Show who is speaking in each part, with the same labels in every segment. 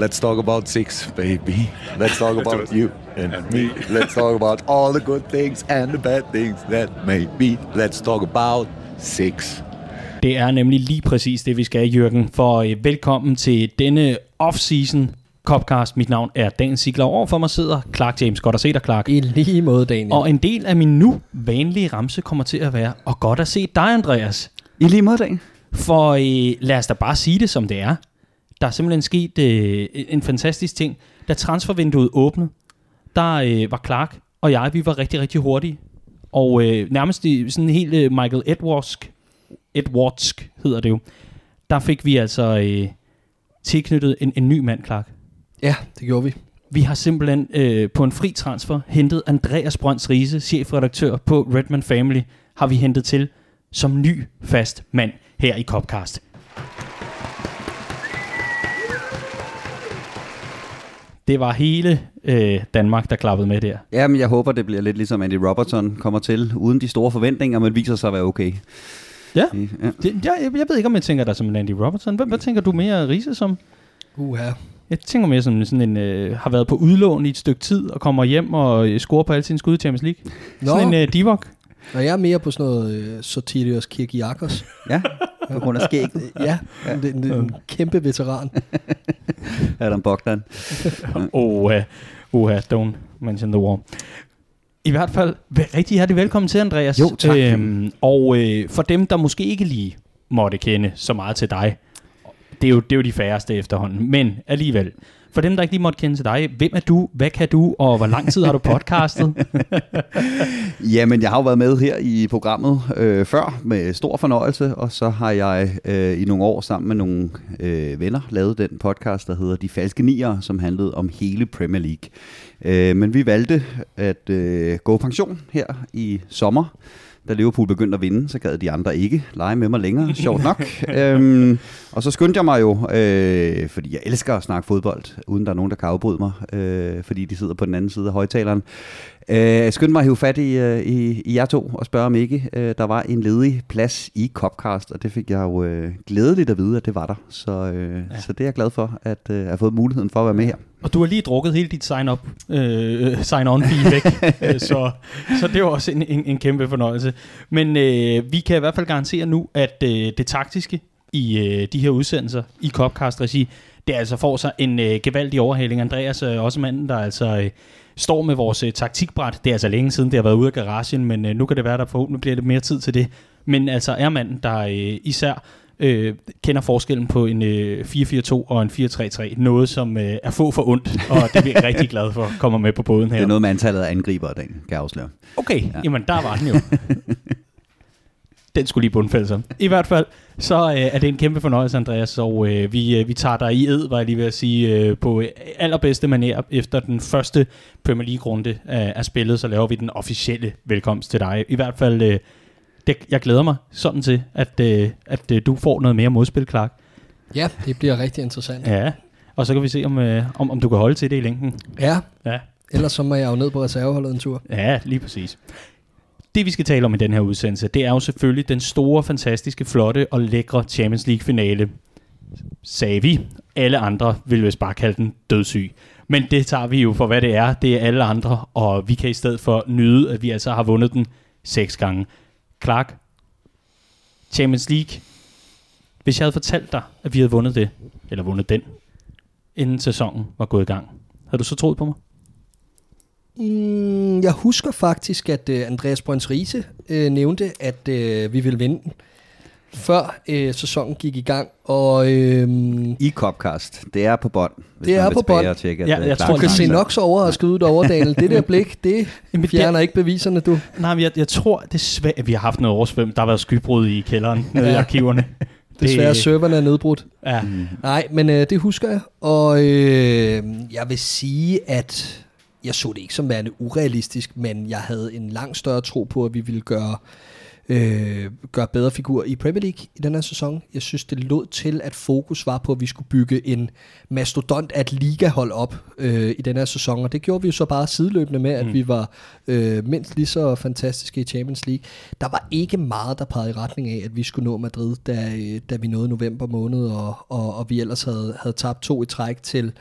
Speaker 1: Let's talk about six, baby. Let's talk about you and me. Let's talk about all the good things and the bad things that may be. Let's talk about six.
Speaker 2: Det er nemlig lige præcis det, vi skal, Jørgen. For øh, velkommen til denne off-season Copcast. Mit navn er Dan Sigler. Over for mig sidder Clark James. Godt at se dig, Clark.
Speaker 3: I lige måde, Daniel.
Speaker 2: Og en del af min nu vanlige ramse kommer til at være, og godt at se dig, Andreas.
Speaker 4: I lige måde, Dan.
Speaker 2: For øh, lad os da bare sige det, som det er. Der er simpelthen sket øh, en fantastisk ting. Da transfervinduet åbnede, der øh, var Clark og jeg, vi var rigtig, rigtig hurtige. Og øh, nærmest i sådan en helt øh, Michael Edwardsk, Edwardsk hedder det jo, der fik vi altså øh, tilknyttet en, en ny mand, Clark.
Speaker 3: Ja, det gjorde vi.
Speaker 2: Vi har simpelthen øh, på en fri transfer hentet Andreas Brønds Riese, chefredaktør på Redman Family, har vi hentet til som ny fast mand her i Copcast. Det var hele øh, Danmark, der klappede med der.
Speaker 4: Ja, men jeg håber, det bliver lidt ligesom Andy Robertson kommer til, uden de store forventninger, men viser sig at være okay.
Speaker 2: Ja,
Speaker 4: Ja.
Speaker 2: det, jeg, jeg ved ikke, om jeg tænker dig som en Andy Robertson. Hvad, hvad tænker du mere Riese som?
Speaker 3: Uha.
Speaker 2: Jeg tænker mere som sådan en, øh, har været på udlån i et stykke tid, og kommer hjem og øh, scorer på alle sine skud i Champions League.
Speaker 3: Nå,
Speaker 2: Sådan en øh, divok.
Speaker 3: Og jeg er mere på sådan noget øh, Sotirios Kirkiakos.
Speaker 4: Ja, på grund af skægget.
Speaker 3: ja, det, det, en kæmpe veteran.
Speaker 4: Adam Bogdan.
Speaker 2: Oh, uh, uh, don't mention the war. I hvert fald, rigtig hjertelig velkommen til, Andreas.
Speaker 4: Jo, tak.
Speaker 2: Øhm, og øh, for dem, der måske ikke lige måtte kende så meget til dig, det er jo, det er jo de færreste efterhånden, men alligevel, for dem, der ikke lige måtte kende til dig, hvem er du, hvad kan du, og hvor lang tid har du podcastet?
Speaker 4: Jamen, jeg har jo været med her i programmet øh, før med stor fornøjelse, og så har jeg øh, i nogle år sammen med nogle øh, venner lavet den podcast, der hedder De Falske Nier, som handlede om hele Premier League. Øh, men vi valgte at øh, gå pension her i sommer. Da Liverpool begyndte at vinde, så gad de andre ikke lege med mig længere, sjovt nok. øhm, og så skyndte jeg mig jo, øh, fordi jeg elsker at snakke fodbold, uden der er nogen, der kan afbryde mig, øh, fordi de sidder på den anden side af højtaleren. Øh, skyndte mig at hive fat i, øh, i, i jer to og spørge om ikke øh, der var en ledig plads i Copcast, og det fik jeg jo øh, glædeligt at vide, at det var der. Så, øh, ja. så det er jeg glad for, at øh, jeg har fået muligheden for at være med her.
Speaker 2: Og du har lige drukket hele dit sign-up, øh, sign-on fee væk, Øh, så, så det jo også en, en, en kæmpe fornøjelse. Men øh, vi kan i hvert fald garantere nu, at øh, det taktiske i øh, de her udsendelser i Copcast-regi, det altså får sig en øh, gevaldig overhaling. Andreas er også manden, der altså øh, står med vores øh, taktikbræt. Det er altså længe siden, det har været ude af garagen, men øh, nu kan det være, der forhåbentlig bliver lidt mere tid til det. Men altså er manden, der øh, især øh, kender forskellen på en øh, 4-4-2 og en 4-3-3. Noget, som øh, er få for ondt, og det er vi rigtig glade for, kommer med på båden her.
Speaker 4: Det er noget med antallet af angribere, den kan jeg afsløre.
Speaker 2: Okay, ja. jamen der var den jo. den skulle lige bundfælde sig. I hvert fald, så øh, er det en kæmpe fornøjelse, Andreas, og øh, vi, øh, vi tager dig i ed, var jeg lige ved at sige, øh, på allerbedste manér. Efter den første Premier League-runde er, er spillet, så laver vi den officielle velkomst til dig. I hvert fald, øh, det, jeg glæder mig sådan til, at, øh, at øh, du får noget mere modspil, Clark.
Speaker 3: Ja, det bliver rigtig interessant. Ja.
Speaker 2: Og så kan vi se, om, øh, om, om du kan holde til det i længden.
Speaker 3: ja.
Speaker 2: Ja.
Speaker 3: Ellers så må jeg jo ned på reserveholdet en tur.
Speaker 2: Ja, lige præcis. Det vi skal tale om i den her udsendelse, det er jo selvfølgelig den store, fantastiske, flotte og lækre Champions League finale. Sagde vi. Alle andre vil vist bare kalde den dødssyg. Men det tager vi jo for, hvad det er. Det er alle andre, og vi kan i stedet for nyde, at vi altså har vundet den seks gange. Clark, Champions League. Hvis jeg havde fortalt dig, at vi havde vundet det, eller vundet den, inden sæsonen var gået i gang, havde du så troet på mig?
Speaker 3: Mm, jeg husker faktisk, at uh, Andreas Brøns Riese uh, nævnte, at uh, vi ville vinde den, før uh, sæsonen gik i gang. Og uh,
Speaker 4: I Copcast, det er på bånd.
Speaker 3: Det er på bånd.
Speaker 4: tjekke,
Speaker 2: Ja,
Speaker 4: øh,
Speaker 2: jeg tror,
Speaker 3: du kan se nok så overrasket ud over, Daniel. Det der blik, det
Speaker 2: Jamen, det-
Speaker 3: fjerner ikke beviserne, du.
Speaker 2: Nej, men jeg, jeg tror desværre, at vi har haft noget oversvøm. Der har været skybrud i kælderen nede i arkiverne.
Speaker 3: Desværre, serverne er nedbrudt.
Speaker 2: Ja.
Speaker 4: Mm.
Speaker 3: Nej, men øh, det husker jeg. Og øh, jeg vil sige, at jeg så det ikke som værende urealistisk, men jeg havde en langt større tro på, at vi ville gøre øh, gøre bedre figur i Premier League i den her sæson. Jeg synes, det lod til, at fokus var på, at vi skulle bygge en mastodont af et ligahold op øh, i den her sæson, og det gjorde vi jo så bare sideløbende med, at mm. vi var øh, mindst lige så fantastiske i Champions League. Der var ikke meget, der pegede i retning af, at vi skulle nå Madrid, da, øh, da vi nåede november måned, og, og, og vi ellers havde, havde tabt to i træk til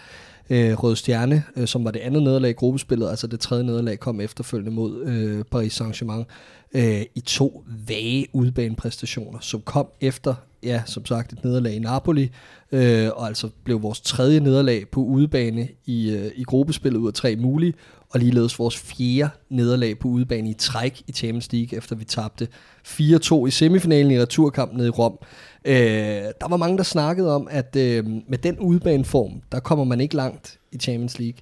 Speaker 3: øh, Røde Stjerne, øh, som var det andet nederlag i gruppespillet, altså det tredje nederlag kom efterfølgende mod øh, Paris Saint-Germain, øh, i to vage udbanepræstationer, som kom efter, ja, som sagt, et nederlag i Napoli, øh, og altså blev vores tredje nederlag på udebane i, øh, i gruppespillet ud af tre mulige, og ligeledes vores fjerde nederlag på udebane i træk i Champions League, efter vi tabte 4-2 i semifinalen i returkampen nede i Rom. Øh, der var mange, der snakkede om, at øh, med den udebaneform, der kommer man ikke langt i Champions League.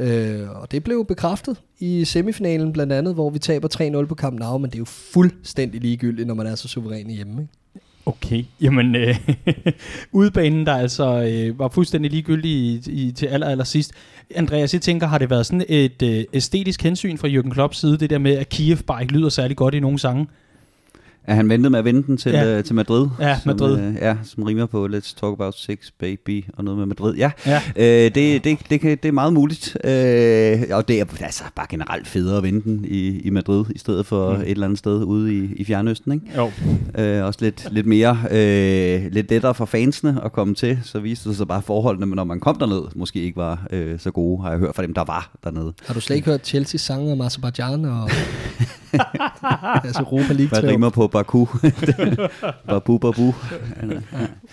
Speaker 3: Øh, og det blev bekræftet i semifinalen blandt andet, hvor vi taber 3-0 på Camp Nou, men det er jo fuldstændig ligegyldigt, når man er så suveræn hjemme. Ikke?
Speaker 2: Okay, jamen øh, udbanen, der altså øh, var fuldstændig ligegyldig i, i, til aller, aller sidst. Andreas, jeg tænker, har det været sådan et øh, æstetisk hensyn fra Jürgen Klopps side, det der med, at Kiev bare ikke lyder særlig godt i nogle sange?
Speaker 4: Ja, han ventede med at vende den til,
Speaker 2: Ja.
Speaker 4: øh, til Madrid.
Speaker 2: Ja,
Speaker 4: som,
Speaker 2: Madrid.
Speaker 4: Øh, ja, som rimer på Let's Talk About Six, Baby og noget med Madrid. Ja,
Speaker 2: Ja.
Speaker 4: Øh, det, det, det, kan, det er meget muligt. Øh, og det er altså bare generelt federe at vinde den i, i Madrid, i stedet for mm. et eller andet sted ude i, i Fjernøsten. Ikke?
Speaker 2: Jo.
Speaker 4: Øh, også lidt, lidt mere, øh, lidt lettere for fansene at komme til. Så viste det sig bare forholdene, men når man kom derned, måske ikke var øh, så gode, har jeg hørt fra dem, der var dernede.
Speaker 3: Har du slet ikke hørt Chelsea sange om Azerbaijan og altså Europa League
Speaker 4: Hvad rimer på Baku? babu, babu.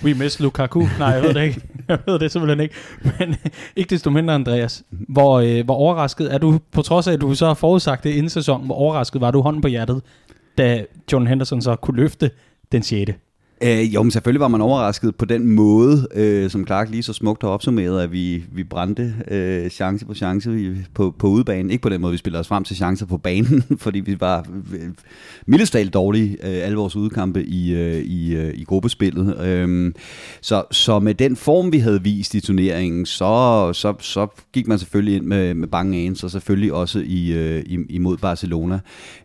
Speaker 2: We miss Lukaku. Nej, jeg ved det ikke. Jeg ved det simpelthen ikke. Men ikke desto mindre, Andreas. Hvor, øh, hvor overrasket er du, på trods af, at du så har forudsagt det inden sæsonen, hvor overrasket var du hånden på hjertet, da John Henderson så kunne løfte den 6.
Speaker 4: Øh, jo, men selvfølgelig var man overrasket på den måde, øh, som Clark lige så smukt har opsummeret, at vi, vi brændte øh, chance på chance på, på udebanen. Ikke på den måde, vi spiller os frem til chancer på banen, fordi vi var øh, mildest talt dårlige øh, alle vores udkampe i, øh, i, øh, i gruppespillet. Øh, så, så med den form, vi havde vist i turneringen, så, så, så gik man selvfølgelig ind med, med bange ans, og selvfølgelig også i, øh, i, imod Barcelona.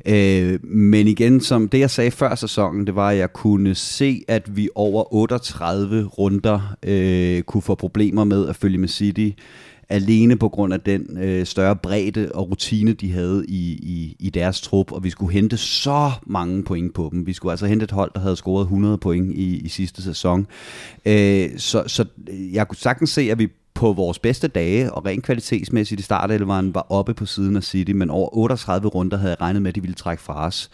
Speaker 4: Øh, men igen, som det jeg sagde før sæsonen, det var, at jeg kunne se, at vi over 38 runder øh, kunne få problemer med at følge med City, alene på grund af den øh, større bredde og rutine, de havde i, i, i deres trup, og vi skulle hente så mange point på dem. Vi skulle altså hente et hold, der havde scoret 100 point i, i sidste sæson. Øh, så, så jeg kunne sagtens se, at vi på vores bedste dage, og rent kvalitetsmæssigt i startelveren, var oppe på siden af City, men over 38 runder havde jeg regnet med, at de ville trække fra os.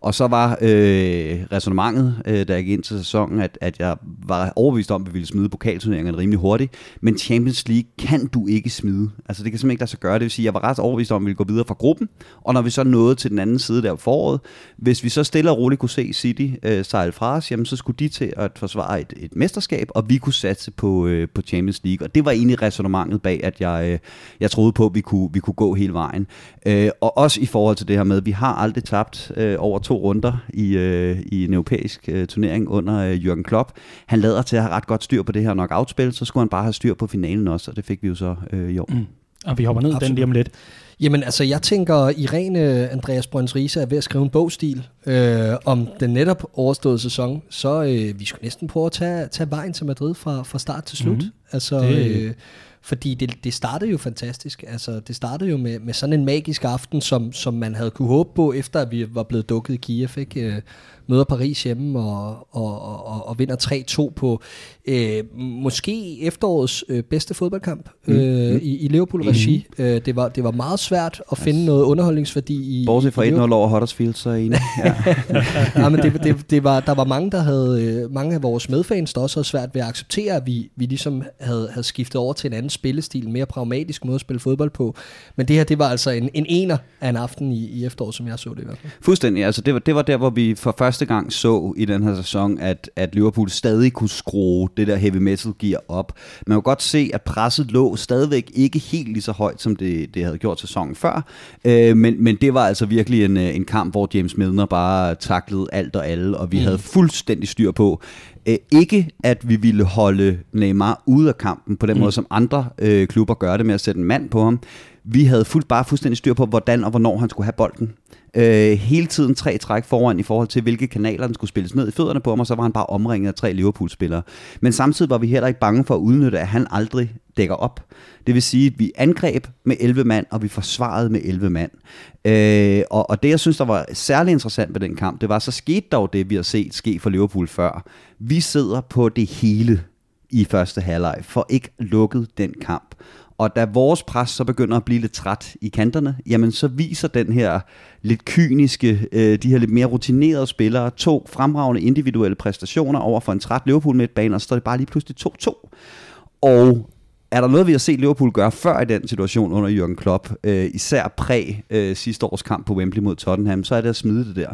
Speaker 4: Og så var øh, resonemanget, øh, da jeg gik ind til sæsonen, at, at jeg var overbevist om, at vi ville smide pokalturneringerne rimelig hurtigt. Men Champions League kan du ikke smide. Altså det kan simpelthen ikke lade sig gøre. Det vil sige, at jeg var ret overbevist om, at vi ville gå videre fra gruppen. Og når vi så nåede til den anden side der foråret, hvis vi så stille og roligt kunne se City øh, sejle fra os, jamen så skulle de til at forsvare et, et mesterskab, og vi kunne satse på, øh, på Champions League. Og det var egentlig resonemanget bag, at jeg, øh, jeg troede på, at vi kunne, vi kunne gå hele vejen. Øh, og også i forhold til det her med, at vi har aldrig tabt øh, over to runder i, øh, i en europæisk øh, turnering under øh, Jürgen Klopp. Han lader til at have ret godt styr på det her knockout-spil, så skulle han bare have styr på finalen også, og det fik vi jo så øh, i år. Mm.
Speaker 2: Og vi hopper ned i den
Speaker 3: Absolut.
Speaker 2: lige om lidt.
Speaker 3: Jamen altså, jeg tænker, Irene Andreas Brøns Riese er ved at skrive en bogstil øh, om den netop overståede sæson, så øh, vi skulle næsten prøve at tage, tage vejen til Madrid fra, fra start til slut. Mm. Altså,
Speaker 2: Det-
Speaker 3: øh, fordi det, det startede jo fantastisk. Altså, det startede jo med, med sådan en magisk aften, som, som man havde kunne håbe på, efter at vi var blevet dukket i Kiev. Ikke? Øh, Møder Paris hjemme og, og, og, og vinder 3-2 på øh, måske efterårets øh, bedste fodboldkamp
Speaker 2: Mm.
Speaker 3: øh, i, i Liverpool-regi. Øh, det, var, det var meget svært at finde noget underholdningsværdi i
Speaker 4: Bortset fra
Speaker 3: i
Speaker 4: 1-0 over Huddersfield, så er enig. Ja.
Speaker 3: ja, men det, det, det var, der var mange, der havde, øh, mange af vores medfans, der også havde svært ved at acceptere, at vi, vi ligesom havde, havde skiftet over til en anden spillestil, en mere pragmatisk måde at spille fodbold på. Men det her, det var altså en, en ener af en aften i, i efteråret, som jeg så det i hvert fald.
Speaker 4: Fuldstændig. Altså det, var, det var der, hvor vi for første gang så i den her sæson, at, at Liverpool stadig kunne skrue det der heavy metal gear op. Man kunne godt se, at presset lå stadigvæk ikke helt lige så højt, som det, det havde gjort sæsonen før. Øh, men, men det var altså virkelig en, øh, en kamp, hvor James Milner bare taklede alt og alle, og vi mm. havde fuldstændig styr på, Øh, ikke at vi ville holde Neymar ude af kampen på den mm. måde, som andre øh, klubber gør det med at sætte en mand på ham. Vi havde fuldt, bare fuldstændig styr på, hvordan og hvornår han skulle have bolden. Øh, hele tiden tre træk foran i forhold til, hvilke kanaler den skulle spilles ned i fødderne på ham, og så var han bare omringet af tre Liverpool-spillere. Men samtidig var vi heller ikke bange for at udnytte, at han aldrig dækker op. Det vil sige, at vi angreb med 11 mand, og vi forsvarede med 11 mand. Øh, og, og det, jeg synes, der var særlig interessant ved den kamp, det var, så skete dog det, vi har set ske for Liverpool før. Vi sidder på det hele i første halvleg, for ikke lukket den kamp. Og da vores pres så begynder at blive lidt træt i kanterne, jamen så viser den her lidt kyniske, øh, de her lidt mere rutinerede spillere, to fremragende individuelle præstationer over for en træt Liverpool med et bane, og så står det bare lige pludselig 2-2. Og er der noget, vi har set Liverpool gøre før i den situation under Jürgen Klopp, øh, især præg øh, sidste års kamp på Wembley mod Tottenham, så er det at smide det der.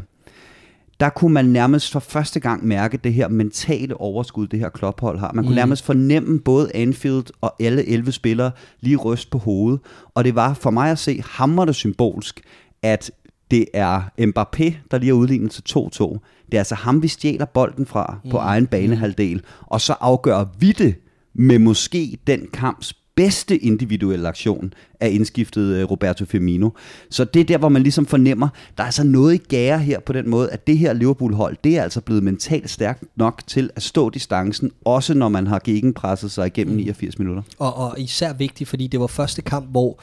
Speaker 4: Der kunne man nærmest for første gang mærke det her mentale overskud, det her Klopp-hold har. Man kunne mm. nærmest fornemme både Anfield og alle 11 spillere lige ryst på hovedet. Og det var for mig at se hammerende symbolsk, at det er Mbappé, der lige er udlignet til 2-2. Det er altså ham, vi stjæler bolden fra mm. på egen banehalvdel, og så afgør vi det med måske den kamps bedste individuelle aktion af indskiftet øh, Roberto Firmino. Så det er der, hvor man ligesom fornemmer, der er altså noget i gære her på den måde, at det her Liverpool-hold, det er altså blevet mentalt stærkt nok til at stå distancen, også når man har gegenpresset sig igennem 89 minutter.
Speaker 3: Og, og især vigtigt, fordi det var første kamp, hvor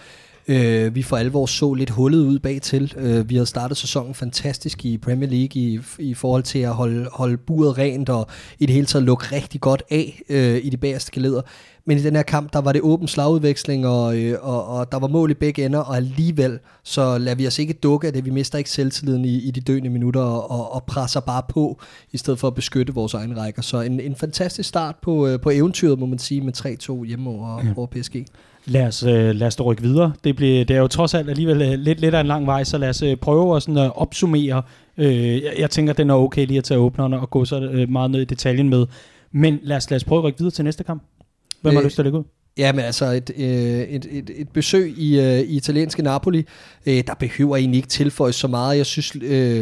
Speaker 3: Øh, vi for alvor så lidt hullet ud bag til. Øh, vi havde startet sæsonen fantastisk i Premier League i, i forhold til at holde, holde buret rent og i det hele taget lukke rigtig godt af øh, i de bagerste geleder. Men i den her kamp, der var det åben slagudveksling, og, øh, og, og der var mål i begge ender, og alligevel så lader vi os ikke dukke af det. Vi mister ikke selvtilliden i, i de døende minutter, og, og presser bare på, i stedet for at beskytte vores egen rækker. Så en, en fantastisk start på, øh, på eventyret, må man sige, med 3-2 hjemme over, ja. over PSG.
Speaker 2: Lad os, øh, lad os rykke videre. Det, blev, det er jo trods alt alligevel lidt, lidt af en lang vej, så lad os prøve at, sådan, at opsummere. Jeg, jeg tænker, den er okay lige at tage åbnerne og gå så meget ned i detaljen med. Men lad os, lad os prøve at rykke videre til næste kamp. Hvem øh, har
Speaker 3: Ja, men altså et, øh, et, et, et besøg i, øh, i italienske Napoli, øh, der behøver egentlig ikke tilføjes så meget. Jeg synes, øh,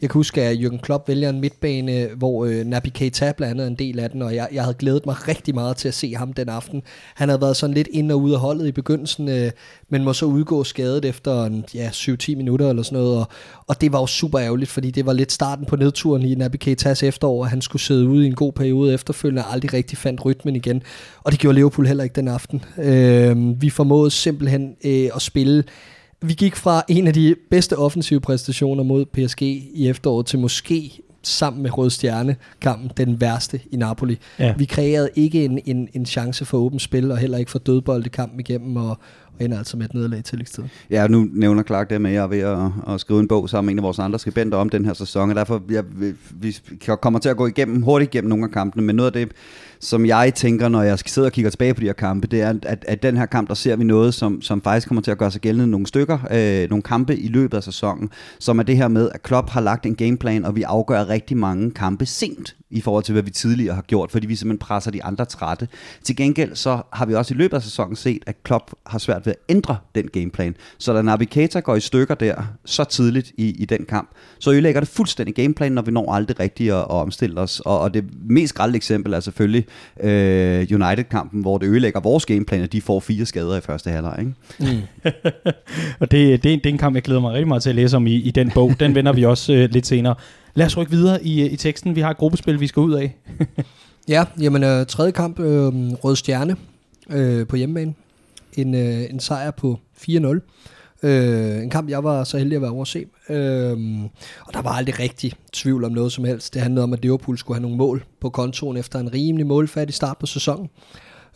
Speaker 3: jeg kan huske, at Jürgen Klopp vælger en midtbane, hvor øh, Naby Keita blandt andet er en del af den, og jeg, jeg havde glædet mig rigtig meget til at se ham den aften. Han havde været sådan lidt ind og ud af holdet i begyndelsen, øh, men må så udgå skadet efter en, ja, 7-10 minutter eller sådan noget, og, og det var jo super ærgerligt, fordi det var lidt starten på nedturen i Naby Keitas efterår, at han skulle sidde ude i en god periode efterfølgende, og aldrig rigtig fandt rytmen igen, og det gjorde Liverpool heller ikke den aften. Øh, vi formåede simpelthen øh, at spille vi gik fra en af de bedste offensive præstationer mod PSG i efteråret til måske sammen med Rød Stjerne kampen den værste i Napoli. Ja. Vi kreerede ikke en, en, en chance for åbent spil, og heller ikke for dødbold i kampen igennem, og, og ender altså med et nederlag i tillægstid.
Speaker 4: Ja, nu nævner Clark det med, at jeg er ved at, at skrive en bog sammen med en af vores andre skribenter om den her sæson, og derfor jeg, vi kommer til at gå igennem hurtigt igennem nogle af kampene, men noget af det, som jeg tænker, når jeg sidder og kigger tilbage på de her kampe, det er, at, at den her kamp, der ser vi noget, som, som faktisk kommer til at gøre sig gældende nogle stykker, øh, nogle kampe i løbet af sæsonen, som er det her med, at Klopp har lagt en gameplan, og vi afgør rigtig mange kampe sent i forhold til, hvad vi tidligere har gjort, fordi vi simpelthen presser de andre trætte. Til gengæld så har vi også i løbet af sæsonen set, at Klopp har svært ved at ændre den gameplan. Så da Naby Keita går i stykker der så tidligt i, i den kamp, så ødelægger det fuldstændig gameplan, når vi når aldrig rigtigt at, at omstille os. Og, og det mest grælde eksempel er selvfølgelig øh, United-kampen, hvor det ødelægger vores gameplan, at de får fire skader i første halvleg. Ikke? Mm.
Speaker 2: og det, det, det er en kamp, jeg glæder mig rigtig meget til at læse om i, i den bog. Den vender vi også øh, lidt senere. Lad os rykke videre i, i teksten. Vi har et gruppespil, vi skal ud af.
Speaker 3: ja, jamen øh, tredje kamp, øh, Rød Stjerne øh, på hjemmebane. En, øh, en sejr på 4-0. Øh, en kamp, jeg var så heldig at være over at se. Øh, og der var aldrig rigtig tvivl om noget som helst. Det handlede om, at Liverpool skulle have nogle mål på kontoen efter en rimelig målfattig start på sæsonen.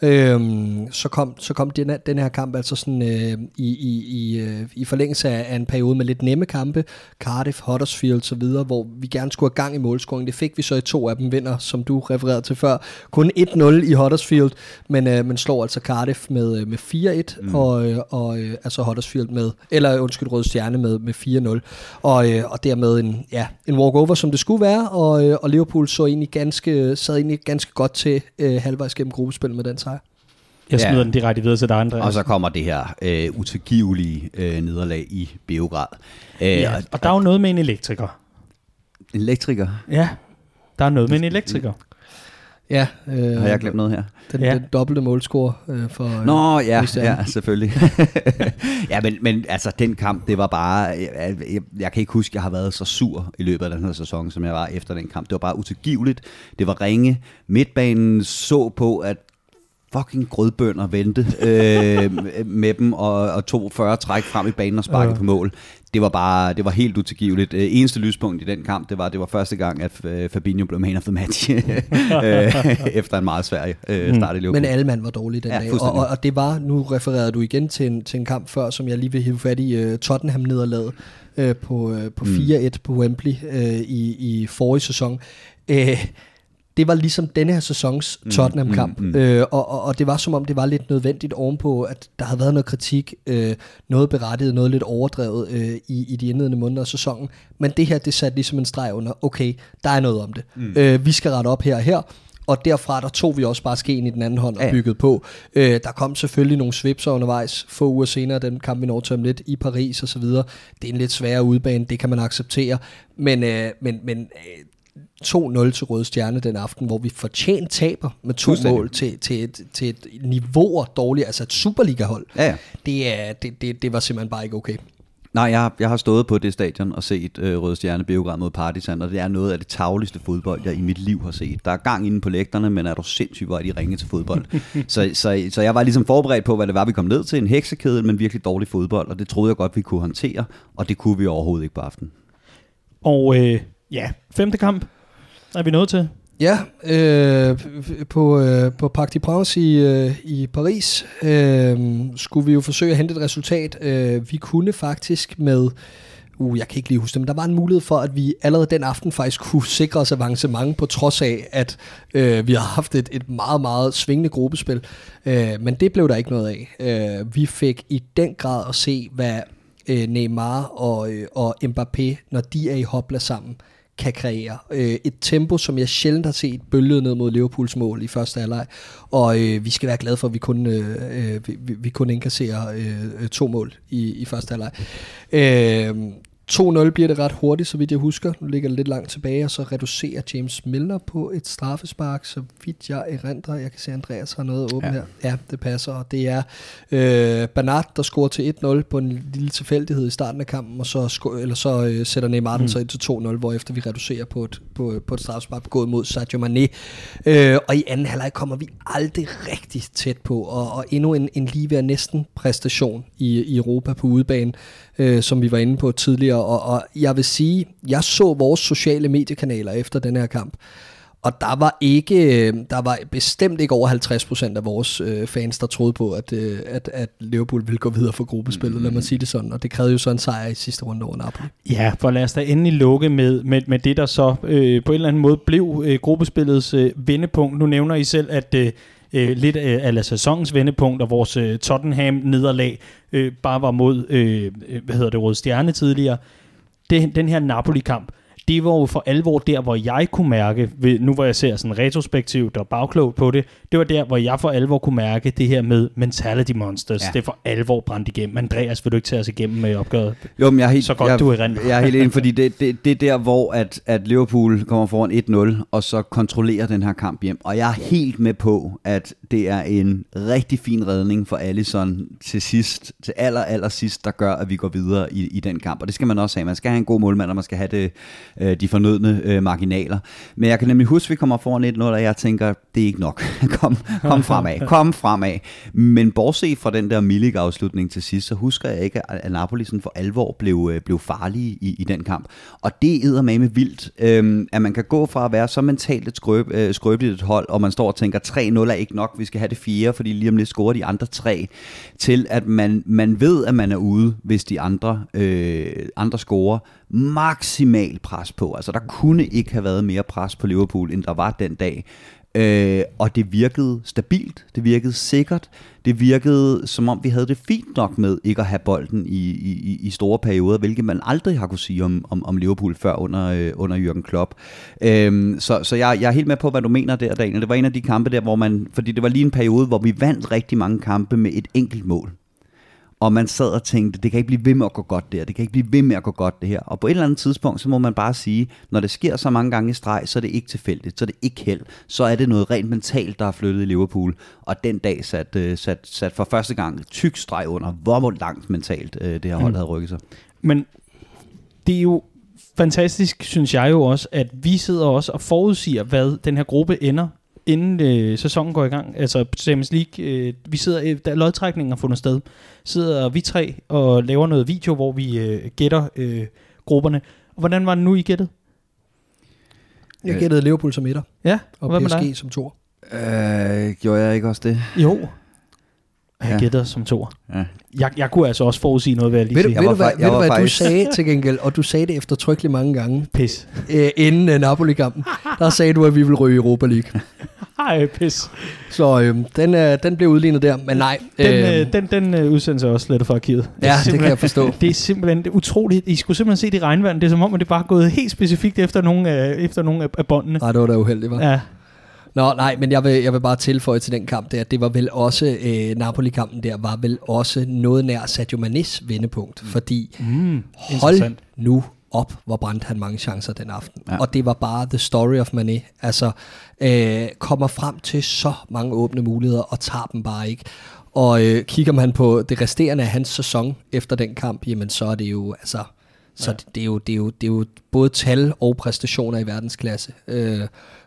Speaker 3: Øhm, så kom, så kom den, den her kamp altså sådan øh, i, i, i, øh, i forlængelse af, af en periode med lidt nemme kampe, Cardiff, Huddersfield så videre, hvor vi gerne skulle have gang i målscoring. Det fik vi så i to af dem vinder, som du refererede til før. Kun 1-0 i Huddersfield, men øh, man slår altså Cardiff med, øh, med 4-1, mm. og, øh, og øh, altså Huddersfield med, eller undskyld, Røde Stjerne med, med 4-0, og, øh, og dermed en, ja, en walkover, som det skulle være, og, øh, og Liverpool så egentlig ganske, sad egentlig ganske godt til øh, halvvejs gennem gruppespil med den.
Speaker 2: Jeg smider ja. den direkte videre til dig, Andreas.
Speaker 4: Og så kommer det her øh, utilgivelige øh, nederlag i Beograd.
Speaker 2: Øh, ja, og, og der er jo noget med en elektriker.
Speaker 4: En elektriker?
Speaker 2: Ja, der er noget med en elektriker.
Speaker 3: Ja, øh,
Speaker 4: Har jeg glemt noget her?
Speaker 3: den,
Speaker 2: Ja.
Speaker 3: den dobbelte målscore øh, for... øh,
Speaker 4: Nå, ja,
Speaker 3: Christian.
Speaker 4: ja selvfølgelig. ja, men, men altså, den kamp, det var bare... Jeg, jeg, jeg kan ikke huske, at jeg har været så sur i løbet af den her sæson, som jeg var efter den kamp. Det var bare utilgiveligt. Det var ringe. Midtbanen så på, at fucking grødbønder vente øh, med dem og, og tog 40 træk frem i banen og sparkede
Speaker 2: Ja.
Speaker 4: på mål. Det var bare det var helt utilgiveligt. Øh, eneste lyspunkt i den kamp, det var det var første gang at øh, Fabinho blev man of the match øh, efter en meget svær øh, start i Liverpool.
Speaker 3: Men alle mand var dårlige den
Speaker 4: Ja,
Speaker 3: dag. Og, og, det var, nu refererede du igen til en, til en kamp før, som jeg lige vil hive fat i, uh, Tottenham-nederlaget uh, på, uh, på
Speaker 4: Mm.
Speaker 3: 4-1 på Wembley uh, i, i forrige sæson. Uh, det var ligesom denne her sæsons Tottenham-kamp,
Speaker 4: mm,
Speaker 3: mm,
Speaker 4: mm.
Speaker 3: mm. Øh, og, og, og det var som om, det var lidt nødvendigt ovenpå, at der havde været noget kritik, øh, noget berettiget, noget lidt overdrevet øh, i, i de indledende måneder af sæsonen. Men det her, det satte ligesom en streg under, okay, der er noget om det. Mm. Øh, vi skal rette op her og her, og derfra der tog vi også bare skeen i den anden hånd og
Speaker 4: Ja.
Speaker 3: byggede på. Øh, der kom selvfølgelig nogle svipser undervejs, få uger senere, den kamp vi når til om lidt i Paris og så videre. Det er en lidt sværere udbane, det kan man acceptere. Men, øh, men, men øh, 2-0 til Røde Stjerne den aften, hvor vi fortjent taber med to mål til, til, et, til et niveau dårligt, altså et Superliga-hold.
Speaker 4: Ja, ja.
Speaker 3: Det, er, det, det, det var simpelthen bare ikke okay.
Speaker 4: Nej, jeg, har- jeg har stået på det stadion og set øh, Røde Stjerne Beograd mod Partizan, og det er noget af det tavligste fodbold, jeg i mit liv har set. Der er gang inde på lægterne, men er du sindssygt, hvor er de ringe til fodbold. så, så, så jeg var ligesom forberedt på, hvad det var, vi kom ned til. En heksekedel, men virkelig dårlig fodbold, og det troede jeg godt, vi kunne håndtere, og det kunne vi overhovedet ikke på aftenen.
Speaker 2: Og øh, ja, femte kamp er vi nået til.
Speaker 3: Ja, øh, på, øh, på Parc de Princes i, øh, i Paris øh, skulle vi jo forsøge at hente et resultat. Øh, vi kunne faktisk med, uh, jeg kan ikke lige huske det, men der var en mulighed for, at vi allerede den aften faktisk kunne sikre os avancement, på trods af, at øh, vi har haft et, et meget, meget svingende gruppespil. Øh, men det blev der ikke noget af. Øh, vi fik i den grad at se, hvad øh, Neymar og, øh, og Mbappé, når de er i hopla sammen, kan kreere. Øh, et tempo, som jeg sjældent har set bølget ned mod Liverpools mål i første halvleg. Og øh, vi skal være glade for, at vi kun, øh, øh vi, vi- kun indkasserer øh, to mål i, i første halvleg. Øh, 2-0 bliver det ret hurtigt, så vidt jeg husker. Nu ligger det lidt langt tilbage, og så reducerer James Milner på et straffespark, så vidt jeg erindrer. Jeg kan se, at Andreas har noget åbent
Speaker 4: Ja.
Speaker 3: her. Ja, det passer. Og det er øh, Bernat, der scorer til 1-0 på en lille tilfældighed i starten af kampen, og så, sko- eller så øh, sætter Neymar den
Speaker 2: Mm.
Speaker 3: så ind til 2-0, hvor efter vi reducerer på et, på, på et straffespark begået mod Sadio Mane. Øh, og i anden halvleg kommer vi aldrig rigtig tæt på, og, og endnu en, en lige ved næsten præstation i, i Europa på udebane, øh, som vi var inde på tidligere. Og, og jeg vil sige, jeg så vores sociale mediekanaler efter den her kamp, og der var ikke, øh, der var bestemt ikke over 50% af vores øh, fans, der troede på, at, øh, at, at Liverpool ville gå videre for gruppespillet, lad mig sige det sådan. Og det krævede jo så en sejr i sidste runde over Napoli.
Speaker 2: Ja, for lad os da endelig lukke med, med, med det, der så øh, på en eller anden måde blev øh, gruppespillets øh, vendepunkt. Nu nævner I selv, at øh, øh, lidt øh, af sæsonens vendepunkt og vores øh, Tottenham-nederlag øh, bare var mod, øh, øh, hvad hedder det, Røde Stjerne tidligere. Det, den her Napoli-kamp, det var jo for alvor der, hvor jeg kunne mærke, ved, nu hvor jeg ser sådan retrospektivt og bagklogt på det, det var der, hvor jeg for alvor kunne mærke det her med mentality monsters.
Speaker 4: Ja.
Speaker 2: Det er for alvor brændt igennem. Andreas, vil du ikke tage os igennem med opgøret?
Speaker 4: Jo, men jeg er helt,
Speaker 2: Så godt,
Speaker 4: jeg,
Speaker 2: du erindrer.
Speaker 4: Jeg er helt enig, fordi det, det, det er der, hvor at, at Liverpool kommer foran 1-0, og så kontrollerer den her kamp hjem. Og jeg er helt med på, at det er en rigtig fin redning for Alisson til sidst, til aller, aller sidst, der gør, at vi går videre i, i den kamp. Og det skal man også have. Man skal have en god målmand, og man skal have det, øh, de fornødne øh, marginaler. Men jeg kan nemlig huske, at vi kommer foran 1-0, og jeg tænker, det er ikke nok. kom, kom fremad, kom fremad. Men bortset fra den der Milik afslutning til sidst, så husker jeg ikke, at Napoli sådan for alvor blev, øh, blev farlige i, i den kamp. Og det er med vildt, øhm, at man kan gå fra at være så mentalt et skrøb, øh, skrøbeligt et hold, og man står og tænker, 3-0 er ikke nok, vi skal have det fjerde, fordi lige om lidt scorer de andre tre, til at man, man ved, at man er ude, hvis de andre, øh, andre scorer. Maksimal pres på. Altså, der kunne ikke have været mere pres på Liverpool, end der var den dag. Øh, og det virkede stabilt, det virkede sikkert, det virkede som om vi havde det fint nok med ikke at have bolden i, i, i store perioder, hvilket man aldrig har kunne sige om, om, om Liverpool før under, øh, under Jürgen Klopp. Øh, så så jeg, jeg er helt med på, hvad du mener der, Daniel. Det var en af de kampe der, hvor man, fordi det var lige en periode, hvor vi vandt rigtig mange kampe med et enkelt mål og man sad og tænkte, det kan ikke blive ved med at gå godt der, det kan ikke blive ved med at gå godt det her. Og på et eller andet tidspunkt, så må man bare sige, når det sker så mange gange i streg, så er det ikke tilfældigt, så er det ikke held, så er det noget rent mentalt, der er flyttet i Liverpool. Og den dag sat, uh, sat, sat for første gang tyk streg under, hvor langt mentalt uh, det her hold mm. havde rykket sig.
Speaker 2: Men det er jo fantastisk, synes jeg jo også, at vi sidder også og forudsiger, hvad den her gruppe ender inden øh, sæsonen går i gang, altså Champions League, øh, vi sidder, øh, der lodtrækningen har fundet sted, sidder vi tre og laver noget video, hvor vi øh, gætter øh, grupperne. Hvordan var det nu, I gættede?
Speaker 3: Jeg gættede Liverpool som etter,
Speaker 2: Ja,
Speaker 3: og
Speaker 2: hvad med
Speaker 3: PSG
Speaker 2: dig?
Speaker 3: som to.
Speaker 4: Øh, gjorde jeg ikke også det?
Speaker 2: Jo. Jeg
Speaker 4: Ja.
Speaker 2: gætter som to.
Speaker 4: Ja.
Speaker 2: Jeg, jeg kunne altså også forudsige noget, vil jeg lige
Speaker 3: Ved du,
Speaker 2: sige.
Speaker 3: ved du hvad, ved du,
Speaker 4: var
Speaker 3: hvad du
Speaker 4: faktisk-
Speaker 3: sagde til gengæld, og du sagde det eftertrykkeligt mange gange,
Speaker 2: Pis.
Speaker 3: øh, inden uh, Napoli-kampen, der sagde du, at vi ville ryge Europa League.
Speaker 2: Ej, pis.
Speaker 3: Så øh, den, øh, den blev udlignet der, men nej.
Speaker 2: Den,
Speaker 3: øh,
Speaker 2: øh, den, den øh, udsendelse er også slettet fra arkivet.
Speaker 3: Ja,
Speaker 2: er
Speaker 3: det kan jeg forstå.
Speaker 2: Det er simpelthen det er utroligt. I skulle simpelthen se det regnvand. Det er som om, at det bare er gået helt specifikt efter nogle af, efter nogle af, af båndene.
Speaker 3: Nej, det var da uheldigt, var.
Speaker 2: Ja.
Speaker 3: Nå, nej, men jeg vil, jeg vil bare tilføje til den kamp der, det var vel også, øh, Napoli-kampen der, var vel også noget nær Sadio Manes vendepunkt, mm. fordi
Speaker 2: Mm,
Speaker 3: hold nu op, hvor brændte han mange chancer den aften.
Speaker 4: Ja.
Speaker 3: Og det var bare the story of Mané. Altså, øh, kommer frem til så mange åbne muligheder, og tager dem bare ikke. Og øh, kigger man på det resterende af hans sæson efter den kamp, jamen så er det jo, altså, så
Speaker 2: Ja.
Speaker 3: det, det, er jo, det, er jo, det er jo både tal og præstationer i verdensklasse. Øh,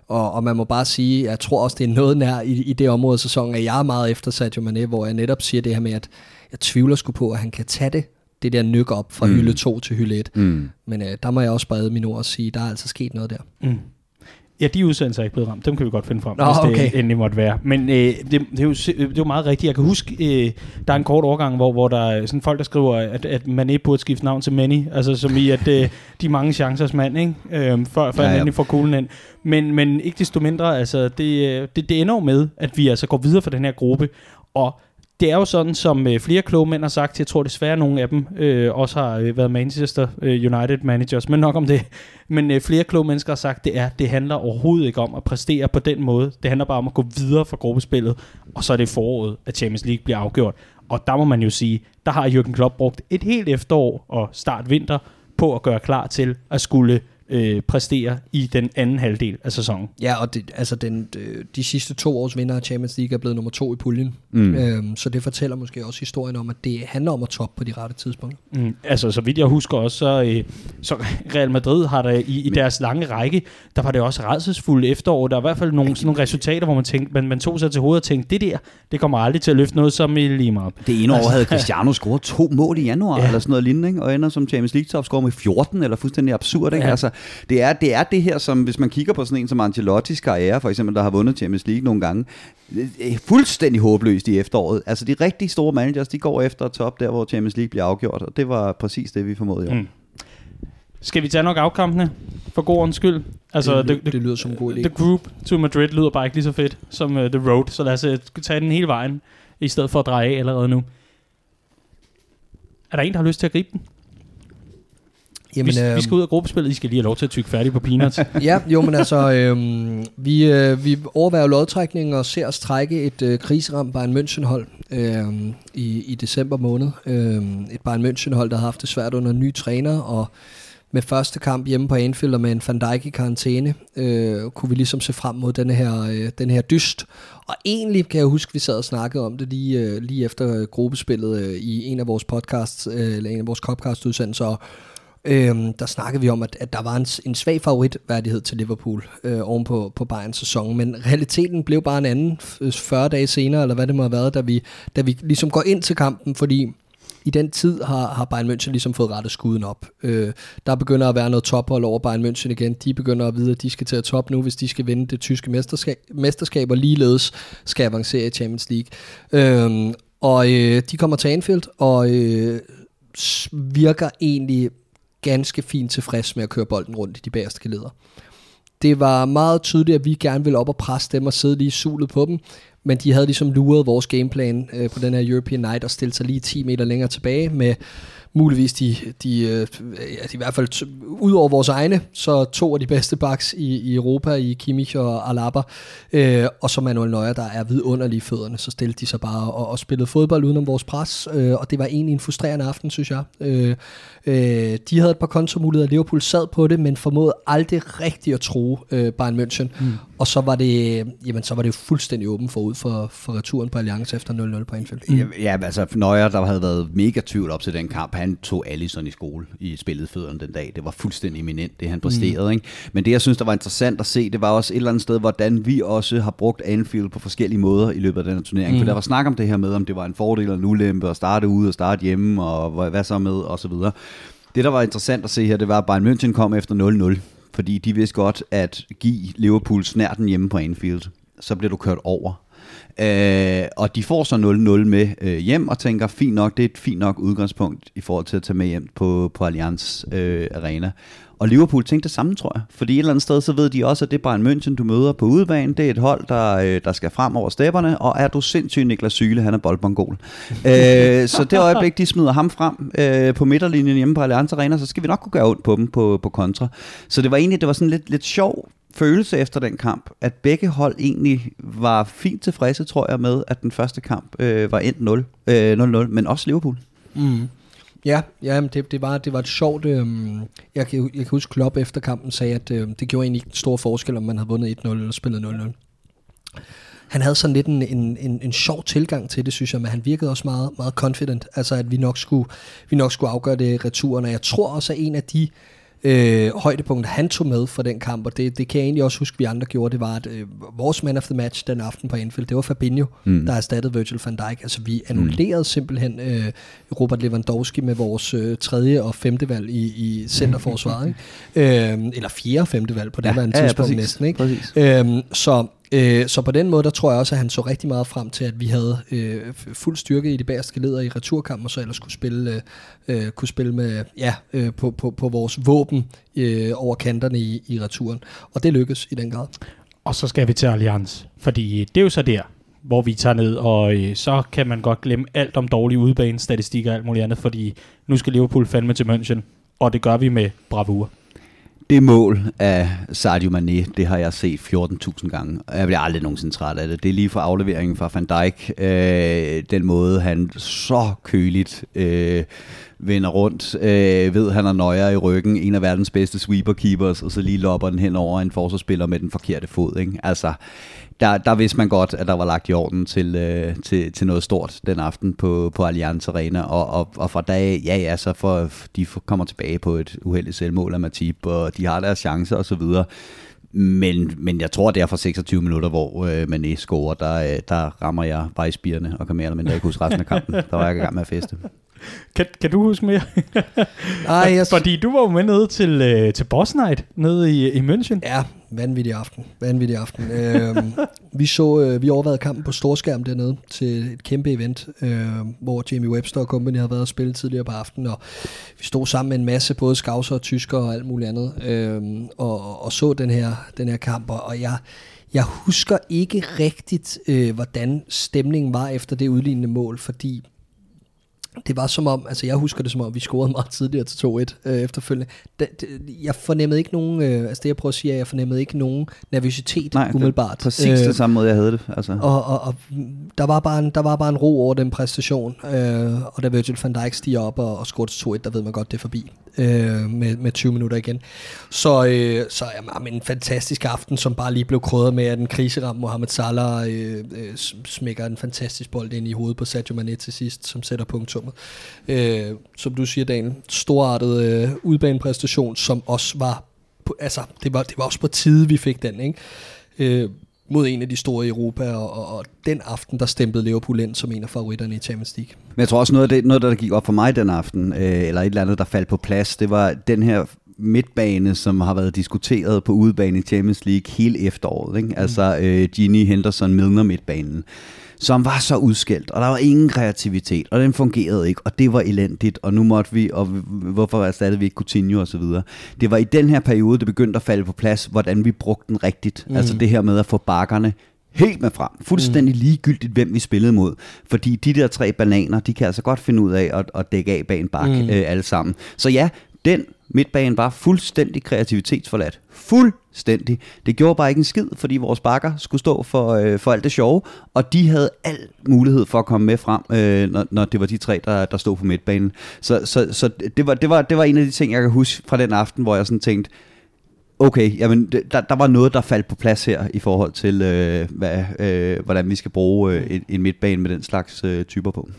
Speaker 3: og, og man må bare sige, jeg tror også, det er noget nær i, i det område af sæsonen, at jeg er meget efter Sadio Mane, hvor jeg netop siger det her med, at jeg tvivler sgu på, at han kan tage det, det der nyk op fra
Speaker 4: Mm.
Speaker 3: hylde 2 til hylde 1.
Speaker 4: Mm.
Speaker 3: Men øh, der må jeg også brede mine ord og sige, der er altså sket noget der.
Speaker 2: Mm. Ja, de udsendelser er ikke blevet ramt. Dem kan vi godt finde frem,
Speaker 3: Nå,
Speaker 2: hvis det
Speaker 3: okay.
Speaker 2: endelig måtte være. Men øh, det, det, er jo, det er jo meget rigtigt. Jeg kan huske, øh, der er en kort overgang, hvor, hvor der er sådan folk, der skriver, at, at man ikke burde skifte navn til Manny. Altså som i, at øh, de mange chancers mand, ikke? Øh, før, før
Speaker 4: Ja,
Speaker 2: ja, han endelig får kuglen ind. Men, men ikke desto mindre, altså, det, øh, det, det ender jo med, at vi altså går videre for den her gruppe. Og det er jo sådan, som øh, flere kloge mænd har sagt, jeg tror desværre, nogle af dem øh, også har øh, været Manchester øh, United managers, men nok om det. Men øh, flere kloge mennesker har sagt, det er, det handler overhovedet ikke om at præstere på den måde. Det handler bare om at gå videre fra gruppespillet, og så er det foråret, at Champions League bliver afgjort. Og der må man jo sige, der har Jürgen Klopp brugt et helt efterår og start vinter på at gøre klar til at skulle øh, præstere i den anden halvdel af sæsonen.
Speaker 3: Ja, og det, altså den, de, de sidste to års vinder af Champions League er blevet nummer to i puljen.
Speaker 4: Mm.
Speaker 3: Øhm, så det fortæller måske også historien om, at det handler om at toppe på de rette tidspunkter.
Speaker 2: Mm, altså, så vidt jeg husker også, så, øh, så Real Madrid har der i, i deres lange række, der var det også redselsfulde efterår. Der er i hvert fald nogle, sådan nogle resultater, hvor man, tænkte, man, man tog sig til hovedet og tænkte, det der, det kommer aldrig til at løfte noget som i Lima.
Speaker 4: Det ene år havde Cristiano scoret to mål i januar,
Speaker 2: Ja.
Speaker 4: eller sådan noget lignende, ikke? og ender som Champions League topscorer med 14, eller fuldstændig absurd. Ikke?
Speaker 2: Ja.
Speaker 4: Altså, det, er, det er det her, som hvis man kigger på sådan en som Ancelottis karriere, for eksempel, der har vundet Champions League nogle gange, det er fuldstændig håbløst i efteråret. Altså de rigtig store managers, de går efter top der, hvor Champions League bliver afgjort, og det var præcis det, vi formåede i år.
Speaker 2: Mm. Skal vi tage nok afkampene for god ordens skyld? Altså,
Speaker 3: det,
Speaker 2: the,
Speaker 3: det, det lyder som en god idé.
Speaker 2: the Group to Madrid lyder bare ikke lige så fedt som uh, The Road, så lad os uh, tage den hele vejen, i stedet for at dreje af allerede nu. Er der en, der har lyst til at gribe den?
Speaker 3: Jamen,
Speaker 2: vi,
Speaker 3: øhm,
Speaker 2: vi skal ud af gruppespillet. I skal lige have lov til at tykke færdigt på peanuts.
Speaker 3: ja, jo, men altså, øhm, vi, øh, vi overvejer lodtrækningen og ser os trække et øh, kriseramt Bayern München-hold øhm, i, i december måned. Øhm, et Bayern München-hold, der har haft det svært under en ny træner, og med første kamp hjemme på Anfield og med en Van Dijk i karantæne, øh, kunne vi ligesom se frem mod denne her, øh, den her dyst. Og egentlig kan jeg huske, vi sad og snakkede om det lige, øh, lige efter øh, gruppespillet øh, i en af vores podcasts, øh, eller en af vores copcast-udsendelser, og Øhm, der snakkede vi om, at, at der var en, en svag favoritværdighed til Liverpool øh, oven på, på Bayerns sæson, men realiteten blev bare en anden 40 dage senere, eller hvad det må have været, da vi, da vi ligesom går ind til kampen, fordi i den tid har, har Bayern München ligesom fået rettet skuden op. Øh, der begynder at være noget tophold over Bayern München igen. De begynder at vide, at de skal til at top nu, hvis de skal vinde det tyske mesterskab, mesterskab og ligeledes skal avancere i Champions League. Øh, og øh, de kommer til Anfield, og øh, virker egentlig ganske fint tilfreds med at køre bolden rundt i de bagerste geleder. Det var meget tydeligt, at vi gerne ville op og presse dem og sidde lige sulet på dem, men de havde ligesom luret vores gameplan øh, på den her European Night og stillet sig lige 10 meter længere tilbage med, muligvis de, de, øh, ja, de i hvert fald t- ud over vores egne, så to af de bedste backs i, i Europa, i Kimmich og Alaba, øh, og så Manuel Neuer, der er vidunderlige fødderne, så stillede de sig bare og, og spillede fodbold udenom vores pres, øh, og det var egentlig en frustrerende aften, synes jeg. Øh, øh, de havde et par kontomuligheder, Liverpool sad på det, men formåede aldrig rigtigt at tro øh, Bayern München, mm. og så var det, jamen, så var det jo fuldstændig åben forud for, for returen på Alliance efter 0-0 på Anfield.
Speaker 4: Mm. Ja, altså Nøjer, der havde været mega tvivl op til den kamp, han tog Allison i skole i spillet fødderne den dag. Det var fuldstændig eminent, det han præsterede. Mm. Ikke? Men det, jeg synes, der var interessant at se, det var også et eller andet sted, hvordan vi også har brugt Anfield på forskellige måder i løbet af den her turnering. Mm. For der var snak om det her med, om det var en fordel eller en ulempe at starte ude og starte hjemme, og hvad så med, og så videre. Det, der var interessant at se her, det var, at Bayern München kom efter 0-0, fordi de vidste godt, at give Liverpool snærten hjemme på Anfield, så bliver du kørt over. Øh, og de får så 0-0 med øh, hjem og tænker, fint nok, det er et fint nok udgangspunkt i forhold til at tage med hjem på, på Allianz øh, Arena. Og Liverpool tænkte det samme, tror jeg. Fordi et eller andet sted, så ved de også, at det er Bayern München, du møder på udebane. Det er et hold, der, øh, der skal frem over stepperne. Og er du sindssyg, Niklas Syle, han er boldbongol. øh, så det øjeblik, de smider ham frem øh, på midterlinjen hjemme på Allianz Arena, så skal vi nok kunne gøre ondt på dem på, på kontra. Så det var egentlig det var sådan lidt, lidt sjov følelse efter den kamp, at begge hold egentlig var fint tilfredse, tror jeg, med, at den første kamp øh, var endt 0-0, øh, men også Liverpool.
Speaker 3: Mm. Ja, ja det, det, var, det var et sjovt... Øh, jeg, kan, jeg kan huske, Klopp efter kampen sagde, at øh, det gjorde egentlig ikke en stor forskel, om man havde vundet 1-0 eller spillet 0-0. Han havde sådan lidt en, en, en, en sjov tilgang til det, synes jeg, men han virkede også meget, meget confident, altså at vi nok skulle, vi nok skulle afgøre det returen, og jeg tror også, at en af de øh, højdepunkt, han tog med for den kamp, og det, det kan jeg egentlig også huske, vi andre gjorde, det var, at øh, vores man of the match den aften på Anfield, det var Fabinho, mm. der erstattede Virgil van Dijk. Altså vi annullerede mm. simpelthen øh, Robert Lewandowski med vores øh, tredje og femte valg i, i centerforsvaret, ikke? Øh, eller fjerde og femte valg på det ja, var en ja, tidspunkt ja, næsten. Ikke? Øh, så Øh, så på den måde, der tror jeg også, at han så rigtig meget frem til, at vi havde øh, fuld styrke i de bagerste leder i returkampen, og så ellers kunne spille, øh, øh, kunne spille med, ja, øh, på, på, på vores våben øh, over kanterne i, i returen. Og det lykkedes i den grad.
Speaker 2: Og så skal vi til Allianz, fordi det er jo så der, hvor vi tager ned, og øh, så kan man godt glemme alt om dårlige udbanestatistikker og alt muligt andet, fordi nu skal Liverpool fandme til München, og det gør vi med bravur
Speaker 4: det mål af Sadio Mane, det har jeg set 14.000 gange, og jeg bliver aldrig nogensinde træt af det. Det er lige fra afleveringen fra Van Dijk, øh, den måde han så køligt øh, vender rundt, øh, ved han er nøjer i ryggen, en af verdens bedste sweeper-keepers, og så lige lopper den hen over en forsvarsspiller med den forkerte fod. Ikke? Altså, der, der vidste man godt, at der var lagt i orden til, øh, til, til noget stort den aften på, på Allianz Arena, og, og, og fra dag, ja ja, så for, de kommer tilbage på et uheldigt selvmål af Matip, og de har deres chancer og så videre. Men, men jeg tror, det er fra 26 minutter, hvor øh, Mané scorer, der, øh, der rammer jeg vejspirene og kan mere eller mindre ikke huske resten af kampen. Der var jeg i gang med at feste.
Speaker 2: Kan, kan du huske mere?
Speaker 3: Nej, jeg...
Speaker 2: Fordi du var jo med nede til, øh, til Boss Night nede i, i München.
Speaker 3: Ja, vanvittig aften. Vanvittig aften. øh, vi så, øh, vi overvejede kampen på storskærm dernede til et kæmpe event, øh, hvor Jamie Webster og company havde været og spillet tidligere på aftenen, og vi stod sammen med en masse både skavser og tysker og alt muligt andet, øh, og, og så den her, den her kamp, og jeg, jeg husker ikke rigtigt, øh, hvordan stemningen var efter det udlignende mål, fordi det var som om, altså jeg husker det som om, vi scorede meget tidligere til 2-1 øh, efterfølgende. Det, det, jeg fornemmede ikke nogen, øh, altså det jeg prøver at sige, er, jeg fornemmede ikke nogen nervøsitet
Speaker 4: Nej,
Speaker 3: umiddelbart.
Speaker 4: Det præcis øh, det samme måde, jeg havde det. Altså.
Speaker 3: Og, og, og der, var bare en, der var bare en ro over den præstation, øh, og da Virgil van Dijk stiger op og, og scorer til 2-1, der ved man godt, det er forbi øh, med, med 20 minutter igen. Så, øh, så jamen, en fantastisk aften, som bare lige blev krydret med, at den kriseram Mohamed Salah øh, øh, smækker en fantastisk bold ind i hovedet på Sadio Mane til sidst, som sætter punktummet. Øh, som du siger, Dan, storartet øh, udbanepræstation, som også var, på, altså det var, det var også på tide, vi fik den, ikke? Øh, mod en af de store i Europa, og, og, og den aften, der stemplede Liverpool ind som en af favoritterne i Champions League.
Speaker 4: Men jeg tror også, noget af det, noget, der gik op for mig den aften, øh, eller et eller andet, der faldt på plads, det var den her midtbane, som har været diskuteret på udebane i Champions League hele efteråret. Ikke? Altså øh, Gini Henderson Milner midtbanen som var så udskældt, og der var ingen kreativitet, og den fungerede ikke, og det var elendigt, og nu måtte vi, og hvorfor erstattede vi ikke Coutinho og så videre. Det var i den her periode, det begyndte at falde på plads, hvordan vi brugte den rigtigt. Mm. Altså det her med at få bakkerne helt med frem. Fuldstændig ligegyldigt, hvem vi spillede mod. Fordi de der tre bananer, de kan altså godt finde ud af at, at dække af bag en bak mm. øh, alle sammen. Så ja, den midtbanen var fuldstændig kreativitetsforladt. Fuldstændig. Det gjorde bare ikke en skid, fordi vores bakker skulle stå for, øh, for alt det sjove, og de havde al mulighed for at komme med frem, øh, når, når det var de tre, der, der stod på midtbanen. Så, så, så det, var, det, var, det var en af de ting, jeg kan huske fra den aften, hvor jeg sådan tænkte, okay, jamen, der, der var noget, der faldt på plads her i forhold til, øh, hvad, øh, hvordan vi skal bruge øh, en, en midtbane med den slags øh, typer på.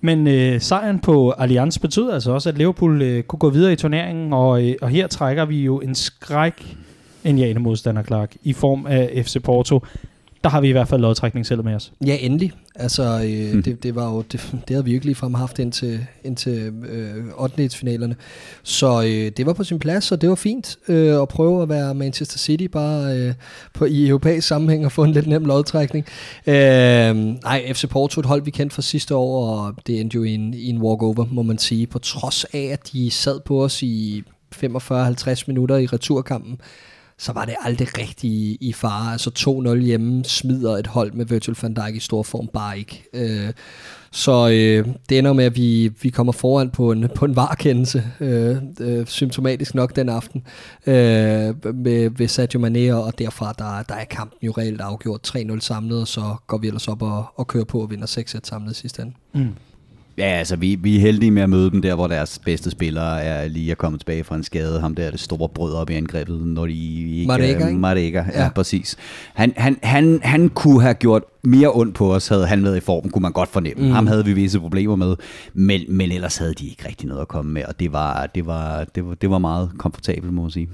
Speaker 2: Men øh, sejren på Allianz betød altså også, at Liverpool øh, kunne gå videre i turneringen, og, øh, og her trækker vi jo en skræk en modstander, Clark, i form af FC Porto der har vi i hvert fald lodtrækning selv med os.
Speaker 3: Ja, endelig. Altså, øh, mm. det, det, var jo, det, det havde vi virkelig frem haft indtil, indtil øh, 8. finalerne. Så øh, det var på sin plads, og det var fint øh, at prøve at være Manchester City bare øh, på, i europæisk sammenhæng og få en lidt nem lodtrækning. Øh, nej, FC Porto et hold, vi kendte fra sidste år, og det endte jo i en, i en walkover, må man sige, på trods af, at de sad på os i 45-50 minutter i returkampen så var det aldrig rigtig i, i fare. Altså 2-0 hjemme smider et hold med Virgil van Dijk i stor form bare ikke. Øh, så øh, det ender med, at vi, vi kommer foran på en, på en varekendelse, øh, øh, symptomatisk nok den aften, øh, med, ved Sadio Mane, og derfra der, der er kampen jo reelt afgjort 3-0 samlet, og så går vi ellers op og, og kører på og vinder 6-1 samlet sidste ende. Mm.
Speaker 4: Ja, altså vi, vi er heldige med at møde dem der, hvor deres bedste spillere er lige er kommet tilbage fra en skade. Ham der er det store brød op i angrebet, når de ikke
Speaker 3: Marega,
Speaker 4: er Marega, ja, ja, præcis. Han, han, han, han kunne have gjort mere ondt på os, havde han været i form, kunne man godt fornemme. Mm. Ham havde vi visse problemer med, men, men ellers havde de ikke rigtig noget at komme med, og det var, det var, det var, det var meget komfortabelt, må man sige.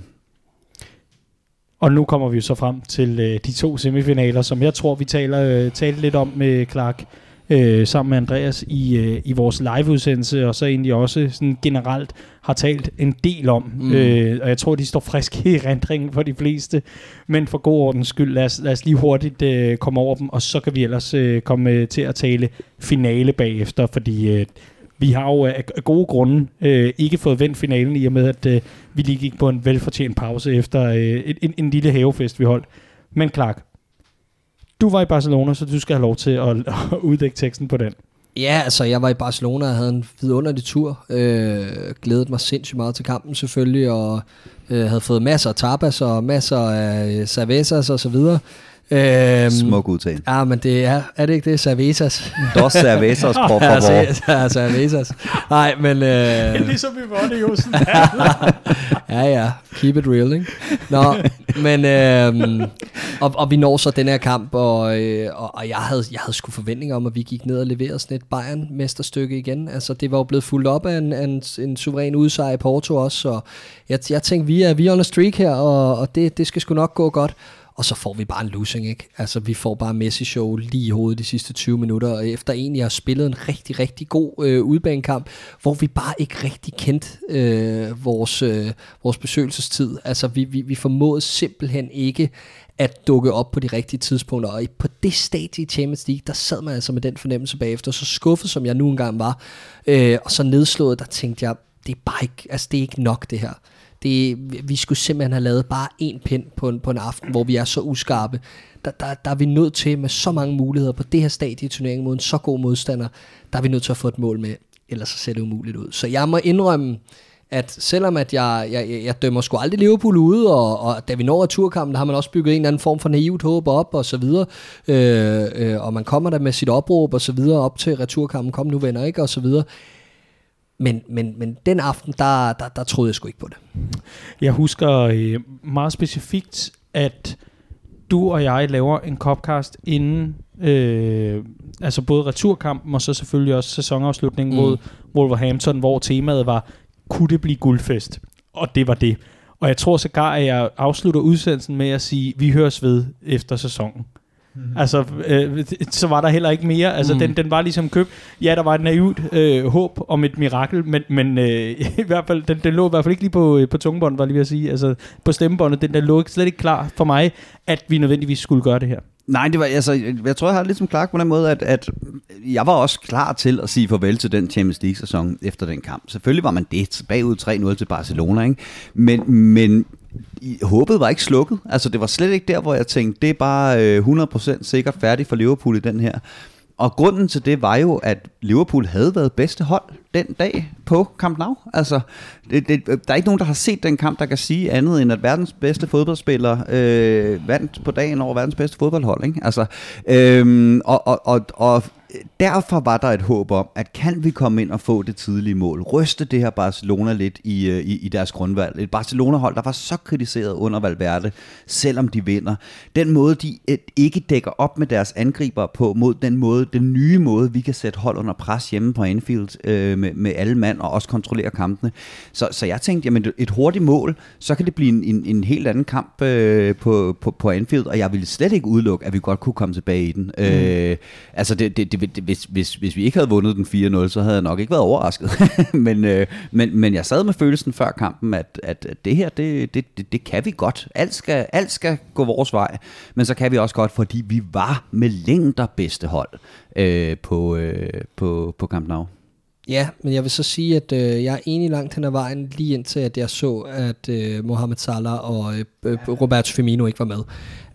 Speaker 2: Og nu kommer vi så frem til øh, de to semifinaler, som jeg tror, vi taler, øh, talte lidt om med Clark øh, sammen med Andreas i, øh, i vores liveudsendelse, og så egentlig også sådan generelt har talt en del om. Mm. Øh, og jeg tror, de står friske i rendringen for de fleste. Men for god ordens skyld, lad os, lad os lige hurtigt øh, komme over dem, og så kan vi ellers øh, komme øh, til at tale finale bagefter, fordi... Øh, vi har jo af gode grunde øh, ikke fået vendt finalen i og med, at øh, vi lige gik på en velfortjent pause efter øh, en, en lille havefest, vi holdt. Men Clark, du var i Barcelona, så du skal have lov til at, at uddække teksten på den.
Speaker 3: Ja, altså jeg var i Barcelona og havde en vidunderlig tur. Øh, glædede mig sindssygt meget til kampen selvfølgelig, og øh, havde fået masser af tapas og masser af øh, cervezas og så videre.
Speaker 4: Øhm, Smuk udtale.
Speaker 3: Ja, men det er, er det ikke det? Cervezas.
Speaker 4: Dos cervezas, por favor.
Speaker 3: ja, cervezas. Nej, men...
Speaker 2: Øh, ligesom jo sådan
Speaker 3: Ja, ja. Keep it real, ikke? Nå, men... Øh, og, og vi når så den her kamp, og, øh, og, og jeg, havde, jeg havde sgu forventninger om, at vi gik ned og leverede sådan et Bayern-mesterstykke igen. Altså, det var jo blevet fuldt op af en, en, en suveræn udsejr i Porto også, og jeg, jeg tænkte, vi er, vi er on a streak her, og, og det, det skal sgu nok gå godt og så får vi bare en losing, ikke? Altså, vi får bare Messi-show lige i hovedet de sidste 20 minutter, og efter egentlig har spillet en rigtig, rigtig god øh, udbanekamp, hvor vi bare ikke rigtig kendte øh, vores, øh, vores besøgelsestid. Altså, vi, vi, vi formåede simpelthen ikke at dukke op på de rigtige tidspunkter, og på det stadie i Champions League, der sad man altså med den fornemmelse bagefter, så skuffet som jeg nu engang var, øh, og så nedslået, der tænkte jeg, det er bare ikke, altså det er ikke nok det her. Det, vi skulle simpelthen have lavet bare en pind på en, på en aften, hvor vi er så uskarpe. Der, der, der er vi nødt til med så mange muligheder på det her stadie i turneringen mod en så god modstander, der er vi nødt til at få et mål med, ellers så ser det umuligt ud. Så jeg må indrømme, at selvom at jeg, jeg, jeg dømmer sgu aldrig Liverpool ude, og, og da vi når returkampen, der har man også bygget en eller anden form for naivt håb op, og så videre, øh, øh, og man kommer der med sit opråb, og så videre, op til returkampen, kom nu venner, ikke, og så videre. Men, men, men den aften, der, der, der troede jeg sgu ikke på det.
Speaker 2: Jeg husker øh, meget specifikt, at du og jeg laver en copcast inden, øh, altså både returkampen og så selvfølgelig også sæsonafslutningen mm. mod Wolverhampton, hvor temaet var, kunne det blive guldfest? Og det var det. Og jeg tror sågar, at jeg afslutter udsendelsen med at sige, vi høres ved efter sæsonen. Mm-hmm. Altså, øh, så var der heller ikke mere. Altså, mm. den, den var ligesom købt. Ja, der var et naivt øh, håb om et mirakel, men, men øh, i hvert fald, den, den lå i hvert fald ikke lige på, øh, på tungebåndet, var lige ved at sige. Altså, på stemmebåndet, den der lå ikke, slet ikke klar for mig, at vi nødvendigvis skulle gøre det her.
Speaker 4: Nej, det var, altså, jeg tror, jeg har lidt som Clark på den måde, at, at jeg var også klar til at sige farvel til den Champions League-sæson efter den kamp. Selvfølgelig var man det bagud 3-0 til Barcelona, ikke? Men, men i- håbet var ikke slukket. Altså, det var slet ikke der, hvor jeg tænkte, det er bare øh, 100% sikkert færdigt for Liverpool i den her. Og grunden til det var jo, at Liverpool havde været bedste hold den dag på Camp Nou. Altså, det, det, der er ikke nogen, der har set den kamp, der kan sige andet, end at verdens bedste fodboldspiller øh, vandt på dagen over verdens bedste fodboldhold. Ikke? Altså, øh, og, og, og, og derfor var der et håb om, at kan vi komme ind og få det tidlige mål, ryste det her Barcelona lidt i, øh, i, i deres grundvalg. Et Barcelona-hold, der var så kritiseret under Valverde, selvom de vinder. Den måde, de øh, ikke dækker op med deres angriber på, mod den måde, den nye måde, vi kan sætte hold under pres hjemme på Anfield øh, med, med alle mand og også kontrollere kampene. Så, så jeg tænkte, jamen et hurtigt mål, så kan det blive en, en, en helt anden kamp øh, på, på, på Anfield, og jeg ville slet ikke udelukke, at vi godt kunne komme tilbage i den. Mm. Øh, altså, det, det, det, hvis, hvis, hvis vi ikke havde vundet den 4-0, så havde jeg nok ikke været overrasket. men, øh, men, men jeg sad med følelsen før kampen, at, at det her, det, det, det, det kan vi godt. Alt skal, alt skal gå vores vej, men så kan vi også godt, fordi vi var med længder bedste hold øh, på, øh, på, på Camp Nou.
Speaker 3: Ja, men jeg vil så sige, at øh, jeg er enig langt hen ad vejen, lige indtil at jeg så, at øh, Mohamed Salah og øh, øh, Roberto Firmino ikke var med.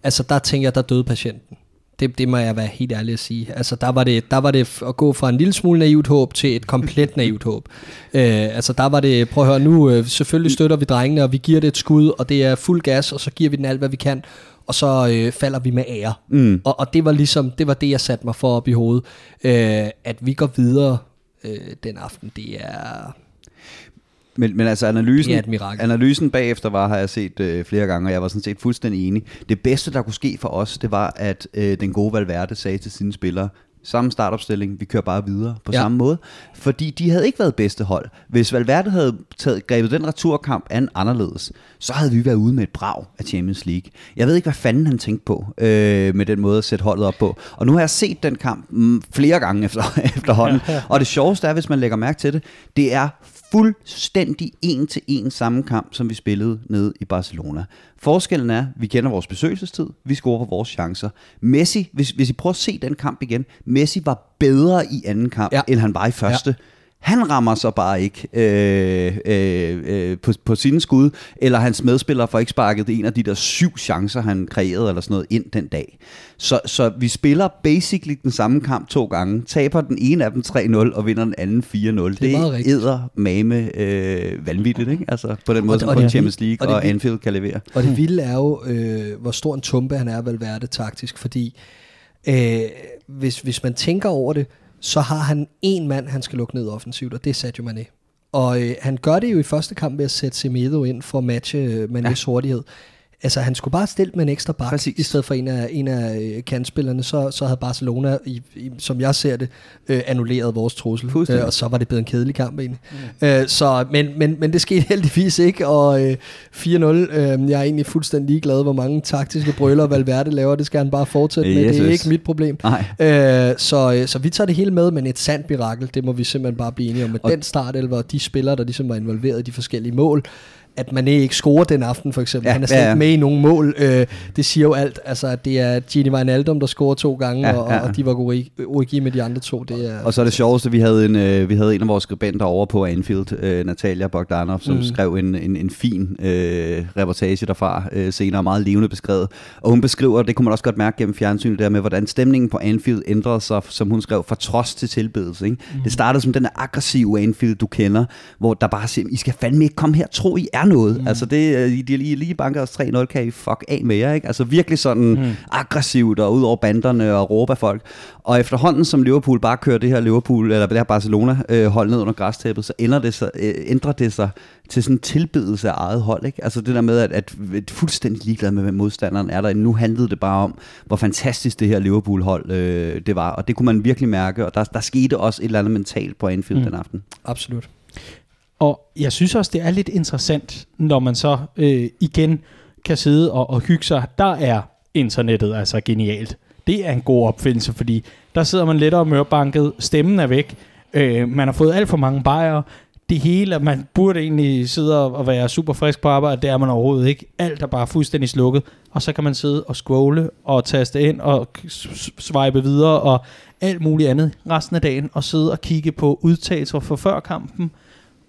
Speaker 3: Altså, der tænker jeg, der døde patienten. Det, det må jeg være helt ærlig at sige. Altså, der var, det, der var det at gå fra en lille smule naivt håb til et komplet naivt håb. Øh, altså, der var det, prøv at høre nu, øh, selvfølgelig støtter vi drengene, og vi giver det et skud, og det er fuld gas, og så giver vi den alt, hvad vi kan, og så øh, falder vi med ære. Mm. Og, og det var ligesom, det var det, jeg satte mig for op i hovedet. Øh, at vi går videre øh, den aften, det er...
Speaker 4: Men, men altså analysen,
Speaker 3: mirakel.
Speaker 4: analysen bagefter var, har jeg set øh, flere gange, og jeg var sådan set fuldstændig enig. Det bedste, der kunne ske for os, det var, at øh, den gode Valverde sagde til sine spillere, samme startopstilling, vi kører bare videre på
Speaker 3: Ja.
Speaker 4: ja. samme måde. Fordi de havde ikke været bedste hold. Hvis Valverde havde taget, grebet den returkamp an anderledes, så havde vi været ude med et brag af Champions League. Jeg ved ikke, hvad fanden han tænkte på øh, med den måde at sætte holdet op på. Og nu har jeg set den kamp mm, flere gange efter, efterhånden. Og det sjoveste er, hvis man lægger mærke til det, det er fuldstændig en til en samme kamp, som vi spillede nede i Barcelona. Forskellen er, vi kender vores besøgelsestid, vi scorer på vores chancer. Messi, hvis, hvis I prøver at se den kamp igen, Messi var bedre i anden kamp,
Speaker 3: ja.
Speaker 4: end han var i første. Ja. Han rammer så bare ikke øh, øh, øh, på, på sine skud, eller hans medspillere får ikke sparket en af de der syv chancer, han kreerede eller sådan noget ind den dag. Så, så vi spiller basically den samme kamp to gange, taber den ene af dem 3-0 og vinder den anden 4-0. Det,
Speaker 3: rigtigt.
Speaker 4: æder mame øh, vanvittigt, ikke? Altså på den måde,
Speaker 3: Og-
Speaker 4: som
Speaker 3: og det-
Speaker 4: Champions League
Speaker 3: og
Speaker 4: og,
Speaker 3: det-
Speaker 4: og Anfield kan levere.
Speaker 3: Og det vilde er jo, øh, hvor stor en tumpe han er, Valverde taktisk, fordi øh, hvis, hvis man tænker over det, så har han en mand, han skal lukke ned offensivt, og det er Sadio Mane. Og øh, han gør det jo i første kamp ved at sætte Semedo ind for at matche øh, Manes ja. hurtighed. Altså, han skulle bare stille med en ekstra bak,
Speaker 4: Præcis.
Speaker 3: i stedet for en af, en af øh, kantspillerne, så, så havde Barcelona, i, i, som jeg ser det, øh, annulleret vores trussel. Øh, og så var det blevet en kedelig kamp egentlig. Mm. Øh, så, men, men, men det skete heldigvis ikke, og øh, 4-0, øh, jeg er egentlig fuldstændig ligeglad, hvor mange taktiske brøller Valverde laver, det skal han bare fortsætte med,
Speaker 4: Yes,
Speaker 3: det er ikke mit problem.
Speaker 4: Nej.
Speaker 3: Øh, så, øh, så vi tager det hele med, men et sandt mirakel, det må vi simpelthen bare blive enige om. Med
Speaker 4: Og-
Speaker 3: den startelver og de spillere, der ligesom var involveret i de forskellige mål, at man ikke scorer den aften for eksempel. Ja, han er slet
Speaker 4: ja, ja.
Speaker 3: med i nogen mål. Øh, det siger jo alt. Altså, at det er Gini Wijnaldum, der scorer to gange,
Speaker 4: Ja,
Speaker 3: og,
Speaker 4: ja.
Speaker 3: og de var Origi med de andre to. Det er,
Speaker 4: Og så er det sjoveste, vi havde en, øh, vi havde en af vores skribenter over på Anfield, øh, Natalia Bogdanov, som
Speaker 3: Mm.
Speaker 4: skrev en, en, en fin øh, reportage derfra, øh, senere meget levende beskrevet. Og hun beskriver, det kunne man også godt mærke gennem fjernsynet der med, hvordan stemningen på Anfield ændrede sig, som hun skrev, fra trods til tilbedelse. Ikke? Mm. Det startede som den aggressive Anfield, du kender, hvor der bare siger, I skal fandme ikke komme her, tro I er noget. Mm. Altså det, øh, de lige, lige banker os 3-0, kan I fuck af med jer. Ikke? Altså virkelig sådan mm. aggressivt og ud over banderne og råbe af folk. Og efterhånden som Liverpool bare kører det her Liverpool, eller det her Barcelona øh, hold ned under græstæppet, så ændrer det sig, øh, ændrer det sig til sådan en tilbedelse af eget hold. Ikke? Altså det der med, at, at, at fuldstændig ligeglad med, hvem modstanderen er der. Nu handlede det bare om, hvor fantastisk det her Liverpool-hold øh, det var. Og det kunne man virkelig mærke. Og der, der skete også et eller andet mentalt på Anfield mm. den aften.
Speaker 3: Absolut.
Speaker 2: Og jeg synes også, det er lidt interessant, når man så øh, igen kan sidde og, og hygge sig. Der er internettet altså genialt. Det er en god opfindelse, fordi der sidder man lettere mørbanket, stemmen er væk, øh, man har fået alt for mange bajere, det hele, man burde egentlig sidde og være super frisk på arbejde, det er man overhovedet ikke. Alt er bare fuldstændig slukket, og så kan man sidde og scrolle og taste ind og swipe videre og alt muligt andet resten af dagen, og sidde og kigge på udtalelser fra før kampen,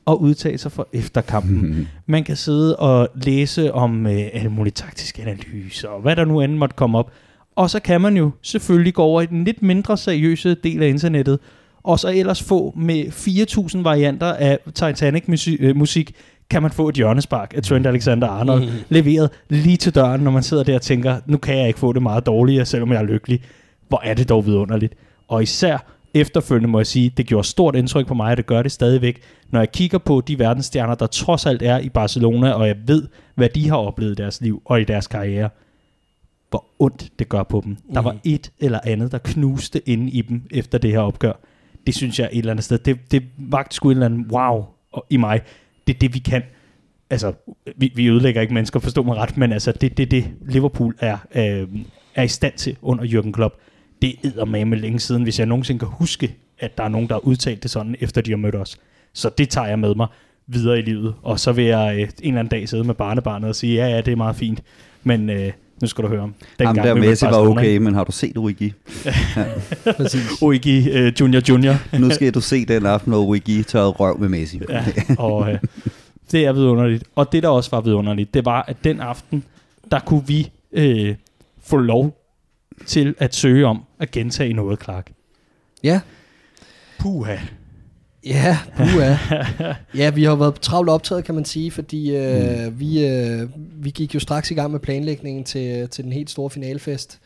Speaker 2: at udtale sig for efterkampen. Man kan sidde og læse om øh, alle mulige taktiske analyser, og hvad der nu end måtte komme op. Og så kan man jo selvfølgelig gå over i den lidt mindre seriøse del af internettet, og så ellers få med 4.000 varianter af Titanic-musik, kan man få et hjørnespark af Trent Alexander-Arnold, mm. leveret lige til døren, når man sidder der og tænker, nu kan jeg ikke få det meget dårligere, selvom jeg er lykkelig. Hvor er det dog vidunderligt. Og især efterfølgende må jeg sige, det gjorde stort indtryk på mig, og det gør det stadigvæk, når jeg kigger på de verdensstjerner, der trods alt er i Barcelona, og jeg ved, hvad de har oplevet i deres liv og i deres karriere, hvor ondt det gør på dem. Mm. Der var et eller andet, der knuste inde i dem efter det her opgør. Det synes jeg et eller andet sted, det, det vagt sgu et eller andet wow i mig. Det er det, vi kan. Altså, vi, vi ødelægger ikke mennesker, forstå mig ret, men altså, det er det, det, Liverpool er, øh, er i stand til under Jürgen Klopp det er med længe siden, hvis jeg nogensinde kan huske, at der er nogen, der har udtalt det sådan, efter de har mødt os. Så det tager jeg med mig videre i livet. Og så vil jeg øh, en eller anden dag sidde med barnebarnet og sige, ja, ja, det er meget fint. Men øh, nu skal du høre om.
Speaker 4: Den Jamen, gang, der Messi var okay, men har du set Origi? ja,
Speaker 2: Origi uh, Junior Junior.
Speaker 4: nu skal du se den aften, hvor Origi tørrede røv med Messi.
Speaker 2: ja, og øh, det er vidunderligt. Og det, der også var vidunderligt, det var, at den aften, der kunne vi øh, få lov til at søge om at gentage noget, Clark.
Speaker 3: Ja.
Speaker 2: Puha.
Speaker 3: Ja, puha. ja, vi har været travlt optaget, kan man sige, fordi øh, mm. vi, øh, vi gik jo straks i gang med planlægningen til, til den helt store finalefest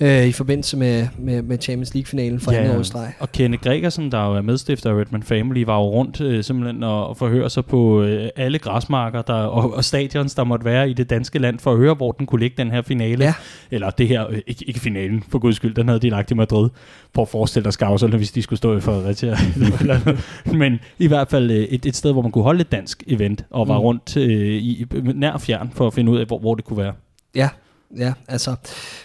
Speaker 3: øh, i forbindelse med, med, med Champions League-finalen for ja, anden år streg.
Speaker 2: Og Kenneth Gregersen, der jo er medstifter af Redman Family, var jo rundt øh, simpelthen og, og forhøre sig på øh, alle græsmarker der, og, og stadions, der måtte være i det danske land, for at høre, hvor den kunne ligge, den her finale. Ja. Eller det her, øh, ikke, ikke finalen, for guds skyld, den havde de lagt i Madrid. Prøv at forestille dig skavserne, hvis de skulle stå i Fredericia. Men i hvert fald øh, et, et sted, hvor man kunne holde et dansk event, og var mm. rundt øh, i, nær fjern for at finde ud af, hvor, hvor det kunne være.
Speaker 3: Ja, Ja, altså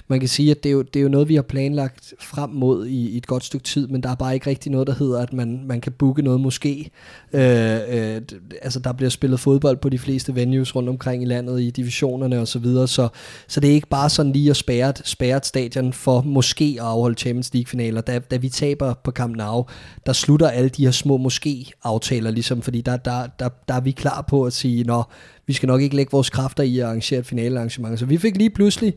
Speaker 3: man kan sige, at det er, jo, det er jo noget, vi har planlagt frem mod i, i et godt stykke tid, men der er bare ikke rigtig noget, der hedder, at man, man kan booke noget måske. Øh, øh, altså der bliver spillet fodbold på de fleste venues rundt omkring i landet, i divisionerne og så videre, så, så det er ikke bare sådan lige at spære et, spære et stadion for måske at afholde Champions League-finaler. Da, da vi taber på Camp Nou, der slutter alle de her små måske-aftaler, ligesom, fordi der, der, der, der er vi klar på at sige, når vi skal nok ikke lægge vores kræfter i at arrangere et finalearrangement. Så vi fik lige pludselig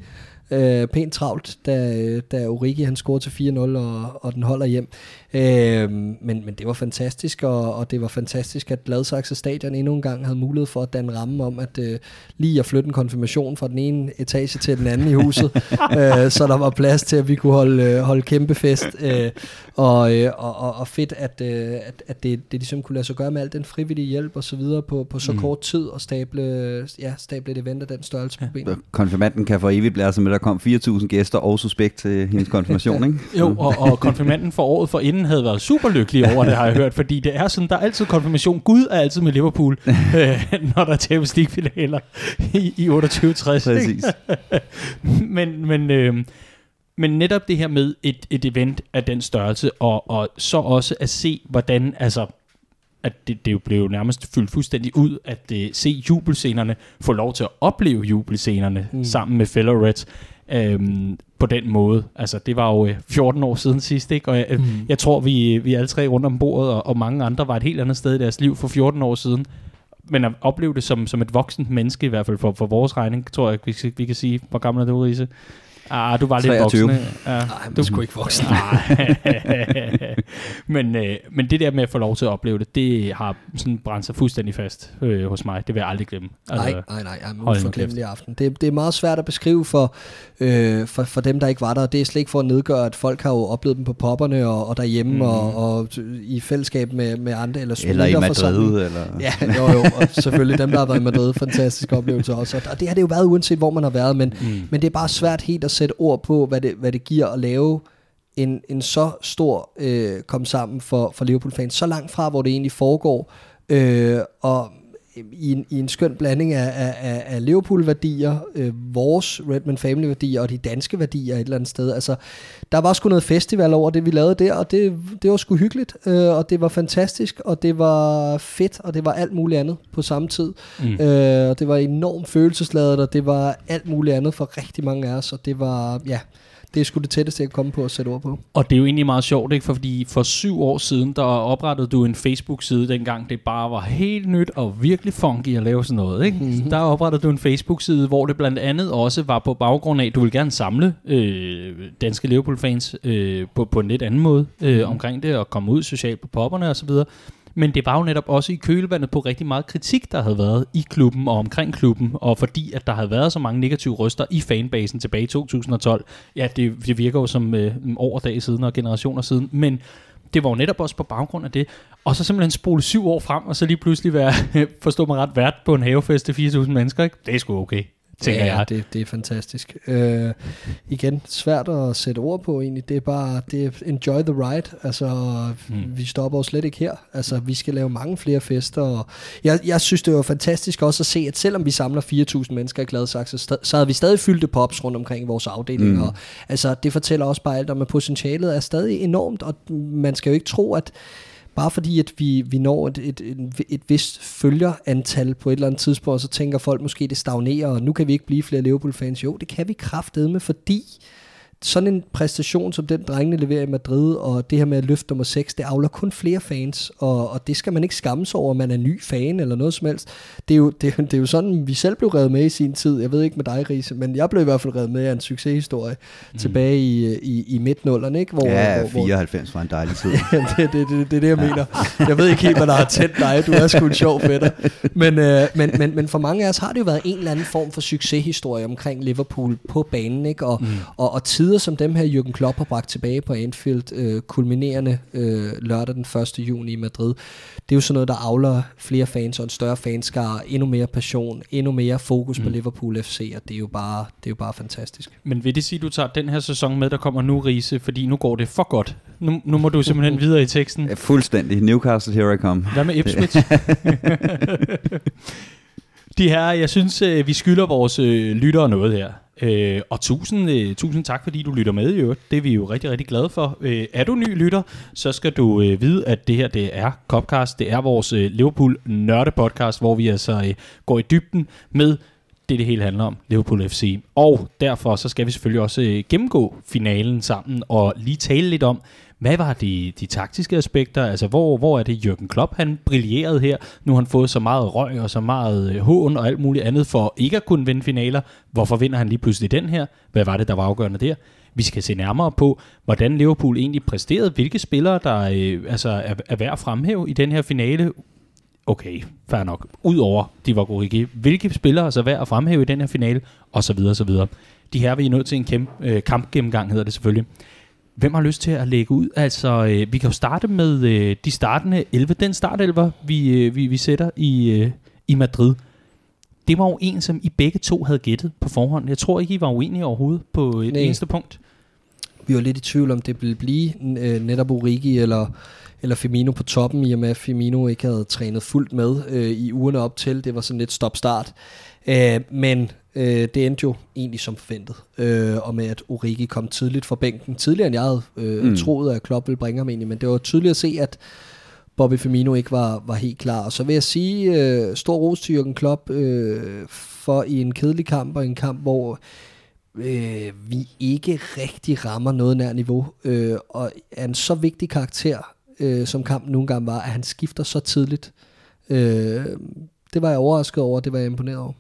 Speaker 3: øh, pænt travlt, da, da Origi han scorede til 4-0, og, og den holder hjem. Øh, men, men det var fantastisk, og, og det var fantastisk, at Gladsaxe Stadion endnu en gang havde mulighed for at danne ramme om, at øh, lige at flytte en konfirmation fra den ene etage til den anden i huset, øh, så der var plads til, at vi kunne holde, øh, holde kæmpe fest. Øh, og, øh, og, og, fedt, at, øh, at, at det, det ligesom kunne lade sig gøre med al den frivillige hjælp og så videre på, på så mm. kort tid, og stable, ja, stable et event af den størrelse på
Speaker 4: benet. Konfirmanden kan for evigt blære sig med, der kom 4.000 gæster og suspekt til hendes konfirmation, ikke?
Speaker 2: jo, og, og konfirmanden for året for inden havde været super lykkelig over det, har jeg hørt, fordi det er sådan, der er altid konfirmation. Gud er altid med Liverpool, øh, når der er Champions League-finaler i, i 28-60. Præcis. men, men, øh, men netop det her med et, et event af den størrelse, og, og så også at se, hvordan, altså, at det, det jo blev nærmest fyldt fuldstændig ud, at uh, se jubelscenerne, få lov til at opleve jubelscenerne mm. sammen med fellow Reds øhm, på den måde. Altså, det var jo 14 øh, år siden sidst, ikke? Og jeg, mm. jeg tror, vi, vi alle tre rundt om bordet, og, og mange andre var et helt andet sted i deres liv for 14 år siden. Men at opleve det som, som et voksent menneske, i hvert fald for, for vores regning, tror jeg, vi, vi kan sige. Hvor gammel er du, Riese? Ah, du var 23. lidt voksen.
Speaker 3: Ja. Nej, du er sgu ikke voksen.
Speaker 2: men, øh, men det der med at få lov til at opleve det, det har sådan brændt sig fuldstændig fast øh, hos mig. Det vil jeg aldrig glemme.
Speaker 3: Altså, nej, nej, nej. Jeg er uforglemmelig aften. Det, det er meget svært at beskrive for, øh, for, for dem, der ikke var der. Det er slet ikke for at nedgøre, at folk har jo oplevet dem på popperne og, og derhjemme mm. og, og i fællesskab med, med andre. Eller,
Speaker 4: eller i Madrid. Eller...
Speaker 3: Ja, jo, jo. Og selvfølgelig dem, der har været i Madrid. Fantastisk oplevelse også. Og det har det jo været uanset, hvor man har været. Men, mm. men det er bare svært helt at sætte ord på, hvad det, hvad det giver at lave en, en så stor øh, kom sammen for, for Liverpool-fans, så langt fra, hvor det egentlig foregår, øh, og i en, i en skøn blanding af, af, af Liverpool-værdier, øh, vores Redman Family-værdier og de danske værdier et eller andet sted. Altså, der var sgu noget festival over det, vi lavede der, og det, det var sgu hyggeligt, øh, og det var fantastisk, og det var fedt, og det var alt muligt andet på samme tid. Mm. Øh, og det var enormt følelsesladet, og det var alt muligt andet for rigtig mange af os, og det var, ja, Det er sgu det tætteste, jeg kan komme på at sætte ord på.
Speaker 2: Og det er jo egentlig meget sjovt, ikke? For fordi for syv år siden, der oprettede du en Facebook-side, dengang det bare var helt nyt og virkelig funky at lave sådan noget, ikke? Mm-hmm. Der oprettede du en Facebook-side, hvor det blandt andet også var på baggrund af, at du vil gerne samle øh, danske Liverpool-fans øh, på, på en lidt anden måde øh, omkring det, og komme ud socialt på popperne og så videre. Men det var jo netop også i kølvandet på rigtig meget kritik, der havde været i klubben og omkring klubben, og fordi at der havde været så mange negative røster i fanbasen tilbage i 2012. Ja, det, det virker jo som øh, over dag siden og generationer siden, men det var jo netop også på baggrund af det. Og så simpelthen spole syv år frem, og så lige pludselig være, forstå mig ret, vært på en havefest til 4.000 mennesker. Ikke? Det er sgu okay tænker
Speaker 3: ja,
Speaker 2: jeg.
Speaker 3: Det, det er fantastisk. Øh, igen, svært at sætte ord på egentlig. Det er bare, det er enjoy the ride. Altså, hmm. vi stopper jo slet ikke her. Altså, vi skal lave mange flere fester. Og jeg, jeg synes, det var fantastisk også at se, at selvom vi samler 4.000 mennesker i Gladsaxe, så, så havde vi stadig fyldt det pops rundt omkring i vores afdeling. Hmm. Og, altså, det fortæller også bare alt om, at potentialet er stadig enormt, og man skal jo ikke tro, at bare fordi at vi, vi når et, et, et, et vist følgerantal på et eller andet tidspunkt, så tænker folk måske, det stagnerer, og nu kan vi ikke blive flere Liverpool-fans. Jo, det kan vi kraftedme, fordi sådan en præstation, som den drengene leverer i Madrid, og det her med at løfte nummer 6, det afler kun flere fans, og, og det skal man ikke skamme sig over, at man er ny fan eller noget som helst. Det er, jo, det, det er jo sådan, vi selv blev reddet med i sin tid. Jeg ved ikke med dig, Riese, men jeg blev i hvert fald reddet med af en succeshistorie mm. tilbage i, i, i midt-nullerne. Ikke?
Speaker 4: Hvor, ja, hvor, 94 var en dejlig tid.
Speaker 3: det, det, det, det, det er det, jeg mener. Jeg ved ikke helt, hvad der har tændt dig. Du er sgu en sjov fætter. Men, øh, men, men, men for mange af os har det jo været en eller anden form for succeshistorie omkring Liverpool på banen, ikke? Og, mm. og, og tider tider som dem her, Jürgen Klopp har bragt tilbage på Anfield, øh, kulminerende øh, lørdag den 1. juni i Madrid, det er jo sådan noget, der avler flere fans og en større fanskar, endnu mere passion, endnu mere fokus mm. på Liverpool FC, og det er, jo bare, det er jo bare fantastisk.
Speaker 2: Men vil det sige, at du tager den her sæson med, der kommer nu, Riese, fordi nu går det for godt? Nu, nu må du simpelthen videre i teksten.
Speaker 4: Ja, fuldstændig. Newcastle, here I come.
Speaker 2: Hvad med Ipswich? De her, jeg synes, øh, vi skylder vores øh, lyttere noget her. Øh, og tusind, øh, tusind tak, fordi du lytter med i øvrigt. Det er vi jo rigtig, rigtig glade for. Øh, er du ny lytter, så skal du øh, vide, at det her det er Copcast. Det er vores øh, Liverpool nørde podcast, hvor vi altså øh, går i dybden med det, det hele handler om, Liverpool FC. Og derfor så skal vi selvfølgelig også øh, gennemgå finalen sammen og lige tale lidt om, hvad var de, de taktiske aspekter? Altså, hvor, hvor er det Jürgen Klopp, han brillerede her? Nu har han fået så meget røg og så meget øh, hån og alt muligt andet for ikke at kunne vinde finaler. Hvorfor vinder han lige pludselig den her? Hvad var det, der var afgørende der? Vi skal se nærmere på, hvordan Liverpool egentlig præsterede, hvilke spillere, der øh, altså er, er værd at fremhæve i den her finale. Okay, fair nok. Udover Divock Origi, hvilke spillere er så værd at fremhæve i den her finale, og så videre, så videre. De her vi er nødt til en kæmpe, øh, kampgennemgang, hedder det selvfølgelig. Hvem har lyst til at lægge ud? Altså, øh, vi kan jo starte med øh, de startende 11. Den startelver, vi, øh, vi, vi sætter i, øh, i Madrid. Det var jo en, som I begge to havde gættet på forhånd. Jeg tror ikke, I var uenige overhovedet på et Nej. eneste punkt.
Speaker 3: Vi var lidt i tvivl om, det ville blive øh, netop Origi eller, eller Firmino på toppen, i og med at Firmino ikke havde trænet fuldt med øh, i ugerne op til. Det var sådan lidt stop-start. Øh, men øh, det endte jo egentlig som forventet, øh, og med at Origi kom tidligt fra bænken, tidligere end jeg havde øh, mm. troet, at Klopp ville bringe ham ind men det var tydeligt at se, at Bobby Firmino ikke var, var helt klar. Og så vil jeg sige, øh, stor ros til Jürgen Klopp øh, for i en kedelig kamp, og en kamp, hvor øh, vi ikke rigtig rammer noget nær niveau, øh, og er en så vigtig karakter, øh, som kampen nogle gange var, at han skifter så tidligt. Øh, det var jeg overrasket over, det var jeg imponeret over.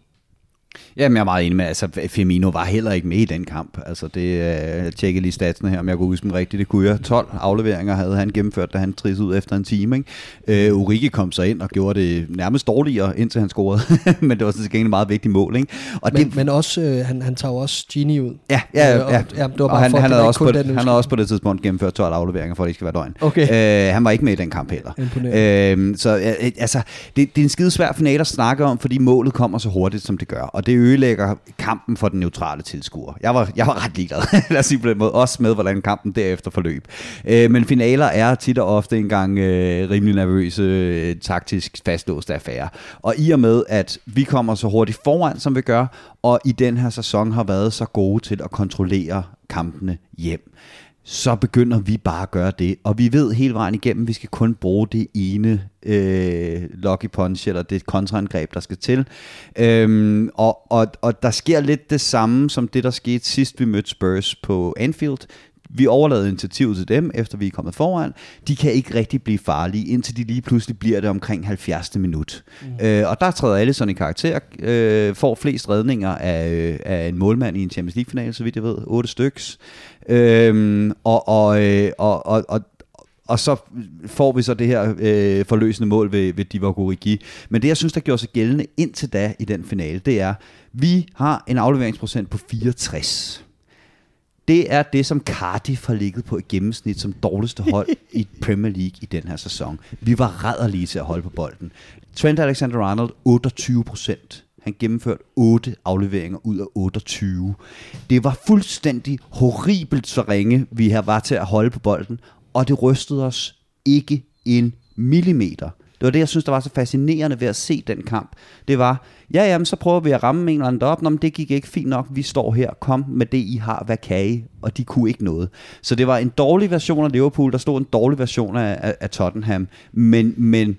Speaker 4: Jamen, jeg er meget enig med, altså Firmino var heller ikke med i den kamp. Altså det, øh, jeg tjekkede lige statsene her, om jeg kunne huske dem rigtigt. Det kunne jeg. 12 afleveringer havde han gennemført, da han trissede ud efter en time. Ikke? Uh, Urike kom så ind og gjorde det nærmest dårligere, indtil han scorede. men det var så gengæld meget vigtigt mål. Ikke?
Speaker 3: Og men, det, men også, øh, han, han tager også Gini ud.
Speaker 4: Ja, ja, ja. Øh, og, ja. ja det var bare og han, for, han, havde også på, den, han havde også på det tidspunkt gennemført 12 afleveringer, for at det ikke skal være døgn.
Speaker 3: Okay.
Speaker 4: Uh, han var ikke med i den kamp heller. Uh, så uh, altså, det, det er en skide svær final at snakke om, fordi målet kommer så hurtigt, som det gør. Og det ødelægger kampen for den neutrale tilskuer. Jeg var, jeg var ret ligeglad, lad os sige på den måde, også med, hvordan kampen derefter forløb. Øh, men finaler er tit og ofte engang øh, rimelig nervøse, øh, taktisk fastlåste affære. Og i og med, at vi kommer så hurtigt foran, som vi gør, og i den her sæson har været så gode til at kontrollere kampene hjem, så begynder vi bare at gøre det. Og vi ved hele vejen igennem, at vi skal kun bruge det ene øh, lucky punch, eller det kontraangreb, der skal til. Øhm, og, og, og der sker lidt det samme, som det, der skete sidst, vi mødte Spurs på Anfield. Vi overlader initiativet til dem, efter vi er kommet foran. De kan ikke rigtig blive farlige, indtil de lige pludselig bliver det omkring 70. minut. Mm. Øh, og der træder alle sådan i karakter, øh, får flest redninger af, øh, af en målmand i en Champions League-finale, så vidt jeg ved. 8 styks. Øh, og, og, øh, og, og, og og så får vi så det her øh, forløsende mål ved, ved Divock Origi. Men det, jeg synes, der gjorde sig gældende indtil da i den finale, det er, vi har en afleveringsprocent på 64. Det er det, som Cardiff har ligget på i gennemsnit som dårligste hold i Premier League i den her sæson. Vi var rædderlige til at holde på bolden. Trent Alexander-Arnold, 28 procent. Han gennemførte 8 afleveringer ud af 28. Det var fuldstændig horribelt så ringe, vi her var til at holde på bolden, og det rystede os ikke en millimeter. Det var det, jeg synes, der var så fascinerende ved at se den kamp. Det var, ja, jamen, så prøver vi at ramme en eller anden op. Nå, men det gik ikke fint nok. Vi står her. Kom med det, I har. Hvad kan I? Og de kunne ikke noget. Så det var en dårlig version af Liverpool. Der stod en dårlig version af, af, af Tottenham. Men, men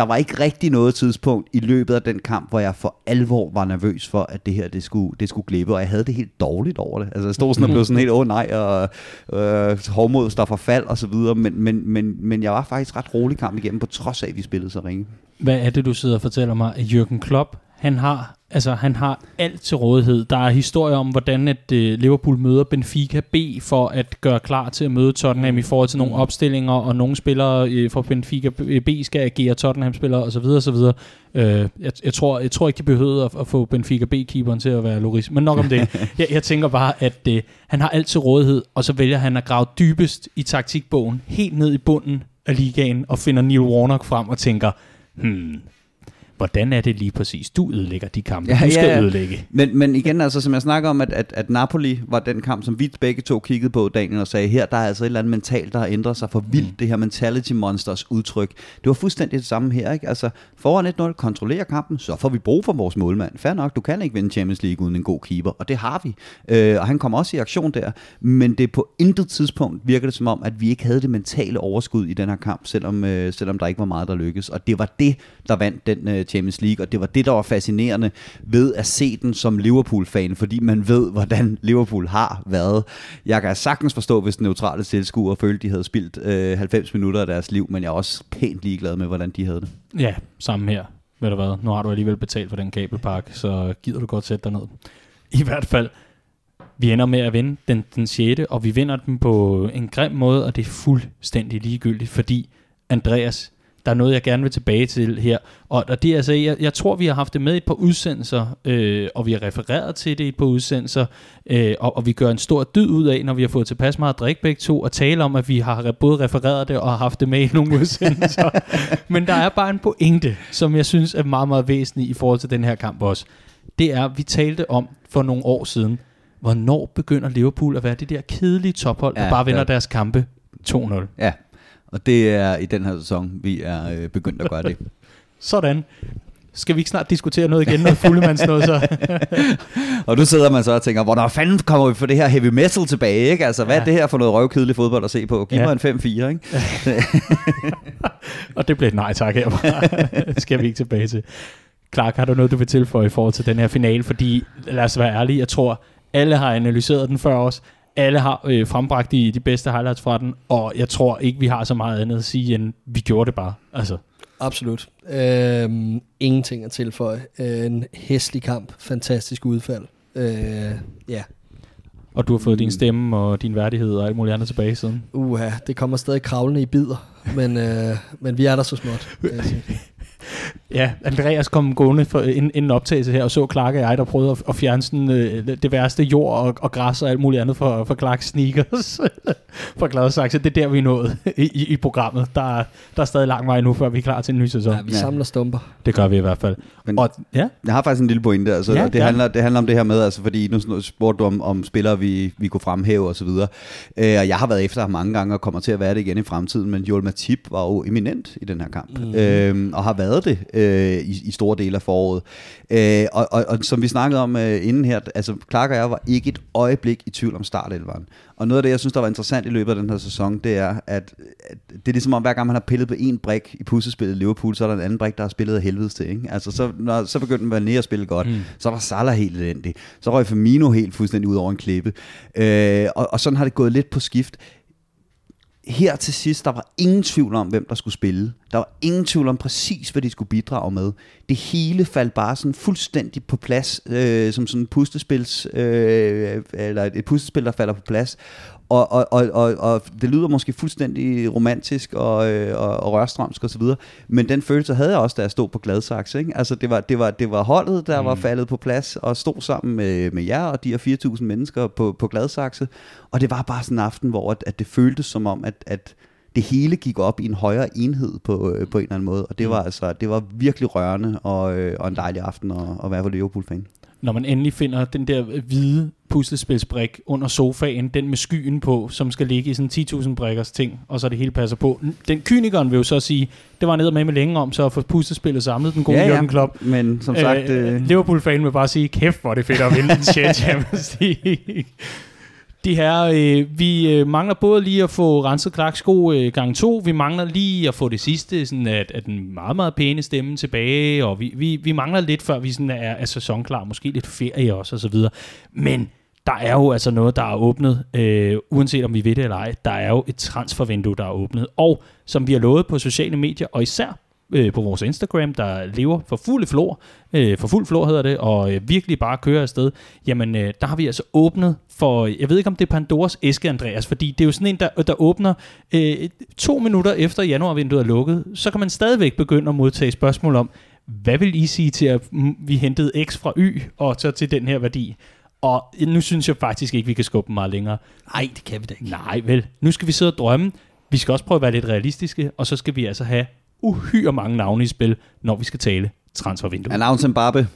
Speaker 4: der var ikke rigtig noget tidspunkt i løbet af den kamp, hvor jeg for alvor var nervøs for, at det her det skulle, det skulle glippe, og jeg havde det helt dårligt over det. Altså jeg stod sådan og blev sådan helt, åh oh, nej, og øh, hårdmod står for fald og så videre, men, men, men, men jeg var faktisk ret rolig kamp igennem, på trods af, at vi spillede så ringe.
Speaker 2: Hvad er det, du sidder og fortæller mig? at Jürgen Klopp, han har, altså, han har alt til rådighed. Der er historier om, hvordan at, uh, Liverpool møder Benfica B for at gøre klar til at møde Tottenham i forhold til nogle opstillinger, og nogle spillere uh, fra Benfica B skal agere Tottenham-spillere osv. osv. Uh, jeg, jeg, tror, jeg tror ikke, de behøvede at, at få Benfica B-keeperen til at være Loris, men nok om det. jeg, jeg tænker bare, at uh, han har alt til rådighed, og så vælger han at grave dybest i taktikbogen, helt ned i bunden af ligaen, og finder Neil Warnock frem og tænker, hmm, hvordan er det lige præcis, du ødelægger de kampe, ja, du skal ja, ødelægge.
Speaker 4: Men, men igen, altså, som jeg snakker om, at, at, at Napoli var den kamp, som vi begge to kiggede på, Daniel, og sagde, her der er altså et eller andet mentalt, der har ændret sig for vildt, mm. det her mentality monsters udtryk. Det var fuldstændig det samme her, ikke? Altså, foran 1-0, kontrollerer kampen, så får vi brug for vores målmand. Fair nok, du kan ikke vinde Champions League uden en god keeper, og det har vi. Øh, og han kommer også i aktion der, men det på intet tidspunkt virker det som om, at vi ikke havde det mentale overskud i den her kamp, selvom, øh, selvom der ikke var meget, der lykkedes. Og det var det, der vandt den øh, Champions League, og det var det, der var fascinerende ved at se den som Liverpool-fan, fordi man ved, hvordan Liverpool har været. Jeg kan sagtens forstå, hvis den neutrale tilskuer følte, de havde spildt øh, 90 minutter af deres liv, men jeg er også pænt ligeglad med, hvordan de havde det.
Speaker 2: Ja, samme her. Ved du hvad, nu har du alligevel betalt for den kabelpakke, så gider du godt sætte dig ned. I hvert fald, vi ender med at vinde den, den 6. og vi vinder den på en grim måde, og det er fuldstændig ligegyldigt, fordi Andreas der er noget, jeg gerne vil tilbage til her. Og, og det er altså, jeg, jeg tror, vi har haft det med i et par udsendelser, øh, og vi har refereret til det i et par udsendelser, øh, og, og vi gør en stor dyd ud af, når vi har fået tilpas meget drik begge to, og tale om, at vi har både refereret det og haft det med i nogle udsendelser. Men der er bare en pointe, som jeg synes er meget, meget væsentlig i forhold til den her kamp også. Det er, vi talte om for nogle år siden, hvornår begynder Liverpool at være det der kedelige tophold, der ja, bare vinder ja. deres kampe 2-0.
Speaker 4: Ja, og det er i den her sæson, vi er øh, begyndt at gøre det.
Speaker 2: Sådan. Skal vi ikke snart diskutere noget igen, noget fuldemands noget så?
Speaker 4: og nu sidder man så og tænker, hvor fanden kommer vi for det her heavy metal tilbage, ikke? Altså, hvad ja. er det her for noget røvkedelig fodbold at se på? Giv ja. mig en 5-4, ikke?
Speaker 2: og det blev et nej tak her. det skal vi ikke tilbage til. Clark, har du noget, du vil tilføje i forhold til den her finale? Fordi, lad os være ærlige, jeg tror, alle har analyseret den før os alle har øh, frembragt de, de bedste highlights fra den, og jeg tror ikke, vi har så meget andet at sige, end vi gjorde det bare. Altså.
Speaker 3: Absolut. Øhm, ingenting at tilføje. Øh, en hæslig kamp. Fantastisk udfald. Øh, ja.
Speaker 2: Og du har fået din stemme og din værdighed og alt muligt andet tilbage siden?
Speaker 3: Uha, det kommer stadig kravlende i bidder, men, øh, men vi er der så småt.
Speaker 2: Ja, Andreas kom gående for, inden, inden optagelse her, og så Clark og jeg, der prøvede at, at fjerne sådan, øh, det værste jord og, og græs og alt muligt andet for, for Clarks sneakers. for glad sagt, det er der, vi er nået i, i, i programmet. Der, der er stadig lang vej nu, før vi er klar til en ny sæson.
Speaker 3: Ja, vi samler stumper.
Speaker 2: Det gør vi i hvert fald.
Speaker 4: Men og, ja? Jeg har faktisk en lille pointe. Altså, ja, det, handler, det handler om det her med, altså, fordi nu spurgte du om, om spillere, vi, vi kunne fremhæve og så videre. Øh, og jeg har været efter ham mange gange og kommer til at være det igen i fremtiden, men Joel Matip var jo eminent i den her kamp. Mm. Øh, og har været det øh, i, i store dele af foråret. Øh, og, og, og som vi snakkede om øh, inden her, altså Clark og jeg var ikke et øjeblik i tvivl om startelveren. Og noget af det, jeg synes, der var interessant i løbet af den her sæson, det er, at, at det er ligesom om, hver gang man har pillet på en brik i puslespillet Liverpool, så er der en anden brik, der har spillet af helvedes til. Ikke? Altså, så, når, så begyndte man at spille godt. Mm. Så var Salah helt elendig. Så røg Firmino helt fuldstændig ud over en klippe. Øh, og, og sådan har det gået lidt på skift her til sidst, der var ingen tvivl om, hvem der skulle spille. Der var ingen tvivl om præcis, hvad de skulle bidrage med. Det hele faldt bare sådan fuldstændig på plads, øh, som sådan et puslespils, øh, eller et pustespil, der falder på plads. Og, og, og, og, og det lyder måske fuldstændig romantisk og, øh, og, og rørstrømsk osv., men den følelse havde jeg også, da jeg stod på Gladsaxe. Ikke? Altså, det var, det, var, det var holdet, der mm. var faldet på plads og stod sammen med, med jer og de her 4.000 mennesker på, på Gladsaxe. Og det var bare sådan en aften, hvor at, at det føltes som om, at, at det hele gik op i en højere enhed på, øh, på en eller anden måde. Og det var, mm. altså, det var virkelig rørende og, øh, og en dejlig aften at, at være for Liverpool-fan
Speaker 2: når man endelig finder den der hvide puslespilsbrik under sofaen, den med skyen på, som skal ligge i sådan 10.000 brikkers ting, og så det hele passer på. Den kynikeren vil jo så sige, det var ned med med længe om, så at få puslespillet samlet, den gode ja, Jørgen Klopp.
Speaker 4: Men som sagt... Øh,
Speaker 2: øh... Liverpool-fan vil bare sige, kæft hvor er det fedt at vinde en Champions League. De her, øh, vi øh, mangler både lige at få renset Clarks sko øh, gang to, vi mangler lige at få det sidste, sådan at, at den meget, meget pæne stemme tilbage, og vi, vi, vi mangler lidt, før vi sådan er, er sæsonklar, måske lidt ferie også, og så videre. Men der er jo altså noget, der er åbnet, øh, uanset om vi ved det eller ej. Der er jo et transfervindue, der er åbnet. Og som vi har lovet på sociale medier, og især øh, på vores Instagram, der lever for fuld flor, øh, for fuld flor hedder det, og øh, virkelig bare kører afsted, jamen øh, der har vi altså åbnet for, jeg ved ikke om det er Pandoras æske, Andreas, fordi det er jo sådan en, der, der åbner øh, to minutter efter januarvinduet er lukket, så kan man stadigvæk begynde at modtage spørgsmål om, hvad vil I sige til, at vi hentede X fra Y, og så til den her værdi? Og nu synes jeg faktisk ikke, vi kan skubbe meget længere.
Speaker 3: Nej, det kan vi da ikke.
Speaker 2: Nej, vel. Nu skal vi sidde og drømme. Vi skal også prøve at være lidt realistiske, og så skal vi altså have uhyre mange navne i spil, når vi skal tale transfervindue.
Speaker 4: Announce Mbappe.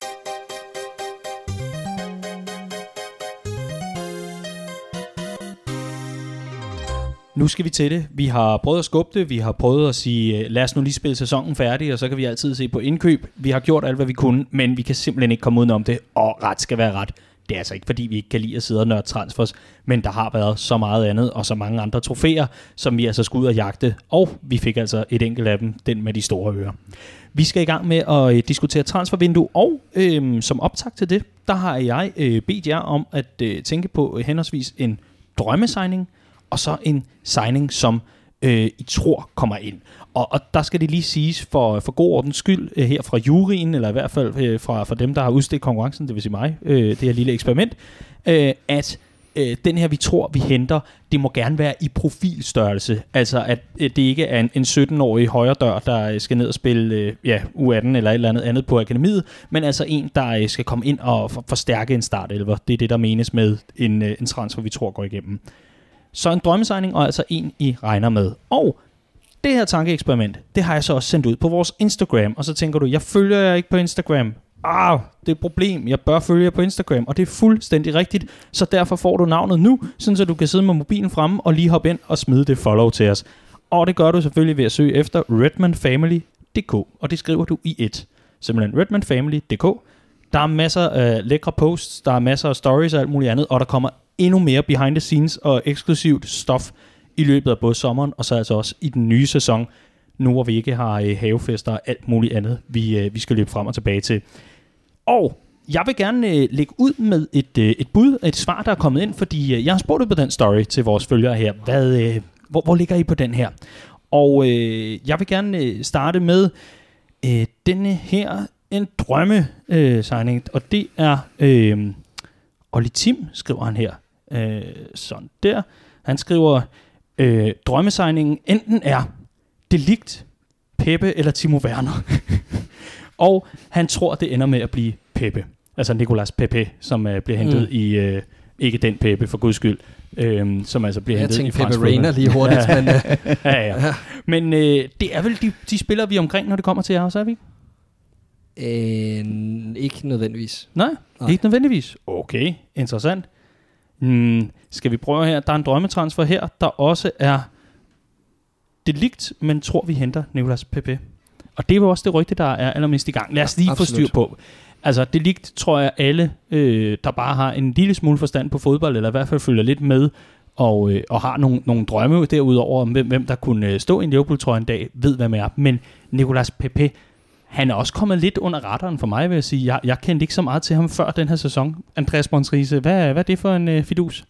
Speaker 2: Nu skal vi til det. Vi har prøvet at skubbe det. Vi har prøvet at sige, øh, lad os nu lige spille sæsonen færdig, og så kan vi altid se på indkøb. Vi har gjort alt, hvad vi kunne, men vi kan simpelthen ikke komme udenom det. Og ret skal være ret. Det er altså ikke, fordi vi ikke kan lide at sidde og nørde transfers, men der har været så meget andet, og så mange andre trofæer, som vi altså skulle ud og jagte, og vi fik altså et enkelt af dem, den med de store ører. Vi skal i gang med at øh, diskutere transfervindue, og øhm, som optag til det, der har jeg øh, bedt jer om at øh, tænke på øh, henholdsvis en drømmesigning, og så en signing, som øh, I tror kommer ind. Og, og der skal det lige siges for, for god ordens skyld øh, her fra juryen, eller i hvert fald øh, fra, fra dem, der har udstedt konkurrencen, det vil sige mig, øh, det her lille eksperiment, øh, at øh, den her, vi tror, vi henter, det må gerne være i profilstørrelse. Altså, at øh, det ikke er en, en 17-årig højre dør, der øh, skal ned og spille øh, ja, U18 eller et eller andet andet på akademiet, men altså en, der øh, skal komme ind og for, forstærke en startelver. Det er det, der menes med en, øh, en transfer, vi tror går igennem. Så en drømmesigning, og altså en, I regner med. Og det her tankeeksperiment, det har jeg så også sendt ud på vores Instagram, og så tænker du, jeg følger jer ikke på Instagram. Ah, det er et problem. Jeg bør følge jer på Instagram, og det er fuldstændig rigtigt. Så derfor får du navnet nu, sådan så du kan sidde med mobilen fremme og lige hoppe ind og smide det follow til os. Og det gør du selvfølgelig ved at søge efter redmanfamily.dk, og det skriver du i et. Simpelthen redmanfamily.dk. Der er masser af lækre posts, der er masser af stories og alt muligt andet, og der kommer endnu mere behind the scenes og eksklusivt stof i løbet af både sommeren og så altså også i den nye sæson, nu hvor vi ikke har øh, havefester og alt muligt andet, vi, øh, vi skal løbe frem og tilbage til. Og jeg vil gerne øh, lægge ud med et, øh, et bud, et svar, der er kommet ind, fordi øh, jeg har spurgt på den story til vores følgere her. Hvad, øh, hvor, hvor ligger I på den her? Og øh, jeg vil gerne øh, starte med øh, denne her, en drømme øh, signing, og det er øh, Olli Tim, skriver han her. Øh, sådan der. Han skriver, øh, drømmesegningen enten er Delikt, Peppe eller Timo Werner. og han tror, det ender med at blive Peppe. Altså Nicolas Pepe, som uh, bliver hentet mm. i, uh, ikke den Peppe for guds skyld, øh, som altså bliver
Speaker 3: jeg
Speaker 2: hentet
Speaker 3: i fransk Pepe Reina lige hurtigt. ja, men,
Speaker 2: uh. ja, ja. Men uh, det er vel de, de spiller vi omkring, når det kommer til jer også, er vi ikke?
Speaker 3: Øh, ikke nødvendigvis.
Speaker 2: Nej, Nej, ikke nødvendigvis. Okay, interessant. Hmm, skal vi prøve her? Der er en drømmetransfer her, der også er delikt, men tror vi henter Nicolas Pepe. Og det er jo også det rygte, der er allermest i gang. Lad os lige få styr på. Altså, det ligt, tror jeg, alle, øh, der bare har en lille smule forstand på fodbold, eller i hvert fald følger lidt med, og, øh, og har nogle, nogle drømme derudover om, hvem, hvem der kunne øh, stå i en Liverpool-trøje en dag, ved, hvad man er. Men Nicolas Pepe, han er også kommet lidt under radaren for mig, vil jeg sige. Jeg, jeg kendte ikke så meget til ham før den her sæson. Andreas Bonsrise, hvad, hvad er det for en øh, fidus?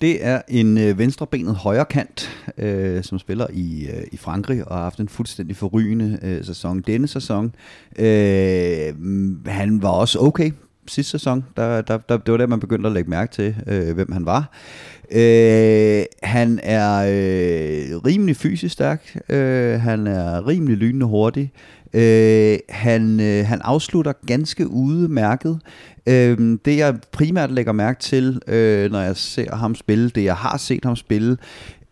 Speaker 4: Det er en øh, venstrebenet højrekant, øh, som spiller i, øh, i Frankrig og har haft en fuldstændig forrygende øh, sæson denne sæson. Øh, han var også okay sidste sæson. Der, der, der, det var der, man begyndte at lægge mærke til, øh, hvem han var. Øh, han er øh, rimelig fysisk stærk. Øh, han er rimelig lynende hurtig. Øh, Øh, han, øh, han afslutter ganske udmærket. Øh, det jeg primært lægger mærke til, øh, når jeg ser ham spille, det jeg har set ham spille,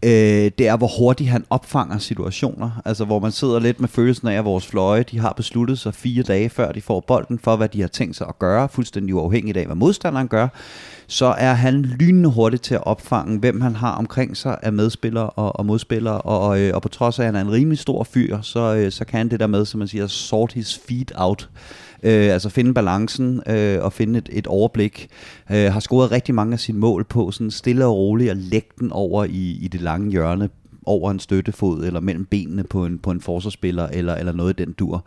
Speaker 4: øh, det er, hvor hurtigt han opfanger situationer. Altså, hvor man sidder lidt med følelsen af, at vores fløje, de har besluttet sig fire dage før de får bolden, for hvad de har tænkt sig at gøre, fuldstændig uafhængigt af, hvad modstanderen gør så er han lynende hurtig til at opfange, hvem han har omkring sig af medspillere og, og modspillere, og, og, øh, og på trods af, at han er en rimelig stor fyr, så, øh, så kan han det der med, som man siger, sort his feet out. Øh, altså finde balancen øh, og finde et, et overblik. Øh, har scoret rigtig mange af sine mål på sådan stille og roligt og lægge den over i, i det lange hjørne over en støttefod, eller mellem benene på en, på en forsvarsspiller, eller, eller noget i den dur.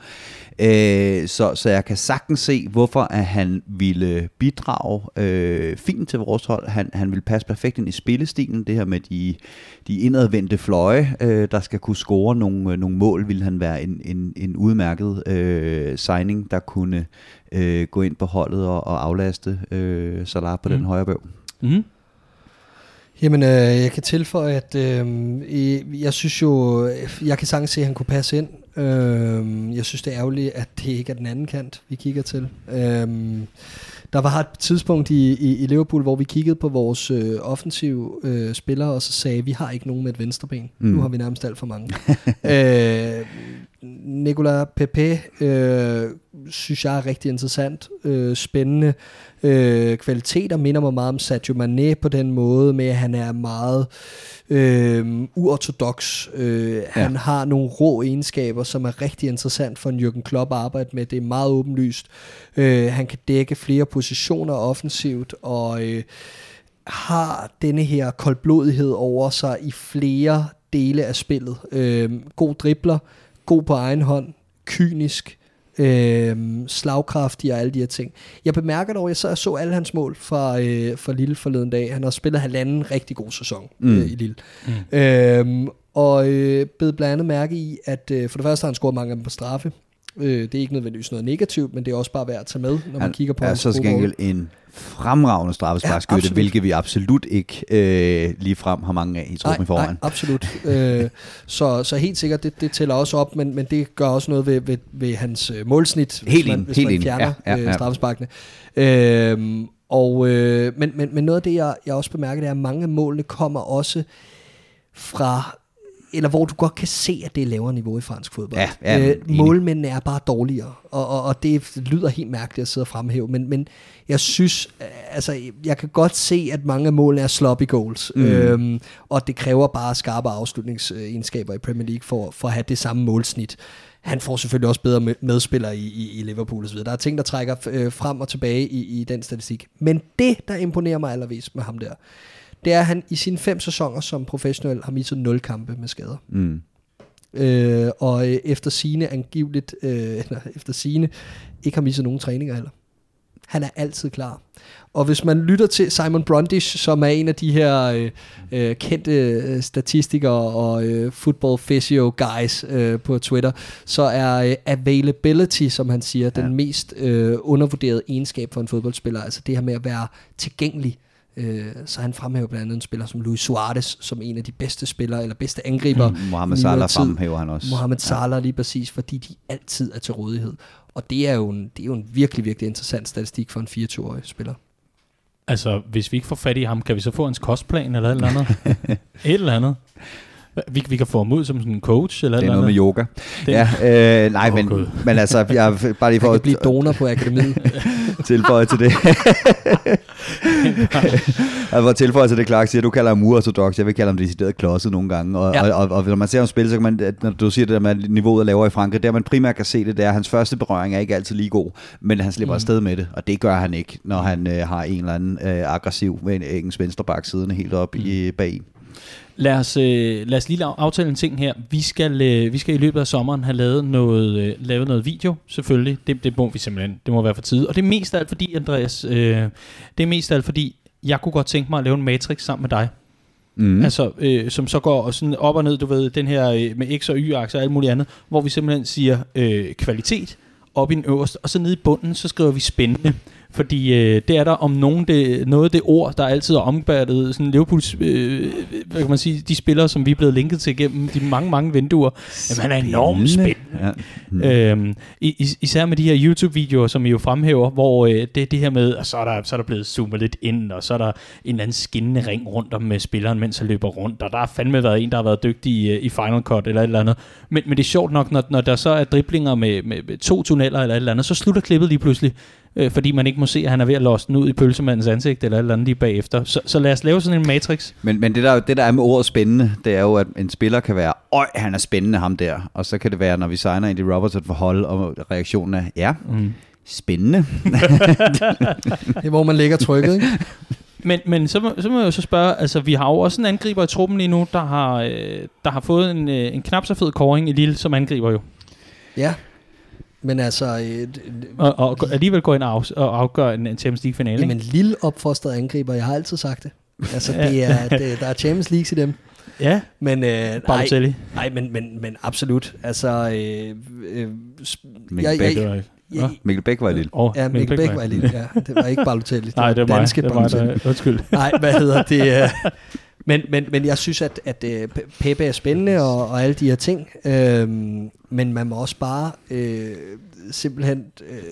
Speaker 4: Øh, så, så jeg kan sagtens se, hvorfor at han ville bidrage øh, fint til vores hold. Han, han vil passe perfekt ind i spillestilen, det her med de, de indadvendte fløje, øh, der skal kunne score nogle, øh, nogle mål, vil han være en, en, en udmærket øh, signing, der kunne øh, gå ind på holdet og, og aflaste øh, Salah på mm. den højre bøv. Mm.
Speaker 3: Jamen, øh, jeg kan tilføje, at øh, jeg synes jo, jeg kan sagtens se, at han kunne passe ind. Øh, jeg synes, det er ærgerligt, at det ikke er den anden kant, vi kigger til. Øh, der var et tidspunkt i, i, i Liverpool, hvor vi kiggede på vores øh, offensive øh, spillere, og så sagde, vi har ikke nogen med et venstreben. Mm. Nu har vi nærmest alt for mange. øh, Nicolas Pepe øh, synes jeg er rigtig interessant, øh, spændende øh, kvaliteter, minder mig meget om Sadio Mane på den måde, med at han er meget øh, uortodox. Øh, ja. Han har nogle rå egenskaber, som er rigtig interessant for en Jürgen Klopp at arbejde med. Det er meget åbenlyst. Øh, han kan dække flere positioner offensivt, og øh, har denne her koldblodighed over sig i flere dele af spillet. Øh, god dribler, god på egen hånd, kynisk, øh, slagkraftig og alle de her ting. Jeg bemærker dog, at jeg så, jeg så alle hans mål fra, øh, fra Lille forleden dag. Han har spillet halvanden rigtig god sæson mm. øh, i Lille. Mm. Øh, og øh, blev blandt andet mærke i, at øh, for det første har han scoret mange af dem på straffe. Øh, det er ikke nødvendigvis noget negativt, men det er også bare værd at tage med, når man
Speaker 4: han
Speaker 3: kigger på
Speaker 4: er hans så skal en fremragende straffesparkskytte, ja, hvilket vi absolut ikke øh, lige frem har mange af i truppen forvejen.
Speaker 3: Nej, absolut. øh, så, så helt sikkert, det, det tæller også op, men, men det gør også noget ved, ved, ved hans øh, målsnit,
Speaker 4: helt hvis
Speaker 3: man,
Speaker 4: ind,
Speaker 3: hvis
Speaker 4: helt
Speaker 3: man fjerner ja, ja, ja. Øh, straffesparkene. Øh, og, øh, men, men, men noget af det, jeg, jeg også bemærker, det er, at mange af målene kommer også fra eller hvor du godt kan se, at det er lavere niveau i fransk fodbold.
Speaker 4: Ja, ja, øh,
Speaker 3: målmændene er bare dårligere, og, og, og det lyder helt mærkeligt at sidde og fremhæve, men, men jeg synes, øh, altså, jeg kan godt se, at mange af målene er sloppy goals, mm. øhm, og det kræver bare skarpe afslutningsegenskaber i Premier League for, for at have det samme målsnit. Han får selvfølgelig også bedre medspillere i, i, i Liverpool osv. Der er ting, der trækker øh, frem og tilbage i, i den statistik. Men det, der imponerer mig allervis med ham der, det er, at han i sine fem sæsoner som professionel har misset nul kampe med skader. Mm. Øh, og øh, efter sine angiveligt, øh, eller efter sine, ikke har misset nogen træninger heller. Han er altid klar. Og hvis man lytter til Simon Brundish, som er en af de her øh, øh, kendte øh, statistikere og øh, football physio guys øh, på Twitter, så er øh, availability, som han siger, ja. den mest øh, undervurderede egenskab for en fodboldspiller. Altså det her med at være tilgængelig Øh, så han fremhæver blandt andet en spiller som Luis Suarez, som en af de bedste spillere, eller bedste angriber. Mm,
Speaker 4: Mohamed Salah fremhæver han også.
Speaker 3: Mohamed Salah lige præcis, fordi de altid er til rådighed. Og det er jo en, det er jo en virkelig, virkelig interessant statistik for en 24-årig spiller.
Speaker 2: Altså, hvis vi ikke får fat i ham, kan vi så få hans kostplan eller et eller andet? et eller andet. Vi, vi kan få ham ud som sådan en coach eller
Speaker 4: Det er
Speaker 2: noget
Speaker 4: med yoga. Det. Ja, øh, nej, oh, men, men altså, jeg bare lige for...
Speaker 3: at blive donor på akademiet.
Speaker 4: tilføje til det. jeg vil tilføje til det, Clark siger, du kalder ham uortodox, jeg vil kalde ham decideret klodset nogle gange. Og,
Speaker 3: Ja.
Speaker 4: og, og, og, når man ser ham spille, så kan man, at når du siger det der med niveauet er lavere i Frankrig, der man primært kan se det, det er, at hans første berøring er ikke altid lige god, men han slipper mm. afsted med det, og det gør han ikke, når han øh, har en eller anden øh, aggressiv med en engelsk venstreback siddende helt op mm. i bag.
Speaker 2: Lad os, øh, lad os lige aftale en ting her. Vi skal, øh, vi skal i løbet af sommeren have lavet noget, øh, lavet noget video, selvfølgelig. Det, det må vi simpelthen. Det må være for tid. Og det er mest af alt fordi, Andreas, øh, det er mest af alt fordi, jeg kunne godt tænke mig at lave en matrix sammen med dig.
Speaker 4: Mm.
Speaker 2: Altså, øh, som så går sådan op og ned, du ved, den her øh, med X og Y-akser og alt muligt andet, hvor vi simpelthen siger øh, kvalitet op i den øverste, og så nede i bunden, så skriver vi spændende. Fordi øh, det er der om nogen det, noget af det ord, der altid er omfattet, sådan Liverpools, øh, hvad kan man sige, de spillere, som vi er blevet linket til gennem de mange, mange vinduer, jamen han er enormt spændende.
Speaker 4: Ja. Mm.
Speaker 2: Øhm, i, is- især med de her YouTube-videoer, som I jo fremhæver, hvor øh, det det her med, at så er, der, så er der blevet zoomet lidt ind, og så er der en eller anden skinnende ring rundt om med spilleren, mens han løber rundt, og der har fandme været en, der har været dygtig i, øh, i Final Cut eller et eller andet. Men, men det er sjovt nok, når, når der så er driblinger med, med, med to tunneller eller et eller andet, så slutter klippet lige pludselig, øh, fordi man ikke må se, at han er ved at låse den ud i pølsemandens ansigt eller eller andet lige bagefter. Så, så lad os lave sådan en matrix.
Speaker 4: Men, men det, der, det der er med ordet spændende, det er jo, at en spiller kan være, øj, han er spændende ham der. Og så kan det være, når vi signer Andy Robertson for hold, og reaktionen er, ja,
Speaker 2: Mm.
Speaker 4: spændende.
Speaker 3: Det er, hvor man lægger trykket, ikke?
Speaker 2: Men, men så, må, så må jeg jo så spørge, altså vi har jo også en angriber i truppen lige nu, der har, øh, der har fået en, øh, en knap så fed koring i Lille som angriber jo.
Speaker 3: Ja. Men altså, øh, d-
Speaker 2: Og, og gå- alligevel går ind og, af, og afgør en, en Champions League finale.
Speaker 3: jamen, lille opfostret angriber, jeg har altid sagt det. Altså,
Speaker 2: Ja.
Speaker 3: det er, det, der er Champions League i dem.
Speaker 2: Ja,
Speaker 3: Men, øh, nej,
Speaker 2: Balotelli.
Speaker 3: nej men, men, men absolut. Altså, øh, øh, sp-
Speaker 4: Mikkel
Speaker 3: jeg,
Speaker 4: Bæk.
Speaker 2: Det
Speaker 3: jeg,
Speaker 2: var
Speaker 3: jeg,
Speaker 4: Mikkel Bæk var lille.
Speaker 2: Oh,
Speaker 3: ja, Mikkel Bæk var lidt. Ja, det var ikke Balotelli.
Speaker 2: Nej, det var mig.
Speaker 3: danske
Speaker 2: Det var mig,
Speaker 3: Balotelli.
Speaker 2: der, undskyld.
Speaker 3: Nej, hvad hedder det? Men, men, men jeg synes, at, at øh, Pe- Pepe er spændende og, og alle de her ting. Øhm, men man må også bare øh, simpelthen øh,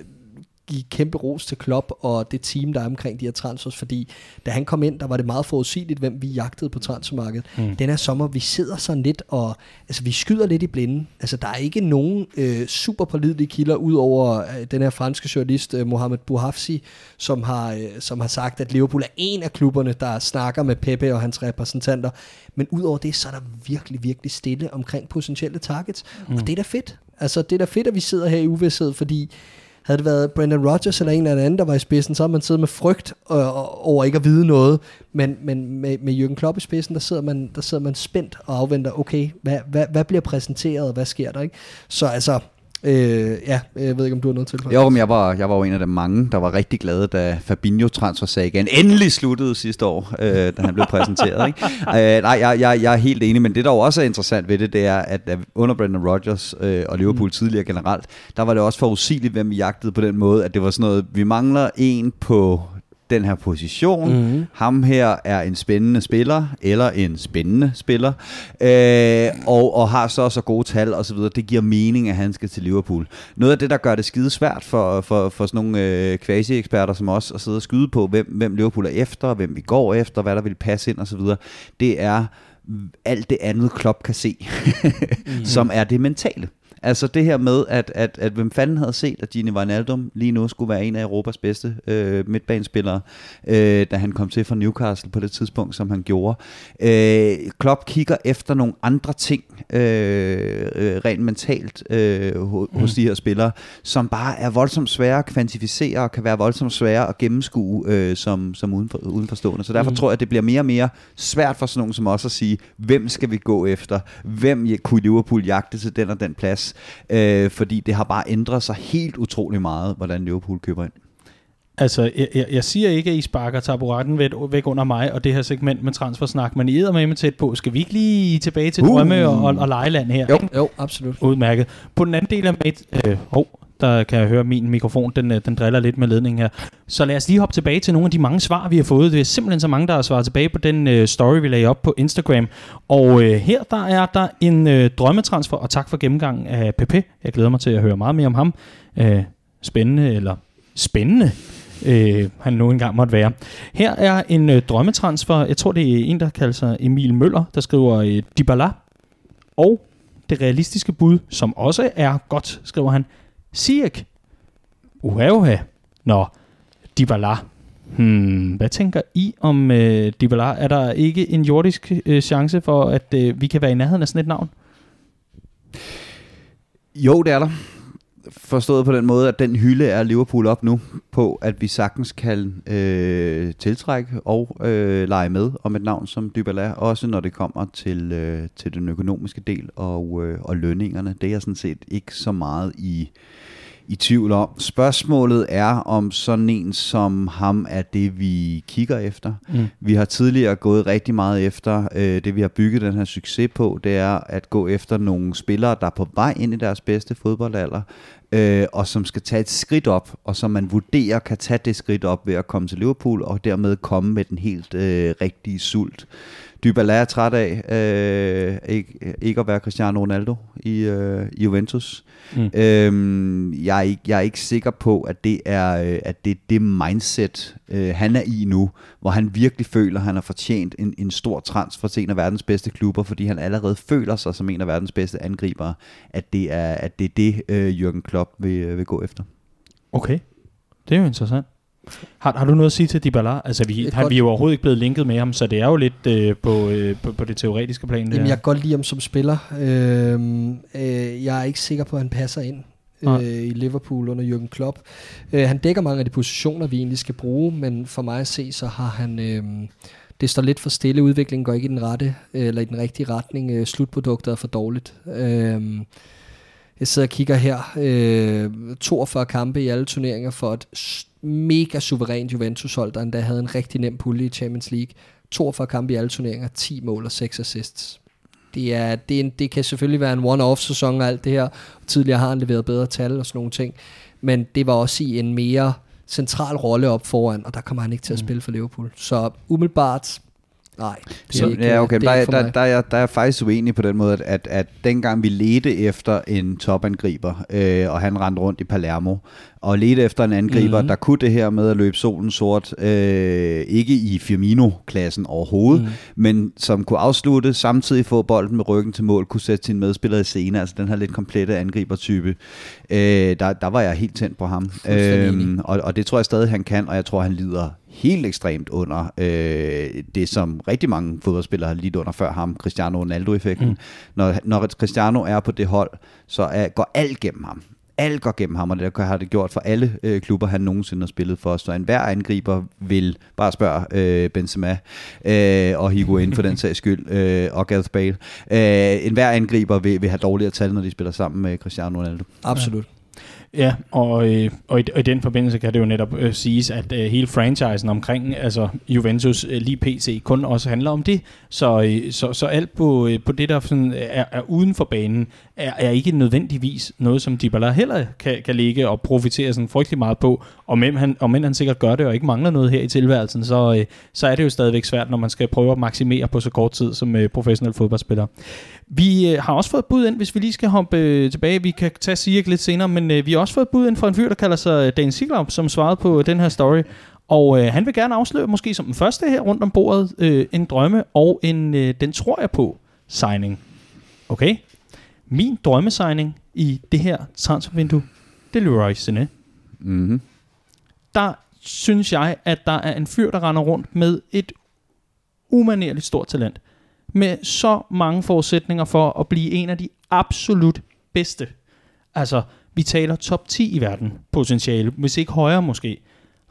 Speaker 3: give kæmpe ros til Klopp og det team, der er omkring de her transfers, fordi da han kom ind, der var det meget forudsigeligt, hvem vi jagtede på transfermarkedet. Mm. Den her sommer, vi sidder sådan lidt og, altså vi skyder lidt i blinden. Altså der er ikke nogen øh, super pålidelige kilder, ud over øh, den her franske journalist, øh, Mohamed Bouhafsi, som har, øh, som har sagt, at Liverpool er en af klubberne, der snakker med Pepe og hans repræsentanter. Men udover det, så er der virkelig, virkelig stille omkring potentielle targets. Mm. Og det er da fedt. Altså det er da fedt, at vi sidder her i uvidshed, fordi havde det været Brendan Rodgers eller en eller anden, der var i spidsen, så havde man siddet med frygt øh, over ikke at vide noget. Men, men med, med Jürgen Klopp i spidsen, der sidder man, der sidder man spændt og afventer, okay, hvad, hvad, hvad bliver præsenteret, og hvad sker der? ikke? Så altså, øh, ja, jeg ved ikke, om du har noget til.
Speaker 4: Jo, men jeg var, jeg var jo en af de mange, der var rigtig glade, da Fabinho transfersagen endelig sluttede sidste år, øh, da han blev præsenteret. Ikke? Øh, nej, jeg, jeg, jeg er helt enig, men det der jo også er interessant ved det, det er, at da- under Brendan Rodgers øh, og Liverpool mm. tidligere generelt, der var det også forudsigeligt, hvem vi jagtede på den måde, at det var sådan noget, vi mangler en på den her position. Mm-hmm. Ham her er en spændende spiller, eller en spændende spiller, øh, og, og har så så gode tal og så videre. Det giver mening, at han skal til Liverpool. Noget af det, der gør det skide svært for, for, for sådan nogle øh, quasi-eksperter som os, at sidde og skyde på, hvem, hvem Liverpool er efter, hvem vi går efter, hvad der vil passe ind og så videre, det er alt det andet Klopp kan se, mm. som er det mentale. Altså det her med, at, at, at hvem fanden havde set, at Gini Wijnaldum lige nu skulle være en af Europas bedste øh, midtbanespillere, øh, da han kom til fra Newcastle på det tidspunkt, som han gjorde. Øh, Klopp kigger efter nogle andre ting, øh, øh, rent mentalt, øh, hos, mm. de her spillere, som bare er voldsomt svære at kvantificere, og kan være voldsomt svære at gennemskue øh, som, som udenfor, udenforstående. Så derfor mm. tror jeg, at det bliver mere og mere svært for sådan nogen som os at sige, hvem skal vi gå efter? Hvem kunne Liverpool jagte til den og den plads? Øh, fordi det har bare ændret sig helt utrolig meget, hvordan Liverpool køber ind.
Speaker 2: Altså, jeg, jeg, jeg siger ikke, at I sparker taburetten væk, væk under mig og det her segment med transfersnak, men I er med med tæt på. Skal vi ikke lige tilbage til
Speaker 4: Uh.
Speaker 2: drømme og, og, og lejeland her?
Speaker 3: Jo, jo, absolut.
Speaker 2: Udmærket. På den anden del af mit... Øh, hov, der kan jeg høre, min mikrofon den, øh, den driller lidt med ledningen her. Så lad os lige hoppe tilbage til nogle af de mange svar, vi har fået. Det er simpelthen så mange, der har svaret tilbage på den øh, story, vi lagde op på Instagram. Og øh, her der er der en øh, drømmetransfer, og tak for gennemgangen af PP. Jeg glæder mig til at høre meget mere om ham. Øh, spændende, eller spændende, øh, han nu engang måtte være. Her er en øh, drømmetransfer. Jeg tror, det er en, der kalder sig Emil Møller, der skriver øh, Dybala. Og det realistiske bud, som også er godt, skriver han, Sieg. Uha, uha. Nå, Dybala. Hmm, hvad tænker I om øh, Dybala? Er der ikke en jordisk øh, chance for, at øh, vi kan være i nærheden af sådan et navn?
Speaker 4: Jo, det er der. Forstået på den måde, at den hylde er Liverpool op nu på, at vi sagtens kan øh, tiltrække og øh, lege med om et navn som Dybala, også når det kommer til, øh, til den økonomiske del og, øh, og lønningerne. Det er jeg sådan set ikke så meget i, i tvivl om. Spørgsmålet er, om sådan en som ham er det, vi kigger efter. Mm. Vi har tidligere gået rigtig meget efter, øh, det vi har bygget den her succes på, det er at gå efter nogle spillere, der er på vej ind i deres bedste fodboldalder, øh, og som skal tage et skridt op, og som man vurderer kan tage det skridt op ved at komme til Liverpool, og dermed komme med den helt øh, rigtige sult. Dybala er træt af øh, ikke, ikke at være Cristiano Ronaldo i, øh, Juventus. Mm. Øhm, jeg, er ikke, jeg er ikke sikker på, at det er øh, at det, er det mindset, øh, han er i nu, hvor han virkelig føler, at han har fortjent en, en stor transfer til en af verdens bedste klubber, fordi han allerede føler sig som en af verdens bedste angribere, at det er, at det, er det øh, Jürgen Klopp vil, øh, vil gå efter.
Speaker 2: Okay, det er jo interessant. Har, har du noget at sige til Dybala? Altså, vi, har, vi er jo overhovedet ikke blevet linket med ham, så det er jo lidt øh, på, øh, på, på det teoretiske plan.
Speaker 3: Jamen, jeg kan godt lide ham som spiller. Øh, øh, jeg er ikke sikker på, at han passer ind øh, i Liverpool under Jürgen Klopp. Øh, han dækker mange af de positioner, vi egentlig skal bruge, men for mig at se, så har han... Øh, det står lidt for stille. Udviklingen går ikke i den rette, eller i den rigtige retning. Øh, slutproduktet er for dårligt. Øh, jeg sidder og kigger her. Øh, 42 kampe i alle turneringer for et mega suverænt Juventus-hold, der endda havde en rigtig nem pulje i Champions League. 42 kampe i alle turneringer, 10 mål og 6 assists. Det, er, det, er en, det kan selvfølgelig være en one-off-sæson og alt det her. Tidligere har han leveret bedre tal og sådan nogle ting. Men det var også i en mere central rolle op foran, og der kommer han ikke til at mm. spille for Liverpool. Så umiddelbart, Nej,
Speaker 4: det er ikke, ja, okay. Det er der, der, der, er jeg, der er jeg faktisk uenig på den måde, at, at, at dengang vi ledte efter en topangriber, øh, og han rendte rundt i Palermo, og ledte efter en angriber, mm. der kunne det her med at løbe solen sort, øh, ikke i Firmino-klassen overhovedet, mm. men som kunne afslutte, samtidig få bolden med ryggen til mål, kunne sætte sin medspiller i scene, altså den her lidt komplette angribertype. Øh, der, der var jeg helt tændt på ham. Øh, og, og det tror jeg stadig, han kan, og jeg tror, han lider helt ekstremt under øh, det, som rigtig mange fodboldspillere har lidt under før ham, Cristiano Ronaldo-effekten. Mm. Når, når Cristiano er på det hold, så er, går alt gennem ham alt går gennem ham, og det har det gjort for alle øh, klubber, han nogensinde har spillet for. Så enhver angriber vil bare spørge øh, Benzema øh, og Higuain for den sags skyld, øh, og Gareth Bale. Øh, enhver angriber vil, vil have dårligere tal, når de spiller sammen med Cristiano Ronaldo.
Speaker 3: Absolut.
Speaker 2: Ja, og, øh, og, i, og i den forbindelse kan det jo netop øh, siges, at øh, hele franchisen omkring altså Juventus øh, lige PC kun også handler om det. Så, øh, så, så alt på, øh, på det, der sådan er, er uden for banen, er, er ikke nødvendigvis noget, som Dybala heller kan, kan ligge og profitere sådan frygtelig meget på. Og men han, og men han sikkert gør det og ikke mangler noget her i tilværelsen, så, øh, så er det jo stadigvæk svært, når man skal prøve at maksimere på så kort tid som øh, professionel fodboldspiller. Vi øh, har også fået bud ind, hvis vi lige skal hoppe øh, tilbage. Vi kan tage Sierk lidt senere, men øh, vi har også fået bud ind fra en fyr, der kalder sig øh, Dan Sigler, som svarede på den her story. Og øh, han vil gerne afsløre, måske som den første her rundt om bordet, øh, en drømme og en, øh, den tror jeg på, signing. Okay? Min drømmesigning i det her transfervindue, det er Leroy Sané. Mm-hmm. Der synes jeg, at der er en fyr, der render rundt med et umanerligt stort talent med så mange forudsætninger for at blive en af de absolut bedste. Altså, vi taler top 10 i verden potentiale, hvis ikke højere måske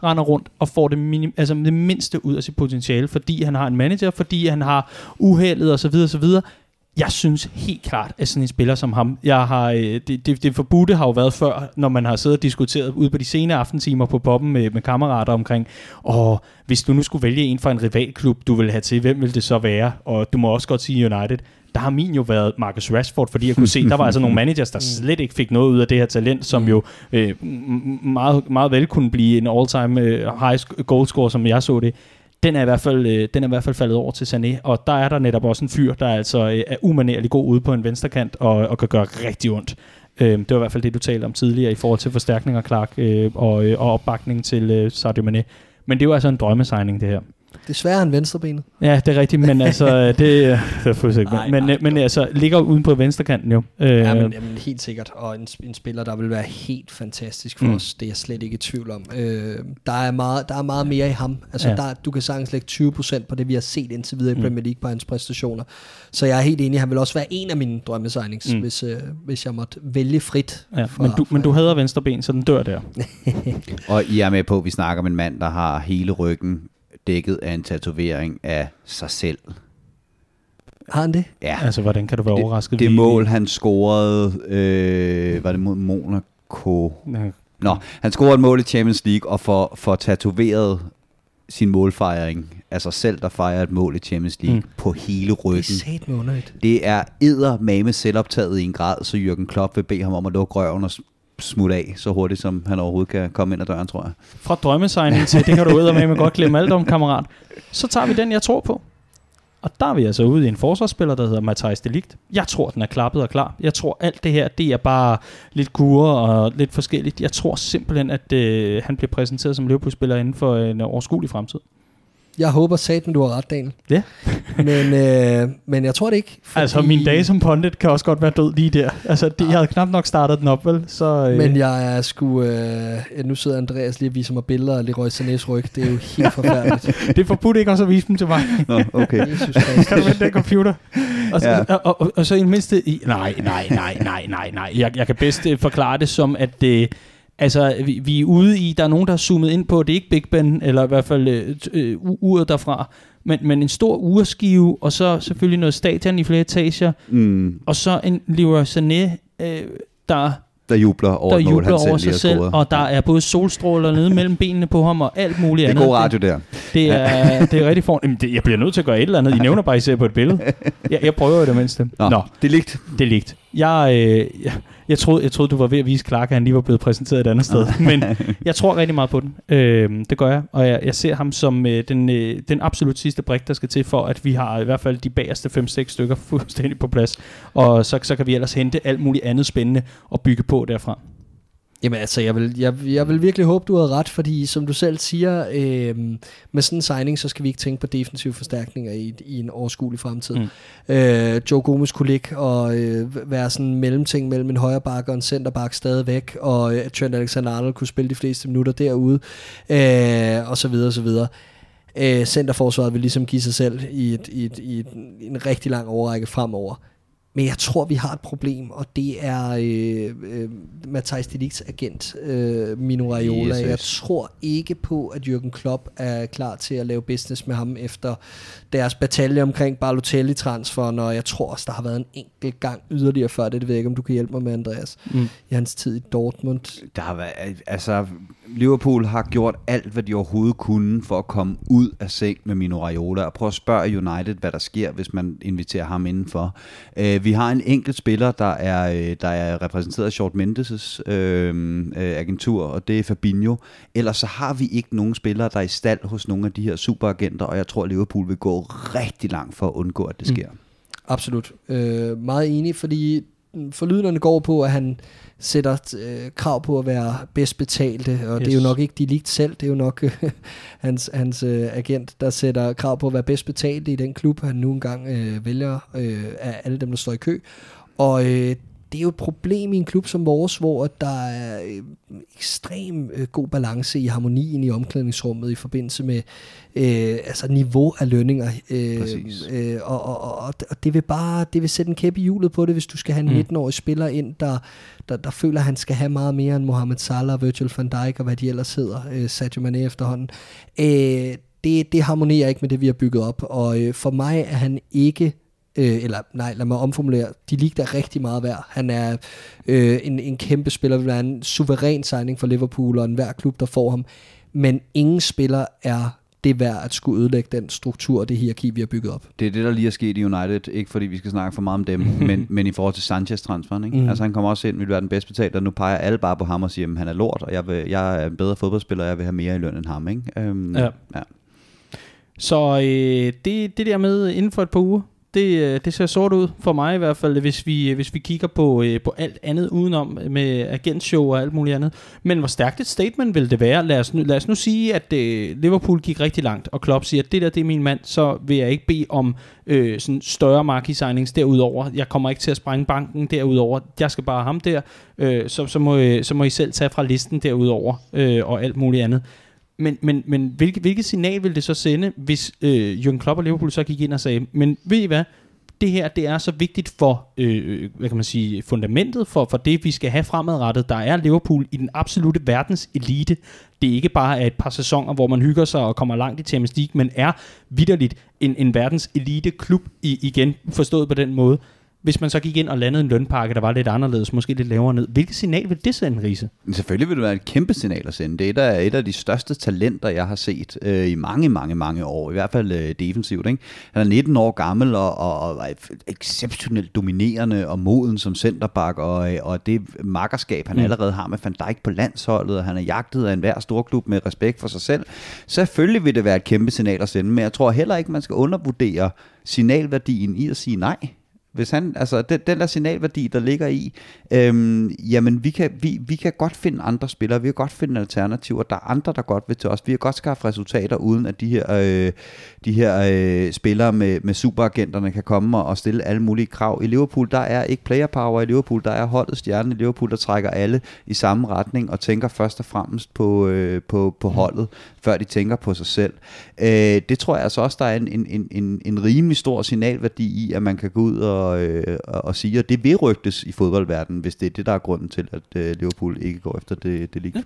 Speaker 2: render rundt og får det, minim, altså det mindste ud af sit potentiale, fordi han har en manager, fordi han har uheldet og så videre, så videre jeg synes helt klart, at sådan en spiller som ham, jeg har, øh, det, det, det forbudte har jo været før, når man har siddet og diskuteret ude på de sene aftentimer på poppen med, med kammerater omkring, og hvis du nu skulle vælge en fra en rivalklub, du vil have til, hvem vil det så være? Og du må også godt sige United. Der har min jo været Marcus Rashford, fordi jeg kunne se, der var altså nogle managers, der slet ikke fik noget ud af det her talent, som jo øh, meget, meget vel kunne blive en all-time øh, high goalscorer, som jeg så det den er, i hvert fald, øh, den er i hvert fald faldet over til Sané, og der er der netop også en fyr, der altså øh, er umanerlig god ude på en venstrekant og, og kan gøre rigtig ondt. Øh, det var i hvert fald det, du talte om tidligere i forhold til forstærkning af Clark øh, og, øh, og opbakning til øh, Sadio Mane. Men det er jo altså en drømmesigning, det her.
Speaker 3: Desværre er han venstrebenet.
Speaker 2: Ja, det er rigtigt, men altså, det, det er fuldstændig.
Speaker 3: Nej,
Speaker 2: Men,
Speaker 3: nej,
Speaker 2: men altså, ligger uden på venstrekanten jo. Øh,
Speaker 3: Ja, men, jamen, helt sikkert. Og en, en spiller, der vil være helt fantastisk for
Speaker 2: Mm.
Speaker 3: os. Det er jeg slet ikke i tvivl om. Øh, der, er meget, der er meget mere i ham. Altså,
Speaker 2: Ja.
Speaker 3: der, du kan sagtens lægge 20% på det, vi har set indtil videre i
Speaker 2: Mm.
Speaker 3: Premier League på hans præstationer. Så jeg er helt enig. Han vil også være en af mine drømmesignings,
Speaker 2: Mm.
Speaker 3: hvis, øh, hvis jeg måtte vælge frit.
Speaker 2: ja,
Speaker 3: for-
Speaker 2: men, du, men du hader venstre ben, så den dør der.
Speaker 4: Og I er med på, at vi snakker om en mand, der har hele ryggen dækket af en tatovering af sig selv.
Speaker 3: Har han det?
Speaker 4: Ja,
Speaker 2: Altså, hvordan kan du være overrasket?
Speaker 4: det
Speaker 2: Vi-
Speaker 4: mål, han scorede, øh, var det mod Monaco?
Speaker 2: Ja,
Speaker 4: Nå, han scorede et mål i Champions League og får, får tatoveret sin målfejring af sig selv, der fejrer et mål i Champions League
Speaker 2: Mm.
Speaker 4: på hele
Speaker 3: Det er
Speaker 4: ryggen.
Speaker 3: med underligt.
Speaker 4: Det er eddermame selvoptaget i en grad, så Jürgen Klopp vil bede ham om at lukke røven og smutte af så hurtigt, som han overhovedet kan komme ind ad døren, tror jeg.
Speaker 2: Fra drømmesigning til, det kan du ud med, med godt glemme alt om, kammerat. Så tager vi den, jeg tror på. Og der er vi altså ude i en forsvarsspiller, der hedder Matthijs Delikt. Jeg tror, den er klappet og klar. Jeg tror, alt det her, det er bare lidt gure og lidt forskelligt. Jeg tror simpelthen, at øh, han bliver præsenteret som Liverpool-spiller inden for en øh, overskuelig fremtid.
Speaker 3: Jeg håber sat, du har ret, Daniel.
Speaker 2: Ja.
Speaker 3: men, øh, men jeg tror det ikke. Fordi,
Speaker 2: Altså, min dag som pundit kan også godt være død lige der. Altså, det, jeg havde knap nok startet den op, vel? Så, øh,
Speaker 3: Men jeg er sgu... Øh, nu sidder Andreas lige og viser mig billeder af Leroy Sanés ryg. Det er jo helt forfærdeligt.
Speaker 2: det er forbudt ikke også at vise dem til mig.
Speaker 4: Nå, okay.
Speaker 3: Jesus
Speaker 2: kan du vente den computer? Og, så,
Speaker 4: Ja.
Speaker 2: ja. og, og, og så i det mindste... I, nej, nej, nej, nej, nej, nej. Jeg, jeg kan bedst øh, forklare det som, at... Øh, Altså, vi, vi er ude i, der er nogen, der har zoomet ind på, det er ikke Big Ben, eller i hvert fald øh, øh, uret derfra, men, men en stor urskive, og så selvfølgelig noget stadion i flere etager,
Speaker 4: Mm,
Speaker 2: og så en Leroy Sané, øh, der
Speaker 4: der jubler over
Speaker 2: der
Speaker 4: mål,
Speaker 2: jubler over sig selv, og der er både solstråler nede mellem benene på ham, og alt muligt
Speaker 4: det er
Speaker 2: andet.
Speaker 4: god radio der.
Speaker 2: Det er, det er rigtig det, jeg bliver nødt til at gøre et eller andet. I nævner bare, I ser på et billede. Jeg, jeg prøver i det mindste.
Speaker 4: Nå,
Speaker 2: Nå,
Speaker 4: det er ligt.
Speaker 2: det er ligt. Jeg, øh, jeg, jeg, troede, jeg troede, du var ved at vise Clark, at han lige var blevet præsenteret et andet sted. Men jeg tror rigtig meget på den. Øh, det gør jeg. Og jeg, jeg ser ham som øh, den, øh, den absolut sidste brik, der skal til for, at vi har i hvert fald de bagerste 5-6 stykker fuldstændig på plads. Og så, så kan vi ellers hente alt muligt andet spændende og bygge på derfra.
Speaker 3: Jamen altså, jeg vil, jeg, jeg vil virkelig håbe, du har ret, fordi som du selv siger, øh, med sådan en signing, så skal vi ikke tænke på defensive forstærkninger i, i en overskuelig fremtid.
Speaker 2: Mm.
Speaker 3: Øh, Joe Gomez kunne ligge og øh, være sådan en mellemting mellem en højre back og en centerback stadigvæk, og øh, Trent Alexander-Arnold kunne spille de fleste minutter derude, øh, og så videre, og så videre. Øh, centerforsvaret vil ligesom give sig selv i, et, i, et, i, et, i en rigtig lang overrække fremover. Men jeg tror, vi har et problem, og det er øh, øh, Matthijs Delicts agent, øh, Mino Raiola. Jeg tror ikke på, at Jürgen Klopp er klar til at lave business med ham efter deres batalje omkring Balotelli-transferen, og jeg tror også, der har været en enkelt gang yderligere før det. Det ved jeg ikke, om du kan hjælpe mig med, Andreas.
Speaker 2: Mm.
Speaker 3: I hans tid i Dortmund.
Speaker 4: Der har været, altså, Liverpool har gjort alt, hvad de overhovedet kunne for at komme ud af seng med Mino Raiola, og prøve at spørge United, hvad der sker, hvis man inviterer ham indenfor. Øh, vi har en enkelt spiller, der er, øh, der er repræsenteret af Short Mendes' øh, øh, agentur, og det er Fabinho. Ellers så har vi ikke nogen spillere, der er i stald hos nogle af de her superagenter, og jeg tror, Liverpool vil gå rigtig langt for at undgå, at det sker. Mm.
Speaker 3: Absolut. Øh, meget enig, fordi forlydenderne går på, at han sætter øh, krav på at være bedst betalte, og yes. det er jo nok ikke de ligt selv, det er jo nok øh, hans, hans øh, agent, der sætter krav på at være bedst betalte i den klub, han nu engang øh, vælger øh, af alle dem, der står i kø. Og øh, det er jo et problem i en klub som vores, hvor der er øh, ekstrem øh, god balance i harmonien i omklædningsrummet i forbindelse med øh, altså niveau af lønninger. Øh,
Speaker 4: Præcis.
Speaker 3: øh, og, og, og, og det vil bare det vil sætte en kæp i hjulet på det, hvis du skal have en
Speaker 2: Mm.
Speaker 3: 19-årig spiller ind, der, der, der føler, at han skal have meget mere end Mohamed Salah, Virgil van Dijk og hvad de ellers hedder, øh, Sadio Mane efterhånden. Øh, det, det harmonerer ikke med det, vi har bygget op, og øh, for mig er han ikke øh, eller nej, lad mig omformulere, de ligger der rigtig meget værd. Han er øh, en, en kæmpe spiller, vil være en suveræn signing for Liverpool, og enhver klub, der får ham. Men ingen spiller er det værd at skulle ødelægge den struktur og det hierarki, vi har bygget op.
Speaker 4: Det er det, der lige er sket i United. Ikke fordi vi skal snakke for meget om dem, men, men i forhold til Sanchez-transferen. Ikke?
Speaker 3: Mm.
Speaker 4: Altså han kommer også ind, vil være den bedste betalte, og nu peger alle bare på ham og siger, at han er lort, og jeg, vil, jeg er en bedre fodboldspiller, og jeg vil have mere i løn end ham. Ikke? Øhm,
Speaker 2: Ja.
Speaker 4: ja.
Speaker 2: Så øh, det, det der med inden for et par uger, det, øh, det ser sort ud for mig i hvert fald, hvis vi, øh, hvis vi kigger på, øh, på alt andet udenom med agentshow og alt muligt andet. Men hvor stærkt et statement vil det være? Lad os nu, lad os nu sige, at øh, Liverpool gik rigtig langt, og Klopp siger, at det der det er min mand, så vil jeg ikke bede om øh, sådan større markedsignings derudover. Jeg kommer ikke til at sprænge banken derudover. Jeg skal bare have ham der. Øh, så, så, må, øh, så må I selv tage fra listen derudover øh, og alt muligt andet. Men, men, men hvilket, hvilket signal ville det så sende, hvis øh, Jürgen Klopp og Liverpool så gik ind og sagde, men ved I hvad, det her det er så vigtigt for øh, øh, hvad kan man sige, fundamentet for, for det, vi skal have fremadrettet. Der er Liverpool i den absolute verdens elite. Det er ikke bare et par sæsoner, hvor man hygger sig og kommer langt i Champions League, men er vidderligt en, en verdens elite klub i, igen, forstået på den måde hvis man så gik ind og landede en lønpakke, der var lidt anderledes, måske lidt lavere ned. Hvilket signal vil det sende, Riese?
Speaker 4: Selvfølgelig vil det være et kæmpe signal at sende. Det er et af, et af de største talenter, jeg har set øh, i mange, mange, mange år. I hvert fald øh, defensivt. Ikke? Han er 19 år gammel og, og, og er exceptionelt dominerende og moden som centerback, og, øh, og det makkerskab, han mm. allerede har med Van Dijk på landsholdet, og han er jagtet af enhver storklub med respekt for sig selv. Selvfølgelig vil det være et kæmpe signal at sende, men jeg tror heller ikke, man skal undervurdere signalværdien i at sige nej. Hvis han, altså den, den der signalværdi, der ligger i, øhm, jamen vi kan, vi, vi kan godt finde andre spillere, vi kan godt finde alternativer, der er andre, der godt vil til os. Vi kan godt skaffe resultater, uden at de her, øh, de her øh, spillere med, med superagenterne kan komme og stille alle mulige krav. I Liverpool, der er ikke player power, i Liverpool, der er holdet stjernen i Liverpool, der trækker alle i samme retning og tænker først og fremmest på, øh, på, på holdet, før de tænker på sig selv. Øh, det tror jeg altså også, der er en, en, en, en rimelig stor signalværdi i, at man kan gå ud og og, øh, og sige, at det vil rygtes i fodboldverdenen, hvis det er det, der er grunden til, at øh, Liverpool ikke går efter det, det lig. Ja.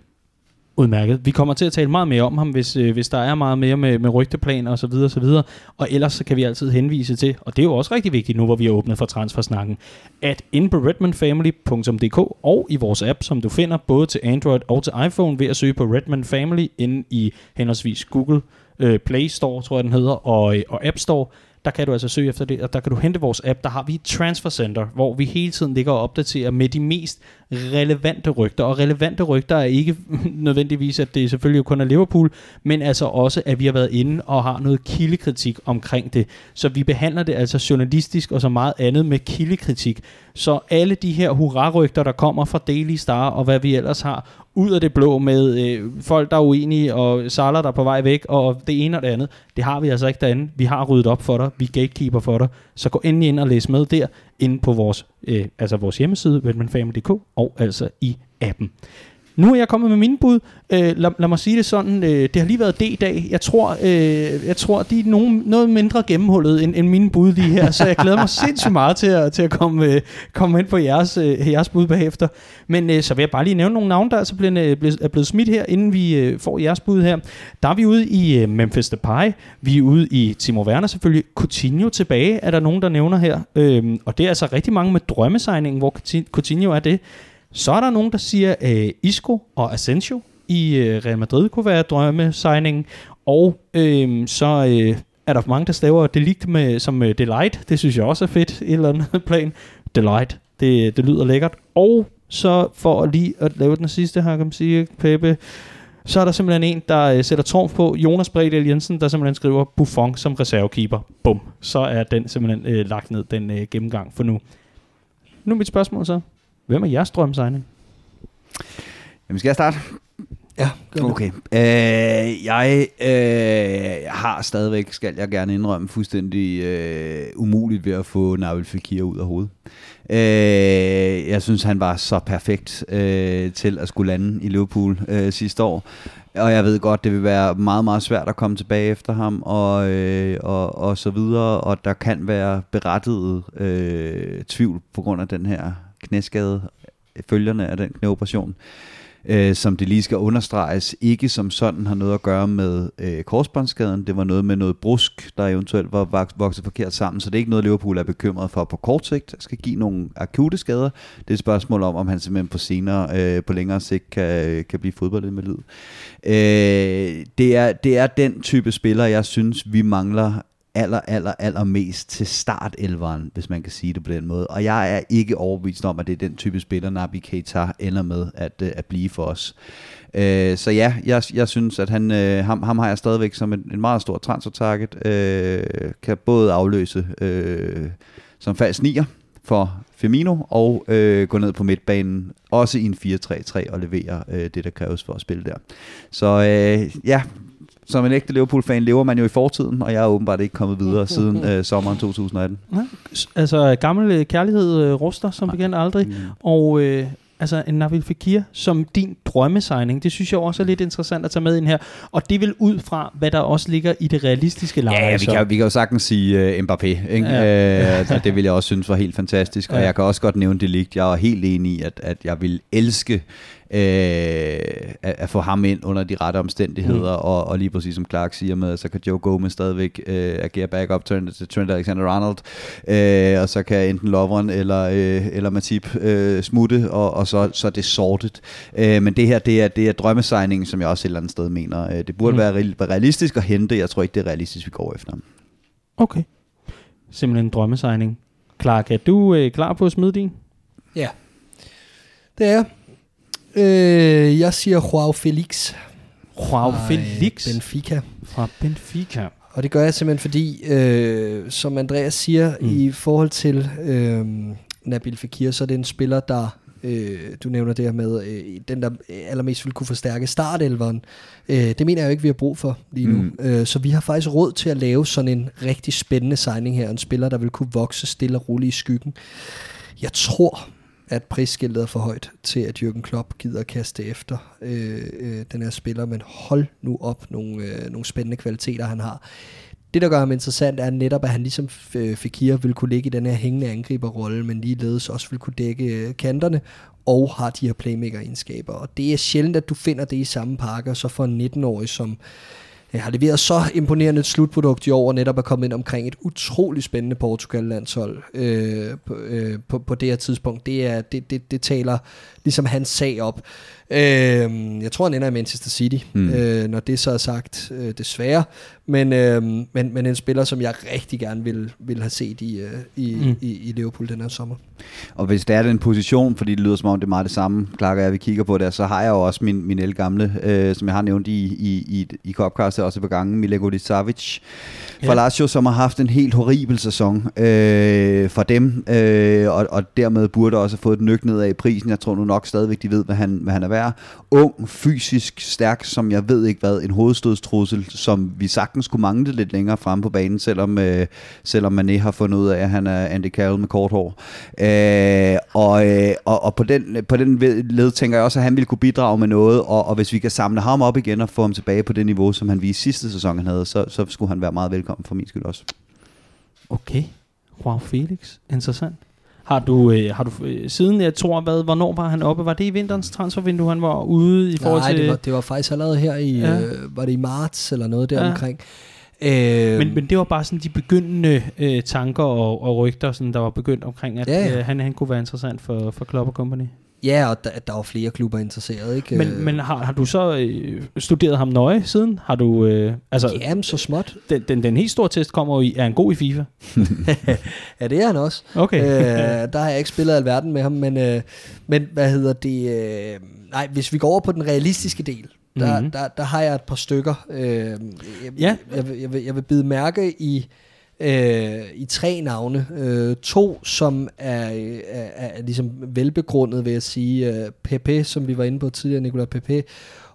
Speaker 2: Udmærket. Vi kommer til at tale meget mere om ham, hvis, øh, hvis der er meget mere med, med rygteplaner osv. Og, så videre. og ellers så kan vi altid henvise til, og det er jo også rigtig vigtigt nu, hvor vi er åbnet for transfersnakken, at inde på redmanfamily.dk og i vores app, som du finder både til Android og til iPhone ved at søge på Redman Family inde i henholdsvis Google øh, Play Store, tror jeg den hedder, og, øh, og App Store, der kan du altså søge efter det, og der kan du hente vores app. Der har vi et Transfer Center, hvor vi hele tiden ligger og opdaterer med de mest relevante rygter. Og relevante rygter er ikke nødvendigvis, at det selvfølgelig kun er Liverpool, men altså også, at vi har været inde og har noget kildekritik omkring det. Så vi behandler det altså journalistisk og så meget andet med kildekritik. Så alle de her hurra-rygter, der kommer fra Daily Star og hvad vi ellers har, ud af det blå med øh, folk, der er uenige, og Salah, der er på vej væk, og det ene og det andet. Det har vi altså ikke derinde. Vi har ryddet op for dig. Vi er gatekeeper for dig. Så gå endelig ind og læs med der, inde på vores, øh, altså vores hjemmeside, redmanfamily.dk, og altså i appen. Nu er jeg kommet med mine bud. Øh, lad, lad mig sige det sådan, øh, det har lige været D-dag. Jeg tror, øh, jeg tror de er nogen, noget mindre gennemhullet end, end mine bud lige her, så jeg glæder mig sindssygt meget til at, til at komme, øh, komme ind på jeres, øh, jeres bud bagefter. Men øh, så vil jeg bare lige nævne nogle navne, der altså blevet, øh, er blevet smidt her, inden vi øh, får jeres bud her. Der er vi ude i øh, Memphis Depay, vi er ude i Timo Werner selvfølgelig, Coutinho tilbage, er der nogen, der nævner her. Øh, og det er altså rigtig mange med drømmesegningen, hvor Coutinho er det. Så er der nogen, der siger, at øh, Isco og Asensio i øh, Real Madrid kunne være drømmesigningen. Og øh, så øh, er der mange, der staver Delict med, som øh, Delight. Det synes jeg også er fedt, et eller andet plan. Delight, det, det lyder lækkert. Og så for lige at lave den sidste her, kan man sige, Pepe, så er der simpelthen en, der øh, sætter trumf på Jonas Bredel Jensen, der simpelthen skriver Buffon som reservekeeper. Bum. Så er den simpelthen øh, lagt ned, den øh, gennemgang for nu. Nu er mit spørgsmål så. Hvem er jeres drømmesigning?
Speaker 4: Jamen, skal jeg starte?
Speaker 3: Ja,
Speaker 4: gør Okay. Øh, jeg øh, har stadigvæk, skal jeg gerne indrømme, fuldstændig øh, umuligt ved at få Nabil Fekir ud af hovedet. Øh, jeg synes, han var så perfekt øh, til at skulle lande i Liverpool øh, sidste år. Og jeg ved godt, det vil være meget, meget svært at komme tilbage efter ham, og, øh, og, og så videre. Og der kan være berettiget øh, tvivl på grund af den her knæskade, øh, følgerne af den knæoperation, øh, som det lige skal understreges, ikke som sådan har noget at gøre med øh, korsbåndsskaden. Det var noget med noget brusk, der eventuelt var vokset forkert sammen, så det er ikke noget, Liverpool er bekymret for på kort sigt. skal give nogle akute skader. Det er et spørgsmål om, om han simpelthen på senere, øh, på længere sigt kan, kan blive fodboldinvalid. Øh, det, er, det er den type spiller, jeg synes, vi mangler aller, aller, aller mest til startelveren, hvis man kan sige det på den måde. Og jeg er ikke overbevist om, at det er den type spiller, Nabi Keita ender med at, øh, at blive for os. Øh, så ja, jeg, jeg synes, at han, øh, ham, ham har jeg stadigvæk som en, en meget stor transfer target. Øh, kan både afløse øh, som fast nier for Firmino og øh, gå ned på midtbanen, også i en 4-3-3 og levere øh, det, der kræves for at spille der. Så øh, ja, som en ægte Liverpool-fan lever man jo i fortiden, og jeg er åbenbart ikke kommet videre siden øh, sommeren 2018.
Speaker 2: Ja, altså gammel kærlighed øh, ruster som bekendt aldrig, mm. og øh, altså en Nabil Fekir som din drømmesigning, det synes jeg også er lidt interessant at tage med ind her. Og det vil ud fra, hvad der også ligger i det realistiske leje.
Speaker 4: Ja, vi kan, vi kan jo sagtens sige uh, Mbappé. Ikke? Ja. Uh, det vil jeg også synes var helt fantastisk. Og ja. jeg kan også godt nævne det ligt. Jeg er helt enig i, at, at jeg vil elske øh, at, at få ham ind under de rette omstændigheder, mm. og, og lige præcis som Clark siger med, så kan Joe Gomez stadigvæk øh, agere backup til, til Trent Alexander-Arnold, øh, og så kan enten Lovren eller, øh, eller Matip øh, smutte, og, og så, så er det sortet. Øh, men det her, det er, det er drømmesigningen, som jeg også et eller andet sted mener. Øh, det burde mm. være realistisk at hente, jeg tror ikke, det er realistisk, vi går efter.
Speaker 2: Okay. Simpelthen en drømmesigning. Clark, er du øh, klar på at smide din?
Speaker 3: Ja, det er jeg. Øh, jeg siger Joao Felix.
Speaker 2: Joao Felix?
Speaker 3: Benfica.
Speaker 2: Fra Benfica.
Speaker 3: Og det gør jeg simpelthen fordi, øh, som Andreas siger, mm. i forhold til øh, Nabil Fekir, så er det en spiller, der, øh, du nævner det her med, øh, den der allermest vil kunne forstærke startelveren. Øh, det mener jeg jo ikke, vi har brug for lige nu. Mm. Øh, så vi har faktisk råd til at lave sådan en rigtig spændende signing her. En spiller, der vil kunne vokse stille og roligt i skyggen. Jeg tror, at prisskiltet er for højt til, at Jürgen Klopp gider kaste efter øh, øh, den her spiller, men hold nu op nogle, øh, nogle spændende kvaliteter, han har. Det, der gør ham interessant, er netop, at han ligesom øh, Fekir vil kunne ligge i den her hængende angriberrolle, men ligeledes også vil kunne dække øh, kanterne, og har de her playmaker-egenskaber. Og det er sjældent, at du finder det i samme pakke, så for en 19-årig, som jeg har leveret så imponerende et slutprodukt i år, og netop er kommet ind omkring et utroligt spændende Portugal-landshold øh, på, øh, på, på det her tidspunkt. Det, er, det, det, det taler ligesom hans sag op. Øh, jeg tror, han ender i Manchester City, mm. øh, når det så er sagt, øh, desværre. Men, øh, men, men en spiller, som jeg rigtig gerne vil, vil have set i, øh, i, mm. i, i Liverpool den her sommer.
Speaker 4: Og hvis det er den position, fordi det lyder som om det er meget det samme, Clark og jeg, vi kigger på det, så har jeg jo også min, min elgamle, øh, som jeg har nævnt i, i, i, i Copcast også på gangen, Milego Savic for ja. Lazio, som har haft en helt horribel sæson øh, for dem, øh, og, og dermed burde også have fået et nyk ned af prisen. Jeg tror nu nok stadigvæk, de ved, hvad han, hvad han er værd. Ung, fysisk stærk, som jeg ved ikke hvad, en hovedstødstrussel, som vi sagtens skulle mangle lidt længere frem på banen, selvom, øh, selvom Mané har fundet ud af, at han er Andy Carroll med kort hår. Øh, og, øh, og, og på den, på den led tænker jeg også, at han ville kunne bidrage med noget, og, og hvis vi kan samle ham op igen og få ham tilbage på det niveau, som han viste sidste sæson, han havde, så, så skulle han være meget velkommen velkommen for min skyld også.
Speaker 2: Okay. Wow, Felix. Interessant. Har du, øh, har du øh, siden, jeg tror, hvad, hvornår var han oppe? Var det i vinterens transfervindue, han var ude i forhold
Speaker 3: Nej,
Speaker 2: til...
Speaker 3: Nej, det var, det var faktisk allerede her i, ja. øh, var det i marts eller noget der ja. omkring. Øh,
Speaker 2: men, men det var bare sådan de begyndende øh, tanker og, og rygter, sådan, der var begyndt omkring, at ja, ja. Øh, han, han kunne være interessant for, for Club Company.
Speaker 3: Ja, og der, der var flere klubber interesseret, ikke?
Speaker 2: Men, men har, har du så øh, studeret ham nøje siden? Har du, øh,
Speaker 3: altså, Jamen, så småt.
Speaker 2: Den, den, den helt store test kommer i, er han god i FIFA?
Speaker 3: ja, det er han også.
Speaker 2: Okay.
Speaker 3: øh, der har jeg ikke spillet alverden med ham, men, øh, men hvad hedder det? Øh, nej, hvis vi går over på den realistiske del, der, mm-hmm. der, der har jeg et par stykker. Øh, jeg, ja. jeg, jeg, jeg, vil, jeg vil bide mærke i øh, i tre navne. Øh, to, som er, er, er ligesom velbegrundet, vil jeg sige. Øh, Pepe, som vi var inde på tidligere, Nicolas Pepe.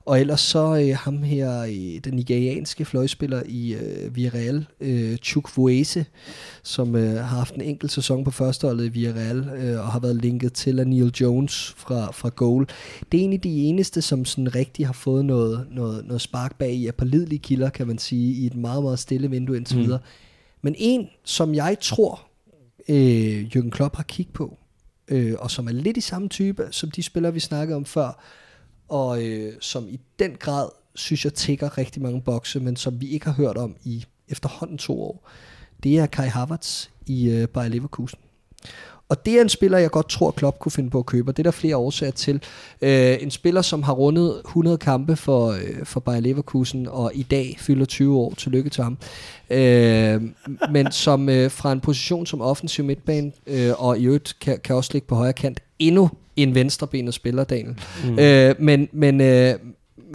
Speaker 3: Og ellers så øh, ham her, øh, den nigerianske fløjspiller i øh, Villarreal, øh, Chukwueze, som øh, har haft en enkelt sæson på førsteholdet i Villarreal, øh, og har været linket til af Neil Jones fra, fra Goal. Det er egentlig de eneste, som sådan rigtig har fået noget, noget, noget spark bag i, af pålidelige kilder, kan man sige, i et meget, meget stille vindue indtil mm. Men en, som jeg tror, øh, Jürgen Klopp har kigget på, øh, og som er lidt i samme type, som de spillere, vi snakkede om før, og øh, som i den grad, synes jeg, tigger rigtig mange bokse, men som vi ikke har hørt om i efterhånden to år, det er Kai Havertz i øh, Bayer Leverkusen. Og det er en spiller, jeg godt tror, Klopp kunne finde på at købe, og det er der flere årsager til. Øh, en spiller, som har rundet 100 kampe for, øh, for Bayer Leverkusen, og i dag fylder 20 år. Tillykke til ham. Øh, men som øh, fra en position som offensiv midtbane, øh, og i øvrigt kan, kan også ligge på højre kant, endnu en venstrebenet spiller, Daniel. Mm. Øh, men, men, øh,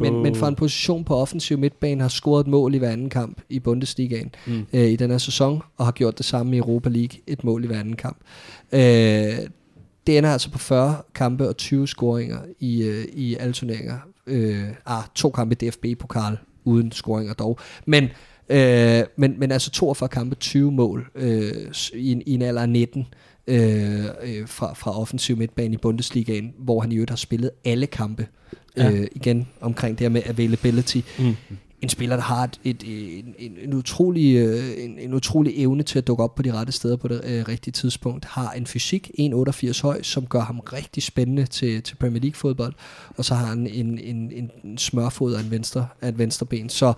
Speaker 3: men, men fra en position på offensiv midtbane har scoret et mål i hver anden kamp i Bundesligaen mm. øh, i den her sæson, og har gjort det samme i Europa League, et mål i hver anden kamp. Øh, det ender altså på 40 kampe og 20 scoringer i, øh, i alle turneringer. Øh, ah, to kampe i DFB-pokal uden scoringer dog. Men, øh, men, men altså 42 kampe, 20 mål øh, i, i en alder af 19 øh, øh, fra, fra offensiv midtbane i Bundesligaen, hvor han i øvrigt har spillet alle kampe. Ja. Øh, igen omkring det her med availability. Mm. En spiller, der har et, et, en, en, en, utrolig, øh, en, en utrolig evne til at dukke op på de rette steder på det øh, rigtige tidspunkt, har en fysik, 1,88 høj, som gør ham rigtig spændende til, til Premier League fodbold, og så har han en, en, en, en smørfod af en venstre, af et venstre ben. Så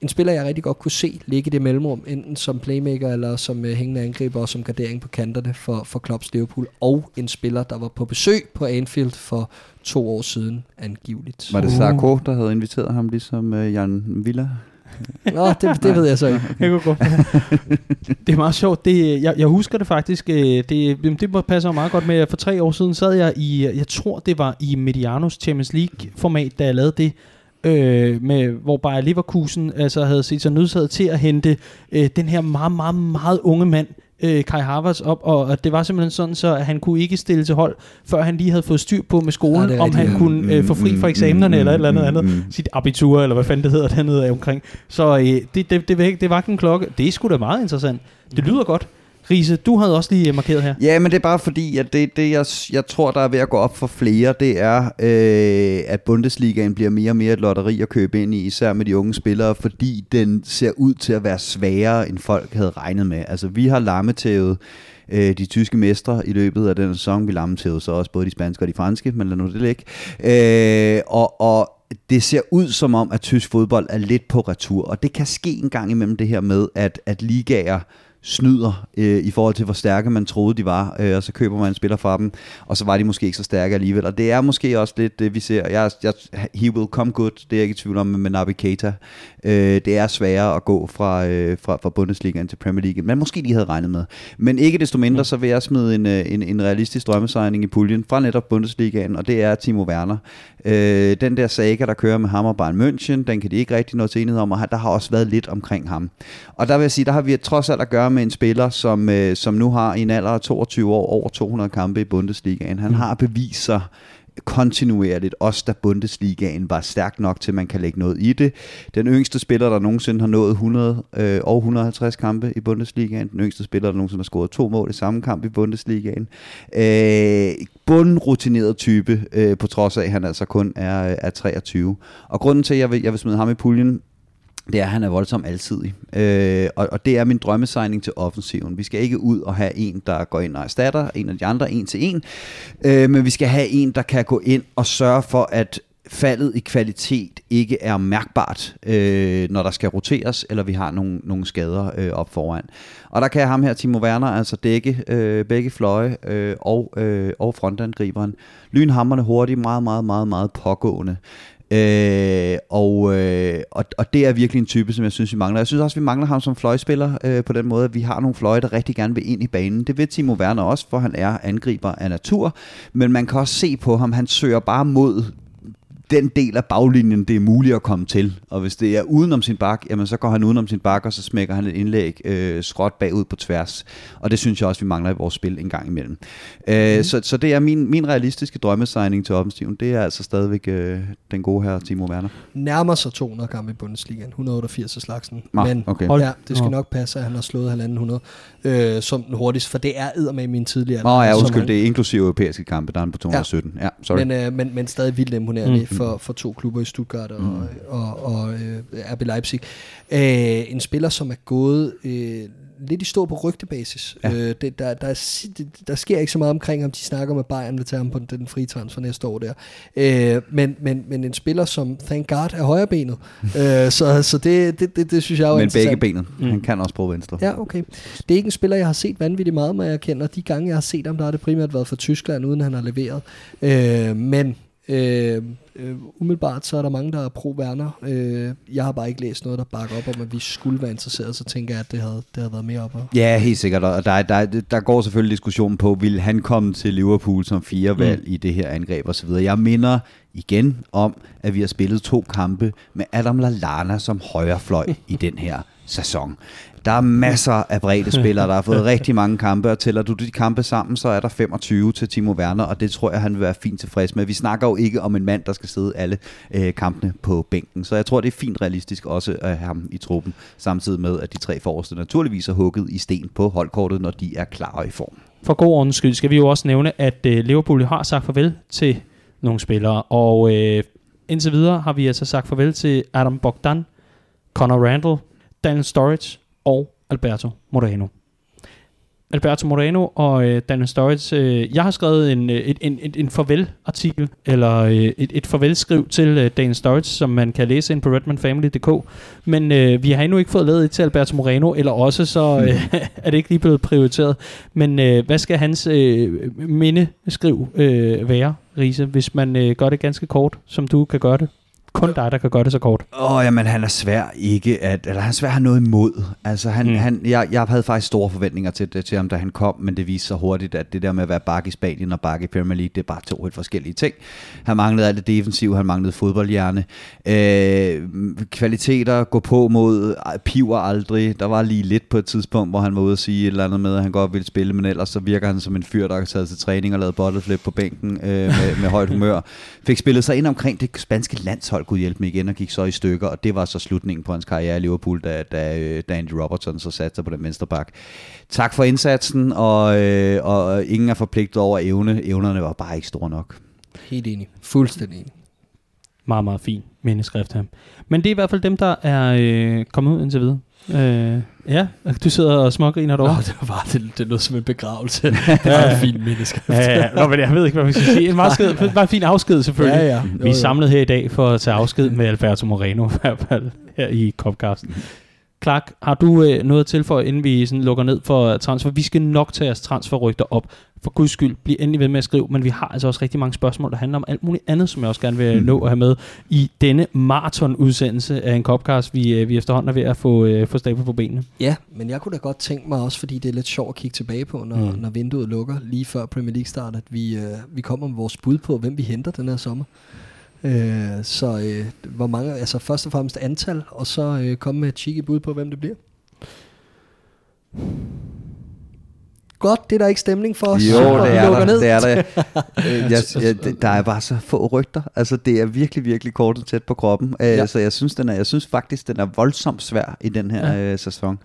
Speaker 3: en spiller, jeg rigtig godt kunne se ligge i det mellemrum, enten som playmaker eller som uh, hængende angriber og som gardering på kanterne for, for Klopps Liverpool, og en spiller, der var på besøg på Anfield for to år siden angiveligt.
Speaker 4: Var det Sarko, der havde inviteret ham, ligesom uh, Jan Villa?
Speaker 3: Nå, det, det ved jeg så ikke.
Speaker 2: Jeg kunne godt. det er meget sjovt. Det, jeg, jeg husker det faktisk. øh, Det, det passer meget godt med. For tre år siden sad jeg i, jeg tror det var i Medianos Champions League format, da jeg lavede det øh, med, hvor Bayer Leverkusen altså, havde set sig nødsaget til at hente øh, den her meget, meget, meget unge mand, øh, Kai Havertz op, og, og det var simpelthen sådan, så at han kunne ikke stille til hold, før han lige havde fået styr på med skolen, ja, om han ja. kunne øh, få fri fra eksamenerne mm, eller et eller andet mm, andet, mm. sit abitur, eller hvad fanden det hedder dernede omkring. Så øh, det, det, det, det var en klokke. Det er sgu da meget interessant. Det lyder godt. Riese, du havde også lige øh, markeret her.
Speaker 4: Ja, men det er bare fordi, at det, det jeg, jeg tror, der er ved at gå op for flere, det er, øh, at Bundesligaen bliver mere og mere et lotteri at købe ind i, især med de unge spillere, fordi den ser ud til at være sværere, end folk havde regnet med. Altså, vi har lammetævet øh, de tyske mestre i løbet af den sæson. Vi lammetævede så også både de spanske og de franske, men lad nu det ligge. Øh, og, og det ser ud som om, at tysk fodbold er lidt på retur, og det kan ske en gang imellem det her med, at, at ligaer snyder øh, i forhold til, hvor stærke man troede, de var, øh, og så køber man en spiller fra dem, og så var de måske ikke så stærke alligevel. Og det er måske også lidt det, vi ser. Jeg, jeg, he will come good, det er jeg ikke i tvivl om med Naby Keita. Øh, det er sværere at gå fra, øh, fra, fra Bundesligaen til Premier League, men måske de havde regnet med. Men ikke desto mindre, så vil jeg smide en, øh, en, en realistisk drømmesejning i puljen fra netop Bundesligaen, og det er Timo Werner. Øh, den der saga, der kører med ham og Bayern München, den kan de ikke rigtig nå til enighed om, og der har også været lidt omkring ham. Og der vil jeg sige, der har vi trods alt at gøre med en spiller, som, øh, som nu har i en alder af 22 år over 200 kampe i Bundesligaen. Han mm. har bevist sig kontinuerligt, også da Bundesligaen var stærk nok til, at man kan lægge noget i det. Den yngste spiller, der nogensinde har nået 100 øh, og 150 kampe i Bundesligaen. Den yngste spiller, der nogensinde har scoret to mål i samme kamp i Bundesligaen. Øh, bundrutineret type, øh, på trods af, at han altså kun er, er 23. Og grunden til, at jeg vil, jeg vil smide ham i puljen, det er, at han er voldsomt alsidig. Øh, og, og det er min drømmesigning til offensiven. Vi skal ikke ud og have en, der går ind og erstatter en af de andre en til en, øh, men vi skal have en, der kan gå ind og sørge for, at faldet i kvalitet ikke er mærkbart, øh, når der skal roteres, eller vi har nogle, nogle skader øh, op foran. Og der kan ham her, Timo Werner, altså dække øh, begge fløje øh, og, øh, og frontangriberen. Lynhammerne hurtigt, meget, meget, meget, meget pågående. Øh, og, øh, og, og det er virkelig en type, som jeg synes, vi mangler. Jeg synes også, vi mangler ham som fløjspiller øh, på den måde, at vi har nogle fløje, der rigtig gerne vil ind i banen. Det ved Timo Werner også, for han er angriber af natur. Men man kan også se på ham, han søger bare mod den del af baglinjen, det er muligt at komme til. Og hvis det er udenom sin bak, jamen så går han udenom sin bak, og så smækker han et indlæg øh, skråt bagud på tværs. Og det synes jeg også, vi mangler i vores spil en gang imellem. Øh, mm. så, så det er min, min realistiske drømmesigning til offensiven. Det er altså stadigvæk øh, den gode her Timo Werner.
Speaker 3: Nærmer sig 200 kampe i Bundesligaen. 188 af slagsen. Ah, Men okay. ja, det skal nok passe, at han har slået 1.500 øh, som den hurtigste, for det er med min tidligere.
Speaker 4: Nå ja, undskyld, det er inklusive europæiske kampe, der er på 217. Ja, ja sorry.
Speaker 3: Men, øh, men, men stadig vildt imponerende mm. for, for to klubber i Stuttgart og, mm. og, og, og øh, RB Leipzig. Øh, en spiller, som er gået... Øh, lidt i stå på rygtebasis.
Speaker 4: Ja.
Speaker 3: Øh, det, der, der, er der sker ikke så meget omkring ham. De snakker med Bayern vil tage ham på den, den frie transfer næste år der. Øh, men, men, men en spiller som, thank God, er højrebenet. øh, så så det, det, det, det synes jeg er jo
Speaker 4: Men
Speaker 3: interessant.
Speaker 4: begge benet. Han kan også bruge venstre.
Speaker 3: Ja, okay. Det er ikke en spiller, jeg har set vanvittigt meget, men jeg kender de gange, jeg har set ham, der har det primært været for Tyskland, uden han har leveret. Øh, men øh, øh, umiddelbart så er der mange, der er pro-Werner. Øh, jeg har bare ikke læst noget, der bakker op om, at vi skulle være interesseret, så tænker jeg, at det havde, det havde været mere op.
Speaker 4: Ja, helt sikkert. Og der, der, der går selvfølgelig diskussion på, vil han komme til Liverpool som fire valg mm. i det her angreb osv. Jeg minder igen om, at vi har spillet to kampe med Adam Lallana som højrefløj i den her sæson. Der er masser af brede spillere, der har fået rigtig mange kampe, og tæller du de kampe sammen, så er der 25 til Timo Werner, og det tror jeg, han vil være fint tilfreds med. Vi snakker jo ikke om en mand, der skal sidde alle øh, kampene på bænken, så jeg tror, det er fint realistisk også at have ham i truppen, samtidig med, at de tre forreste naturligvis er hugget i sten på holdkortet, når de er klar og i form.
Speaker 2: For god ordens skyld skal vi jo også nævne, at øh, Liverpool har sagt farvel til nogle spillere, og øh, indtil videre har vi altså sagt farvel til Adam Bogdan, Conor Randall, Daniel Sturridge og Alberto Moreno. Alberto Moreno og øh, Daniel Sturridge. Øh, jeg har skrevet en, øh, et, en, et, en farvel-artikel, eller øh, et, et farvelskriv til øh, Daniel Sturridge, som man kan læse ind på redmanfamily.dk. Men øh, vi har endnu ikke fået lavet et til Alberto Moreno, eller også så øh, er det ikke lige blevet prioriteret. Men øh, hvad skal hans øh, mindeskriv øh, være, Riese, hvis man øh, gør det ganske kort, som du kan gøre det? Kun dig, der kan gøre det så kort.
Speaker 4: Åh, oh, jamen han er svær ikke at, eller han er svær at have noget imod. Altså han,
Speaker 2: Mm.
Speaker 4: han, jeg, jeg havde faktisk store forventninger til, det, til ham, da han kom, men det viste sig hurtigt, at det der med at være bak i Spanien og bak i Premier League, det er bare to helt forskellige ting. Han manglede alt det defensive, han manglede fodboldhjerne. Øh, kvaliteter, gå på mod, piver aldrig. Der var lige lidt på et tidspunkt, hvor han var ude at sige et eller andet med, at han godt ville spille, men ellers så virker han som en fyr, der har taget til træning og lavet bottleflip på bænken øh, med, med højt humør. Fik spillet sig ind omkring det spanske landshold, kunne hjælpe mig igen, og gik så i stykker, og det var så slutningen på hans karriere i Liverpool, da, da, øh, da Andy Robertson så satte sig på den venstre bak. Tak for indsatsen, og, øh, og ingen er forpligtet over evne. Evnerne var bare ikke store nok.
Speaker 3: Helt enig. Fuldstændig enig.
Speaker 2: Meget, meget fin mindeskrift her. Men det er i hvert fald dem, der er øh, kommet ud indtil videre. Øh, ja, du sidder og smågriner
Speaker 3: Nå,
Speaker 2: derovre.
Speaker 3: det var bare, det, det lød som en begravelse. det var en fin mindeskrift.
Speaker 2: Ja, ja. Nå, men jeg ved ikke, hvad man skal sige. En meget, sked, meget fin afsked, selvfølgelig.
Speaker 3: Ja, ja. Jo,
Speaker 2: Vi er samlet her i dag for at tage afsked med Alberto Moreno, i hvert fald her i Copcasten. Clark, har du øh, noget at tilføje, inden vi sådan lukker ned for transfer? Vi skal nok tage jeres transferrygter op. For guds skyld, bliv endelig ved med at skrive, men vi har altså også rigtig mange spørgsmål, der handler om alt muligt andet, som jeg også gerne vil
Speaker 4: Mm.
Speaker 2: nå at have med i denne maraton-udsendelse af en Copcast, vi, øh, vi efterhånden er ved at få, øh, få stablet på benene.
Speaker 3: Ja, men jeg kunne da godt tænke mig også, fordi det er lidt sjovt at kigge tilbage på, når,
Speaker 2: Mm.
Speaker 3: når vinduet lukker lige før Premier League start, at vi, øh, vi kommer med vores bud på, hvem vi henter den her sommer. Øh, så øh, hvor mange, altså først og fremmest antal, og så øh, komme med et cheeky bud på, hvem det bliver. Godt, det er der ikke stemning for.
Speaker 4: Jo,
Speaker 3: Super,
Speaker 4: det er der.
Speaker 3: ned.
Speaker 4: Det er der. Øh, jeg, jeg, det- der er bare så få rygter. Altså, det er virkelig, virkelig kort og tæt på kroppen. Øh,
Speaker 3: Ja.
Speaker 4: Så jeg synes, den er, jeg synes faktisk, den er voldsomt svær i den her
Speaker 2: Ja.
Speaker 4: øh, sæson.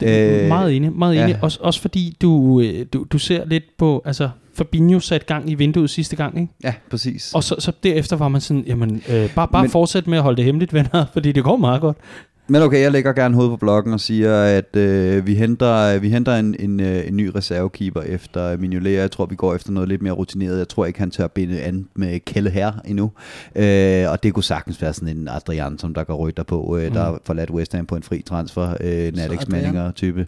Speaker 2: Det er meget enig, meget enig.
Speaker 4: ja.
Speaker 2: Også, også fordi du, øh, du, du ser lidt på, altså Fabinho satte gang i vinduet sidste gang, ikke?
Speaker 4: Ja, præcis.
Speaker 2: Og så, så derefter var man sådan, jamen, øh, bare, bare
Speaker 4: Men-
Speaker 2: fortsæt med at holde det hemmeligt, venner, fordi det går meget godt.
Speaker 4: Men okay, jeg lægger gerne hovedet på blokken og siger, at øh, vi henter, vi henter en, en, øh, en ny reservekeeper efter Mignolet. Jeg tror, vi går efter noget lidt mere rutineret. Jeg tror ikke, han tør binde an med Kelle her endnu. Øh, og det kunne sagtens være sådan en Adrian, som der går rygter på, øh, der
Speaker 2: Mm.
Speaker 4: har forladt West Ham på en fri transfer. Øh, en Alex
Speaker 3: Adrian.
Speaker 4: Manninger type.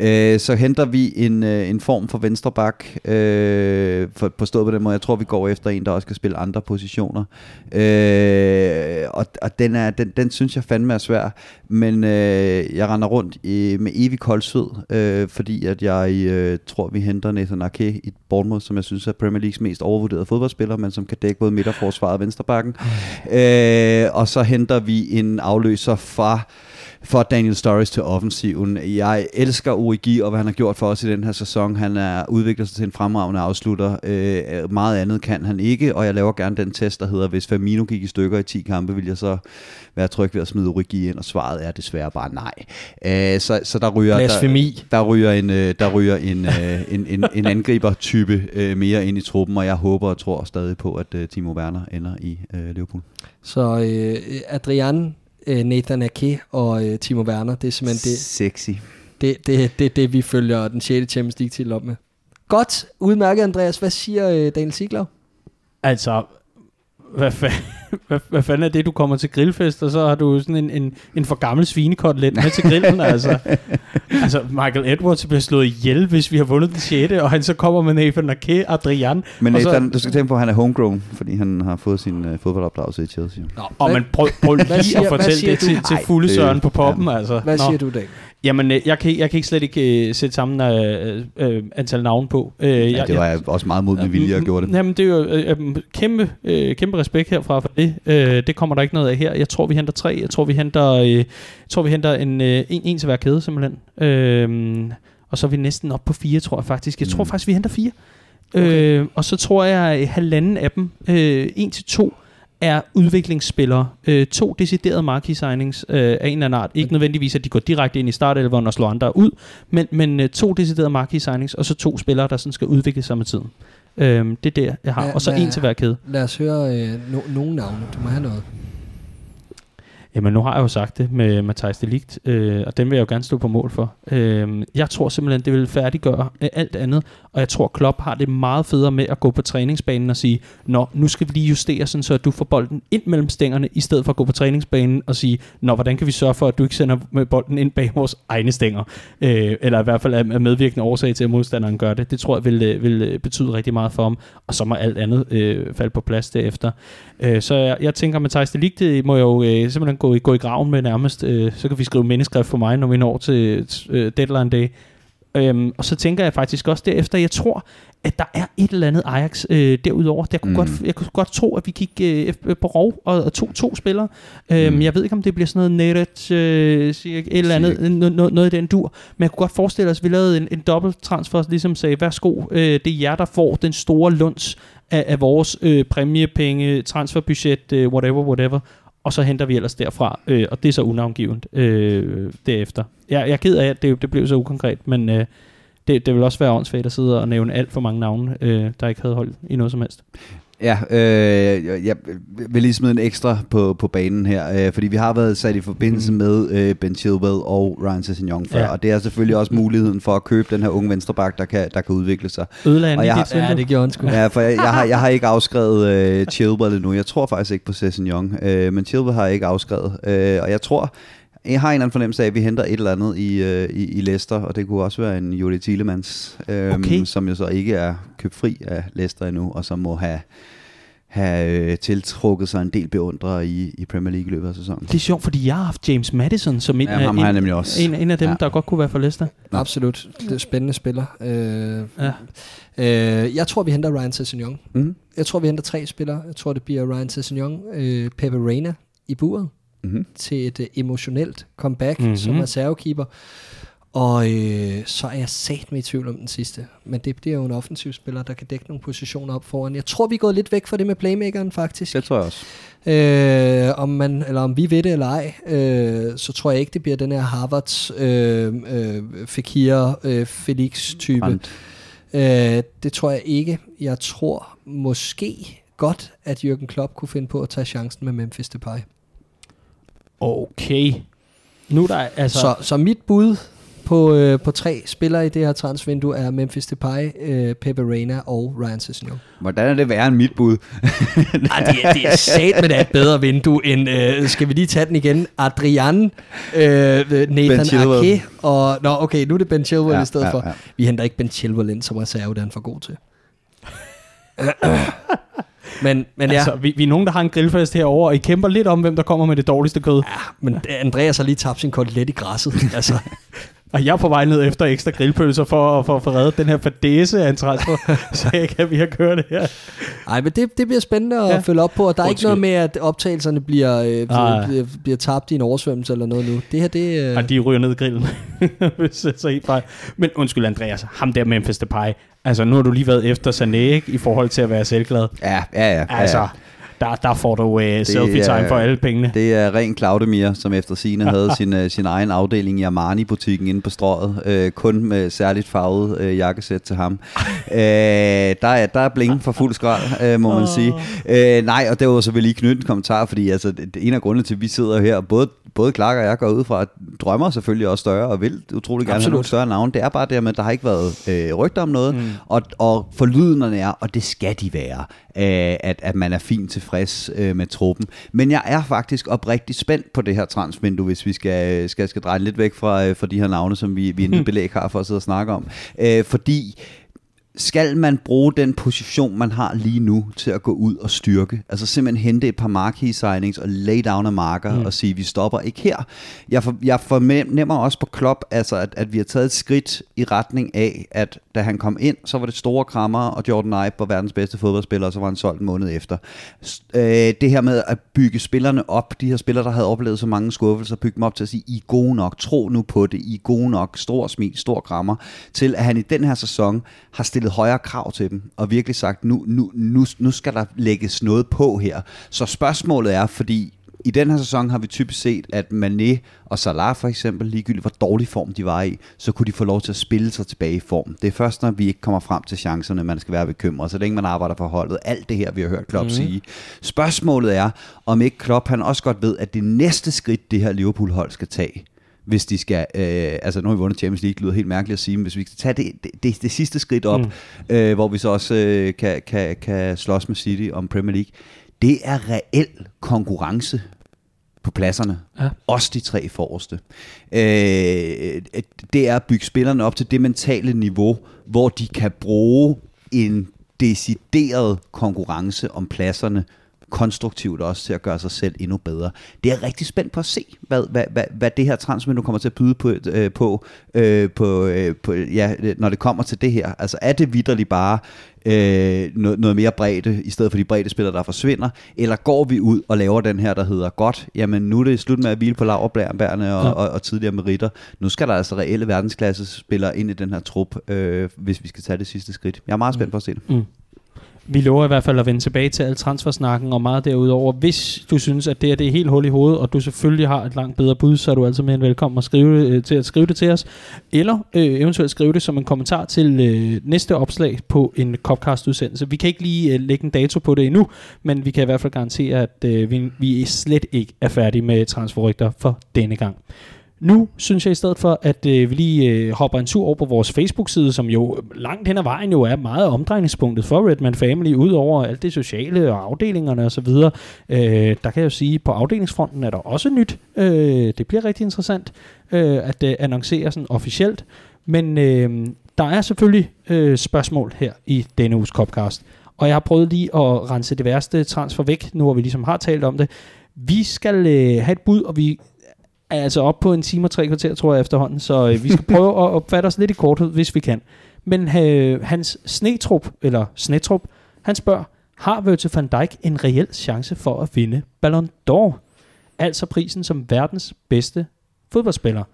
Speaker 4: Øh, så henter vi en, øh, en form for vensterbak, øh, for, på stået på den måde. Jeg tror, vi går efter en, der også kan spille andre positioner. Øh, og og den, er, den, den synes jeg fandme er svær. Men øh, jeg render rundt i, med evig koldsved, øh, fordi at jeg øh, tror, vi henter Nathan Ake i Bournemouth, som jeg synes er Premier Leagues mest overvurderede fodboldspiller, men som kan dække både midterforsvaret og venstrebakken. Øh, og så henter vi en afløser fra for Daniel Sturridge til offensiven. Jeg elsker Origi og hvad han har gjort for os i den her sæson. Han er udviklet sig til en fremragende afslutter. Øh, meget andet kan han ikke, og jeg laver gerne den test, der hedder, hvis Firmino gik i stykker i 10 kampe, vil jeg så være tryg ved at smide Origi ind, og svaret er desværre bare nej. Øh, så, så der ryger... Der,
Speaker 3: Blasfemi.
Speaker 4: der ryger en, øh, der ryger en, øh, en, en, en angriber-type øh, mere ind i truppen, og jeg håber og tror stadig på, at øh, Timo Werner ender i øh, Liverpool.
Speaker 3: Så øh, Adrian, øh, Nathan Ake og øh, Timo Werner, det er simpelthen det.
Speaker 4: Sexy.
Speaker 3: Det, det, det, det vi følger den 6. Champions League til op med. Godt, udmærket Andreas. Hvad siger øh, Daniel Siglau?
Speaker 2: Altså, hvad, fa- hvad, hvad fanden er det, du kommer til grillfest, og så har du sådan en, en, en for gammel svinekotlet med til grillen, altså. altså, Michael Edwards bliver slået ihjel, hvis vi har vundet den 6. og han så kommer med Nathan Ake, Adrian.
Speaker 4: Men
Speaker 2: og så-
Speaker 4: Nathan, du skal tænke på, at han er homegrown, fordi han har fået sin uh, fodboldopdragelse i Chelsea.
Speaker 3: Nå,
Speaker 2: Og man prøv, prøv lige
Speaker 3: siger-
Speaker 2: at fortælle det til, til fulde søren på poppen,
Speaker 4: ja.
Speaker 2: altså.
Speaker 3: Hvad
Speaker 2: Nå.
Speaker 3: siger du, Dan?
Speaker 2: Jamen, øh, jeg kan, jeg kan ikke slet ikke øh, sætte sammen øh, øh, antal navne på. Øh,
Speaker 4: Ja,
Speaker 2: jeg,
Speaker 4: det var jeg også meget mod min vilje, jeg gjorde det.
Speaker 2: Jamen, det er jo øh, øh, kæmpe, øh, kæmpe respekt herfra for det. Øh, det kommer der ikke noget af her. Jeg tror, vi henter tre. Jeg tror, vi henter, øh, jeg tror, vi henter en, øh, en, en til hver kæde, simpelthen. Øh, og så er vi næsten op på fire, tror jeg faktisk. Jeg tror
Speaker 4: Mm.
Speaker 2: faktisk, vi henter fire. Okay. Øh, og så tror jeg, at halvanden af dem, øh, en til to, er udviklingsspillere. Øh, to deciderede marquee signings øh, af en eller anden art. Ikke nødvendigvis, at de går direkte ind i startelveren og slår andre ud, men, men øh, to deciderede marquee signings, og så to spillere, der sådan skal udvikle sig med tiden. Øh, det er det, jeg har.
Speaker 3: Hvad-
Speaker 2: og så en til hver kæde.
Speaker 3: Lad os høre øh, no, nogle navne. Du må have noget.
Speaker 2: Jamen, nu har jeg jo sagt det med Matthijs Delikt, øh, og den vil jeg jo gerne stå på mål for. Øh, jeg tror simpelthen, det vil færdiggøre øh, alt andet, og jeg tror, Klopp har det meget federe med at gå på træningsbanen og sige, Nå, nu skal vi lige justere sådan, så at du får bolden ind mellem stængerne, i stedet for at gå på træningsbanen og sige, Nå, hvordan kan vi sørge for, at du ikke sender med bolden ind bag vores egne stænger? Øh, eller i hvert fald er medvirkende årsag til, at modstanderen gør det. Det tror jeg vil, øh, vil øh, betyde rigtig meget for ham, og så må alt andet øh, falde på plads derefter. Øh, så jeg, jeg tænker, med Delikt må jeg jo øh, simpelthen gå, i- gå i graven med nærmest. Øh, så kan vi skrive mindeskrift for mig, når vi når til øh, deadline day. Øhm, og så tænker jeg faktisk også derefter, jeg tror, at der er et eller andet Ajax øh, derudover. Jeg kunne,
Speaker 4: Mm.
Speaker 2: godt, jeg kunne godt tro, at vi gik øh, ef- på rov og, og tog to spillere. Øhm,
Speaker 4: Mm.
Speaker 2: Jeg ved ikke, om det bliver sådan noget Neret, øh, et eller andet, no, no, noget i den dur. Men jeg kunne godt forestille os, at vi lavede en, en dobbelt transfer, ligesom sagde, værsgo, øh, det er jer, der får den store lunds af, af vores øh, præmiepenge, transferbudget, øh, whatever, whatever. Og så henter vi ellers derfra, øh, og det er så unavngivet øh, derefter. Jeg, jeg er ked af, at det, det blev så ukonkret, men øh, det, det vil også være åndssvagt at sidde og nævne alt for mange navne, øh, der ikke havde holdt i noget som helst.
Speaker 4: Ja, øh, jeg- vil lige smide en ekstra på, på banen her, øh, fordi vi har været sat i forbindelse
Speaker 2: Mhm.
Speaker 4: med øh, Ben Chilwell og Ryan Sessegnon før,
Speaker 2: Ja.
Speaker 4: og det er selvfølgelig også muligheden for at købe den her unge venstreback, der kan, der kan udvikle sig.
Speaker 2: Ødelagde
Speaker 4: Og jeg
Speaker 2: dit?
Speaker 3: Ja, det gjorde han sgu.
Speaker 4: Ja, for jeg, jeg, har, jeg har ikke afskrevet øh, Chilwell endnu. Jeg tror faktisk ikke på Sessegnon, øh, men Chilwell har jeg ikke afskrevet. Øh, og jeg tror, jeg har en eller anden fornemmelse af, at vi henter et eller andet i, øh, i, i Leicester, og det kunne også være en Juri Tielemans, øh,
Speaker 2: Okay.
Speaker 4: som jo så ikke er købt fri af Leicester endnu, og som må have, have øh, tiltrukket sig en del beundrere i, i Premier League i løbet af sæsonen.
Speaker 2: Det er sjovt, fordi jeg har haft James Madison som en,
Speaker 4: Ja,
Speaker 2: af,
Speaker 4: ham
Speaker 2: en,
Speaker 4: nemlig også.
Speaker 2: en, en af dem,
Speaker 4: Ja.
Speaker 2: der godt kunne være for Leicester.
Speaker 3: Absolut. Det er spændende spiller. Øh,
Speaker 2: Ja.
Speaker 3: øh, jeg tror, vi henter Ryan Sessegnon.
Speaker 4: Mm-hmm.
Speaker 3: Jeg tror, vi henter tre spillere. Jeg tror, det bliver Ryan Sessegnon, øh, Pepe Reina i buret
Speaker 4: Mm-hmm.
Speaker 3: til et øh, emotionelt comeback
Speaker 2: Mhm.
Speaker 3: mm-hmm. som reservekeeper. Og øh, så er jeg sat med i tvivl om den sidste. Men det bliver jo en offensiv spiller, der kan dække nogle positioner op foran. Jeg tror, vi er gået lidt væk fra det med playmakeren, faktisk.
Speaker 4: Det tror jeg også.
Speaker 3: Øh, om, man, eller om vi ved det eller ej, øh, så tror jeg ikke, det bliver den her Harvards øh, øh, Fekir øh, Felix-type. Øh, det tror jeg ikke. Jeg tror måske godt, at Jürgen Klopp kunne finde på at tage chancen med Memphis Depay.
Speaker 2: Okay. Nu er der altså...
Speaker 3: Så, så mit bud på, øh, på tre spillere i det her transfervindue er Memphis Depay, øh, Pepe Reina og Ryan Sessegnon.
Speaker 4: Hvordan er det værre end mit bud?
Speaker 3: Ej, det, er, det er sat med et bedre vindue end, øh, skal vi lige tage den igen, Adrian, øh, Nathan. Ake, og, nå okay, nu er det Ben Chilwell
Speaker 4: Ja,
Speaker 3: i stedet
Speaker 4: ja,
Speaker 3: for.
Speaker 4: ja.
Speaker 3: Vi henter ikke Ben Chilwell ind som reserve, det er han for god til. men, men ja,
Speaker 2: Altså, vi, vi er nogen, der har en grillfest herover, og I kæmper lidt om, hvem der kommer med det dårligste kød.
Speaker 3: men Andreas har lige tabt sin kotelet i græsset. altså,
Speaker 2: Og jeg er på vej ned efter ekstra grillpølser for, for at få reddet den her fadese af en transfer, så jeg kan vi har kørt det her.
Speaker 3: Ej, men det, det bliver spændende at ja. Følge op på, og der er
Speaker 2: Undskyld.
Speaker 3: ikke noget med, at optagelserne bliver, øh,
Speaker 2: Nej.
Speaker 3: bliver, bliver tabt i en oversvømmelse eller noget nu. Det her, det øh,
Speaker 2: Og de ryger ned i grillen, hvis så helt fejl. Men undskyld Andreas, ham der Memphis Depay, altså nu har du lige været efter Sané, ikke, i forhold til at være selvglad.
Speaker 4: Ja, ja, ja. ja,
Speaker 2: Altså,
Speaker 4: ja.
Speaker 2: Der, der får du uh, selfie time
Speaker 4: er-
Speaker 2: for alle pengene.
Speaker 4: Det er ren Claudemir, som efter sine havde sin, øh, sin egen afdeling i Armani-butikken inde på strøget. Øh, kun med særligt farvet øh, jakkesæt til ham. øh, der, er, der er bling for fuld skrald, øh, må man sige. Øh, nej, og derudover så vil jeg lige knytte en kommentar, fordi altså, det, det, en af grundene til, at vi sidder her, både både Clark og jeg går ud fra, at drømmer selvfølgelig også større, og vil utrolig gerne Absolut. have nogle større navne. Det er bare det med, at der har ikke været øh, rygter om noget, mm. og, og forlydenderne er, og det skal de være, øh, at, at man er fint tilfreds øh, med truppen. Men jeg er faktisk oprigtig spændt på det her transvindue, hvis vi skal, skal, skal dreje lidt væk fra, øh, fra de her navne, som vi, vi intet belæg har for at sidde og snakke om. Øh, fordi skal man bruge den position, man har lige nu, til at gå ud og styrke? Altså simpelthen hente et par marquee signings og lay down af marker mm. og sige, vi stopper ikke her. Jeg, for, jeg fornemmer også på Klopp, altså at, at vi har taget et skridt i retning af, at da han kom ind, så var det store krammer, og Jordan Ibe var verdens bedste fodboldspiller, og så var han solgt en måned efter. Øh, det her med at bygge spillerne op, de her spillere, der havde oplevet så mange skuffelser, bygge dem op til at sige, I er gode nok, tro nu på det, I er gode nok, stor smil, stor krammer, til at han i den her sæson har stillet højere krav til dem, og virkelig sagt, nu, nu, nu, nu skal der lægges noget på her. Så spørgsmålet er, fordi i den her sæson har vi typisk set, at Mané og Salah for eksempel, ligegyldigt hvor dårlig form de var i, så kunne de få lov til at spille sig tilbage i form. Det er først, når vi ikke kommer frem til chancerne, man skal være bekymret, så længe man arbejder for holdet. Alt det her, vi har hørt Klopp mm. sige. Spørgsmålet er, om ikke Klopp han også godt ved, at det næste skridt, det her Liverpool-hold skal tage, hvis de skal, øh, altså nu har vi vundet Champions League, det lyder helt mærkeligt at sige, men hvis vi skal tage det, det, det, det sidste skridt op, mm. øh, hvor vi så også øh, kan, kan, kan slås med City om Premier League, det er reel konkurrence på pladserne. Ja. Også de tre forreste. Øh, det er at bygge spillerne op til det mentale niveau, hvor de kan bruge en decideret konkurrence om pladserne konstruktivt også til at gøre sig selv endnu bedre. Det er rigtig spændt på at se, hvad, hvad, hvad, hvad det her transmenu kommer til at byde på, øh, på, øh, på, øh, på ja, når det kommer til det her. Altså er det vidderligt bare øh, noget, noget mere bredde, i stedet for de brede spillere, der forsvinder, eller går vi ud og laver den her, der hedder godt, jamen nu er det slut med at hvile på laverbærene og, ja. og, og tidligere meritter. Nu skal der altså reelle verdensklasse spillere ind i den her trup, øh, hvis vi skal tage det sidste skridt. Jeg er meget spændt på at se det. Mm.
Speaker 2: Vi lover i hvert fald at vende tilbage til al transfersnakken og meget derudover. Hvis du synes, at det, er, det er helt hul i hovedet, og du selvfølgelig har et langt bedre bud, så er du altså mere end velkommen at skrive, øh, til at skrive det til os. Eller øh, eventuelt skrive det som en kommentar til øh, næste opslag på en Copcast-udsendelse. Vi kan ikke lige øh, lægge en dato på det endnu, men vi kan i hvert fald garantere, at øh, vi, vi slet ikke er færdige med transferrygter for denne gang. Nu synes jeg i stedet for, at øh, vi lige øh, hopper en tur over på vores Facebook-side, som jo langt hen ad vejen jo er meget omdrejningspunktet for Redman Family, udover alt det sociale og afdelingerne osv. Øh, der kan jeg jo sige, at på afdelingsfronten er der også nyt. Øh, det bliver rigtig interessant øh, at øh, annoncere sådan officielt. Men øh, der er selvfølgelig øh, spørgsmål her i denne uges Copcast. Og jeg har prøvet lige at rense det værste transfer væk, nu hvor vi ligesom har talt om det. Vi skal øh, have et bud, og vi er altså op på en time og tre kvarter, tror jeg efterhånden, så øh, vi skal prøve at opfatte os lidt i korthed, hvis vi kan. Men øh, hans snetrup, eller snetrup, han spørger, har Virgil van Dijk en reel chance for at vinde Ballon d'Or? Altså prisen som verdens bedste fodboldspiller.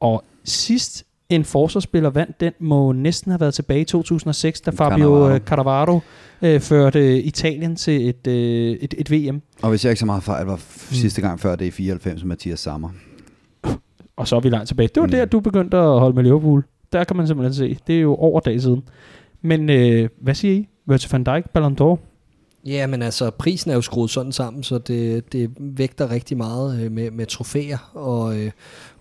Speaker 2: Og sidst en forsvarsspiller vandt, den må næsten have været tilbage i 2006, da Fabio Cannavaro øh, førte Italien til et, øh, et, et VM.
Speaker 4: Og hvis jeg ikke så meget fejl, var mm. sidste gang før det i 94 med Mathias Sammer.
Speaker 2: Og så er vi langt tilbage. Det var mm. der, du begyndte at holde med Liverpool. Der kan man simpelthen se. Det er jo over dag siden. Men øh, hvad siger I? Virgil van Dijk, Ballon d'Or?
Speaker 3: Ja, men altså, prisen er jo skruet sådan sammen, så det, det vægter rigtig meget øh, med, med trofæer, og, øh,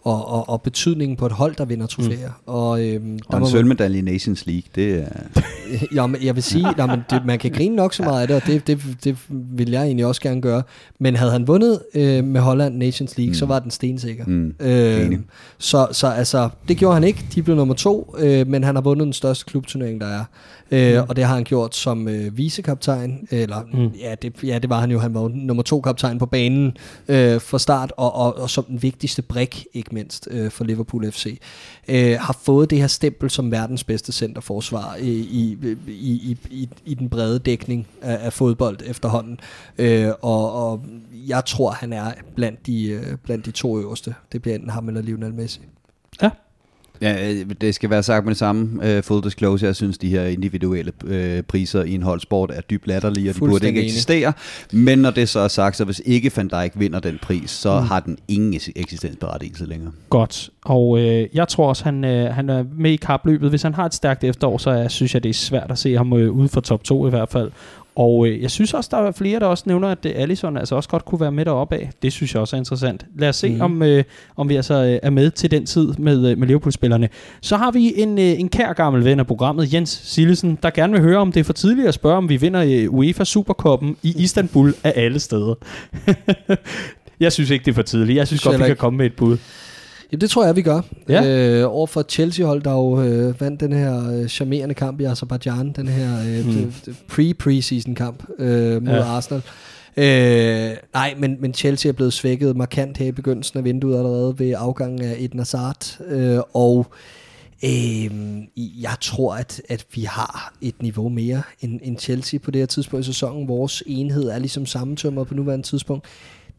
Speaker 3: og, og, og betydningen på et hold, der vinder trofæer. Mm.
Speaker 4: Og, øhm, der og en sølvmedalje i Nations League, det er...
Speaker 3: ja, men jeg vil sige, nej, men det, man kan grine nok så meget af det, og det, det, det vil jeg egentlig også gerne gøre. Men havde han vundet øh, med Holland Nations League, mm. så var den stensikker. Mm. Øh, så, så altså, det gjorde han ikke. De blev nummer to, øh, men han har vundet den største klubturnering, der er. Øh, mm. Og det har han gjort som øh, vicekaptajn, eller mm. ja, det, ja, det var han jo. Han var nummer to kaptajn på banen øh, for start, og, og, og som den vigtigste brik, ikke mindst, øh, for Liverpool FC. Øh, har fået det her stempel som verdens bedste centerforsvar i, i, i, i, i den brede dækning af, af fodbold efterhånden. Øh, og, og jeg tror, han er blandt de, øh, blandt de to øverste. Det bliver enten ham eller Lionel Messi.
Speaker 2: Ja,
Speaker 4: øh, det skal være sagt med det samme. Uh, full disclosure, jeg synes, de her individuelle uh, priser i en holdsport er dybt latterlige, og de burde ikke eksistere. Men når det så er sagt, så hvis ikke Van Dijk vinder den pris, så mm. har den ingen eksistensberettigelse længere.
Speaker 2: Godt. Og øh, jeg tror også, han, øh, han er med i kapløbet. Hvis han har et stærkt efterår, så er, synes jeg, det er svært at se ham øh, ude for top 2 i hvert fald. Og øh, jeg synes også, der er flere, der også nævner, at øh, Allison altså også godt kunne være med deroppe af. Det synes jeg også er interessant. Lad os se, mm. om, øh, om vi altså øh, er med til den tid med, øh, med Liverpool-spillerne. Så har vi en, øh, en kær gammel ven af programmet, Jens Sillesen, der gerne vil høre, om det er for tidligt at spørge, om vi vinder øh, UEFA Supercuppen i Istanbul af alle steder. jeg synes ikke, det er for tidligt. Jeg synes
Speaker 3: Synes
Speaker 2: godt, vi
Speaker 3: jeg
Speaker 2: kan komme med et bud.
Speaker 3: Ja, det tror jeg, vi gør.
Speaker 2: Ja.
Speaker 3: Øh, over for Chelsea-hold, der jo øh, vandt den her øh, charmerende kamp i Azerbaijan, den her øh,
Speaker 2: Mm.
Speaker 3: mm. pre-preseason kamp øh, mod
Speaker 2: ja.
Speaker 3: Arsenal. Øh, nej, men, men Chelsea er blevet svækket markant her i begyndelsen af vinduet allerede ved afgangen af Eden Hazard. Øh, og øh, jeg tror, at, at vi har et niveau mere end, end Chelsea på det her tidspunkt i sæsonen. Vores enhed er ligesom sammentømret på nuværende tidspunkt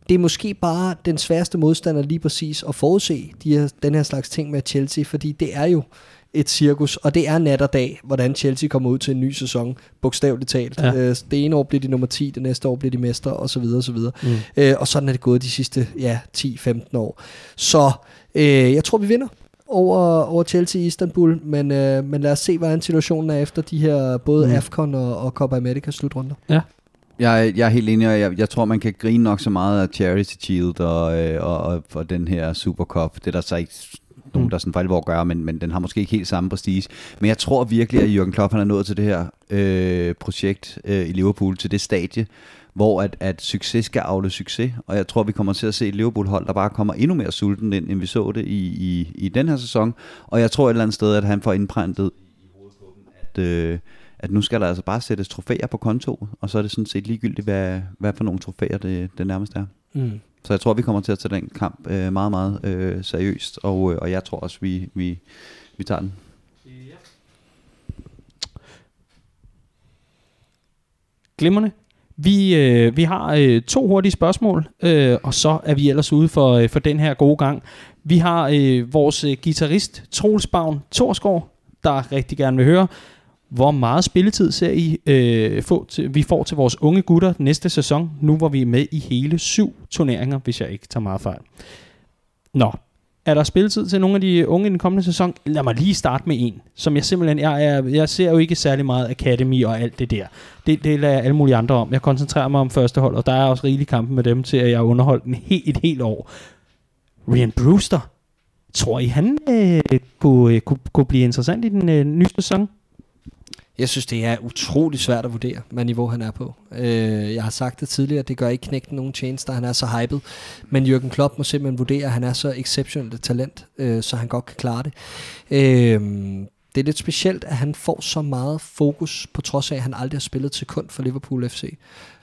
Speaker 3: det er måske bare den sværeste modstander lige præcis at forudse de her, den her slags ting med Chelsea, fordi det er jo et cirkus, og det er nat og dag, hvordan Chelsea kommer ud til en ny sæson, bogstaveligt talt.
Speaker 2: Ja.
Speaker 3: Ja. Øh, det ene år bliver de nummer 10, det næste år bliver de mestre, og så videre, og så videre. Mm. Øh, og sådan er det gået de sidste ja, 10-15 år. Så øh, jeg tror, vi vinder over, over Chelsea i Istanbul, men, øh, men lad os se, hvordan situationen er efter de her både
Speaker 2: Mm.
Speaker 3: AFCON og, og Copa America slutrunder.
Speaker 4: Jeg, jeg er helt enig, og jeg, jeg tror, man kan grine nok så meget af Charity Shield og, øh, og, og, og den her Supercup. Det er der så ikke nogen, der sådan for alvor gør, men, men den har måske ikke helt samme prestige. Men jeg tror virkelig, at Jürgen Klopp han er nået til det her øh, projekt øh, i Liverpool, til det stadie, hvor at, at succes skal afle succes. Og jeg tror, vi kommer til at se et Liverpool-hold, der bare kommer endnu mere sulten ind, end vi så det i, i, i den her sæson. Og jeg tror et eller andet sted, at han får indprintet i hovedet på dem, at... Øh, at nu skal der altså bare sættes trofæer på konto, og så er det sådan set ligegyldigt, hvad, hvad for nogle trofæer det, det nærmest er.
Speaker 3: Mm.
Speaker 4: Så jeg tror, vi kommer til at tage den kamp øh, meget, meget øh, seriøst, og, øh, og jeg tror også, vi, vi, vi tager den.
Speaker 2: Glimrende. Vi, øh, vi har øh, to hurtige spørgsmål, øh, og så er vi ellers ude for, øh, for den her gode gang. Vi har øh, vores øh, guitarist Troels Bavn Torsgaard, der rigtig gerne vil høre, hvor meget spilletid ser I, øh, få til, vi får til vores unge gutter næste sæson, nu hvor vi er med i hele syv turneringer, hvis jeg ikke tager meget fejl. Nå, er der spilletid til nogle af de unge i den kommende sæson? Lad mig lige starte med en, som jeg simpelthen, jeg, er, jeg ser jo ikke særlig meget Academy og alt det der. Det, det lader jeg alle mulige andre om. Jeg koncentrerer mig om første hold, og der er også rigelig kampen med dem til, at jeg har underholdt en he, et helt år. Ryan Brewster, tror I, han øh, kunne, øh, kunne, kunne blive interessant i den øh, nye sæson?
Speaker 3: Jeg synes, det er utrolig svært at vurdere, hvad niveau han er på. Øh, jeg har sagt det tidligere, det gør ikke knægten nogen tjeneste, han er så hyped. Men Jürgen Klopp må simpelthen vurdere, at han er så exceptionelt talent, øh, så han godt kan klare det. Øh, det er lidt specielt, at han får så meget fokus, på trods af, at han aldrig har spillet til kun for Liverpool FC.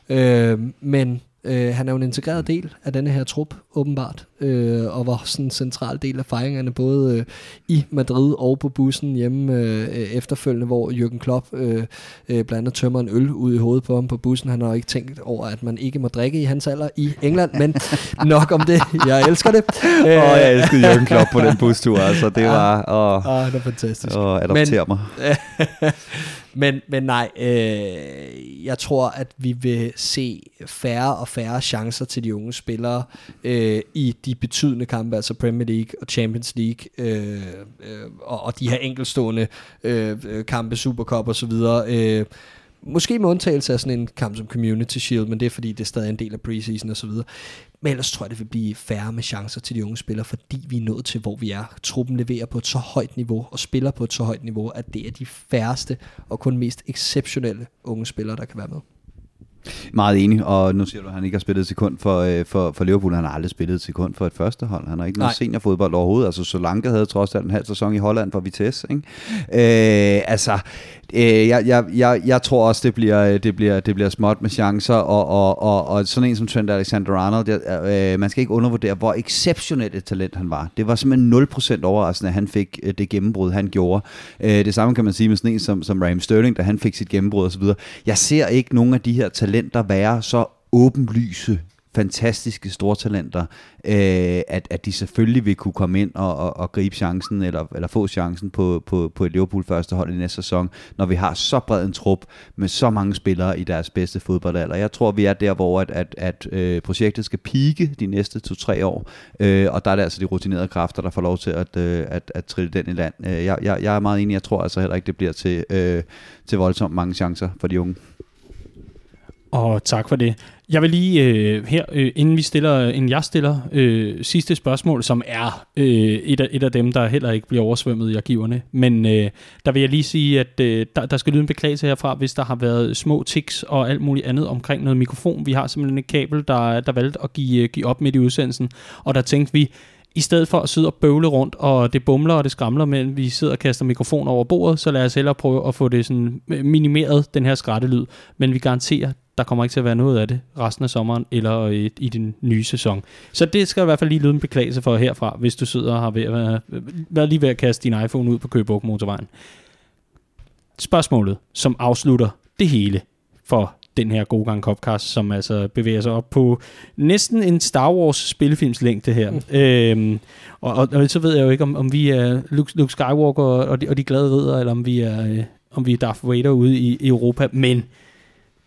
Speaker 3: Øh, men øh, han er jo en integreret del af denne her trup, åbenbart, øh, og var sådan en central del af fejringerne, både øh, i Madrid og på bussen hjemme øh, efterfølgende, hvor Jürgen Klopp øh, øh, blandt tømmer en øl ud i hovedet på ham på bussen. Han har jo ikke tænkt over, at man ikke må drikke i hans alder i England, men nok om det. Jeg elsker det.
Speaker 4: Åh, oh, jeg elskede Jørgen Klopp på den bustur, altså det var at,
Speaker 3: Ah, det er fantastisk.
Speaker 4: at adoptere mig.
Speaker 3: men, men nej, øh, jeg tror, at vi vil se færre og færre chancer til de unge spillere øh, i de betydende kampe, altså Premier League og Champions League, øh, øh, og, og de her enkelstående øh, øh, kampe, Supercup og så videre. Øh, Måske med undtagelse af sådan en kamp som Community Shield, men det er fordi, det er stadig en del af preseason og så videre. Men ellers tror jeg, det vil blive færre med chancer til de unge spillere, fordi vi er nået til, hvor vi er. Truppen leverer på et så højt niveau, og spiller på et så højt niveau, at det er de færreste og kun mest exceptionelle unge spillere, der kan være med.
Speaker 4: Meget enig, og nu siger du, at han ikke har spillet et sekund for, øh, for, for Liverpool. Han har aldrig spillet et sekund for et første hold. Han har ikke noget seniorfodbold overhovedet. Altså Solanke havde trods alt en halv sæson i Holland for Vitesse. Ikke? Øh, altså, øh, jeg, jeg, jeg, jeg tror også, det bliver, øh, det bliver, det bliver småt med chancer, og, og, og, og sådan en som Trent Alexander-Arnold, jeg, øh, man skal ikke undervurdere, hvor exceptionelt et talent han var. Det var simpelthen 0% overraskende, at han fik øh, det gennembrud, han gjorde. Øh, det samme kan man sige med sådan en som, som Raheem Sterling, da han fik sit gennembrud osv. Jeg ser ikke nogen af de her talenter være så åbenlyse fantastiske stortalenter, øh, at, at de selvfølgelig vil kunne komme ind og, og, og gribe chancen, eller, eller få chancen på, på, på et Liverpool første hold i næste sæson, når vi har så bred en trup med så mange spillere i deres bedste fodboldalder. Jeg tror, vi er der, hvor at, at, at øh, projektet skal pike de næste to-tre år, øh, og der er det altså de rutinerede kræfter, der får lov til at, øh, at, at trille den i land. Øh, jeg, jeg, jeg er meget enig, jeg tror altså heller ikke, det bliver til, øh, til voldsomt mange chancer for de unge.
Speaker 2: Og tak for det. Jeg vil lige øh, her, øh, inden vi stiller, inden jeg stiller øh, sidste spørgsmål, som er øh, et, af, et af dem, der heller ikke bliver oversvømmet i arkiverne, men øh, der vil jeg lige sige, at øh, der, der skal lyde en beklagelse herfra, hvis der har været små tics og alt muligt andet omkring noget mikrofon. Vi har simpelthen et kabel, der, der valgte at give, øh, give op midt i udsendelsen, og der tænkte vi, i stedet for at sidde og bøvle rundt, og det bumler og det skramler, men vi sidder og kaster mikrofon over bordet, så lad os hellere prøve at få det sådan øh, minimeret, den her skrattelyd. Men vi garanterer, der kommer ikke til at være noget af det resten af sommeren eller i, i den nye sæson. Så det skal i hvert fald lige lyde en beklagelse for herfra, hvis du sidder og har ved at være, været lige ved at kaste din iPhone ud på Køgebuk motorvejen. Spørgsmålet, som afslutter det hele for den her gode gang Copcast, som altså bevæger sig op på næsten en Star Wars spillefilms længde her. Mm. Øhm, og, og, og, så ved jeg jo ikke, om, om vi er Luke, Luke Skywalker og de, og de glade ridder, eller om vi er, øh, om vi er Darth Vader ude i, i Europa. Men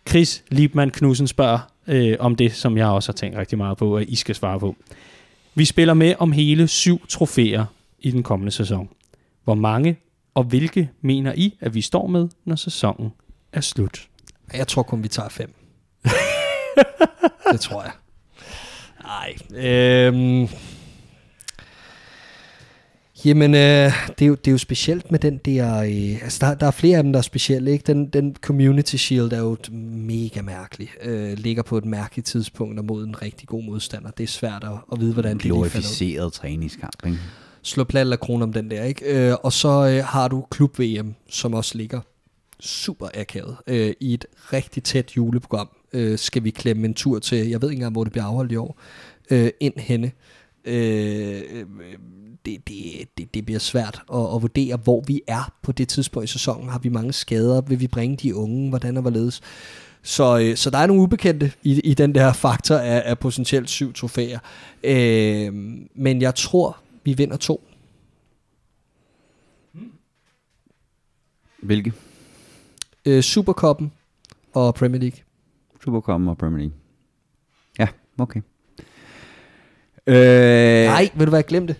Speaker 2: Chris Liebmann Knudsen spørger øh, om det, som jeg også har tænkt rigtig meget på, at I skal svare på. Vi spiller med om hele syv trofæer i den kommende sæson. Hvor mange og hvilke mener I, at vi står med, når sæsonen er slut?
Speaker 3: Jeg tror kun, vi tager fem. det tror jeg. Nej. Øhm, Jamen, øh, det, er jo, det er jo specielt med den der... Øh, altså, der, der er flere af dem, der er specielle. Ikke? Den, den Community Shield er jo mega mærkelig. Øh, ligger på et mærkeligt tidspunkt og mod en rigtig god modstander. Det er svært at, at vide, hvordan det
Speaker 4: lige Glorificeret træningskamp, ikke?
Speaker 3: Slå plat eller kron om den der, ikke? Øh, og så øh, har du Klub VM, som også ligger super akavet øh, i et rigtig tæt juleprogram. Øh, skal vi klemme en tur til, jeg ved ikke engang, hvor det bliver afholdt i år, øh, ind henne. Øh, det, det, det, det bliver svært at, at vurdere, hvor vi er på det tidspunkt i sæsonen. Har vi mange skader? Vil vi bringe de unge? Hvordan og hvorledes? Så, øh, så der er nogle ubekendte i, i den der faktor af, af potentielt syv trofæer. Øh, men jeg tror, vi vinder to.
Speaker 4: Hvilke?
Speaker 3: Øh, Supercoppen og Premier League.
Speaker 4: Supercoppen og Premier League. Ja, okay. Øh,
Speaker 3: Nej, vil du være glemt det?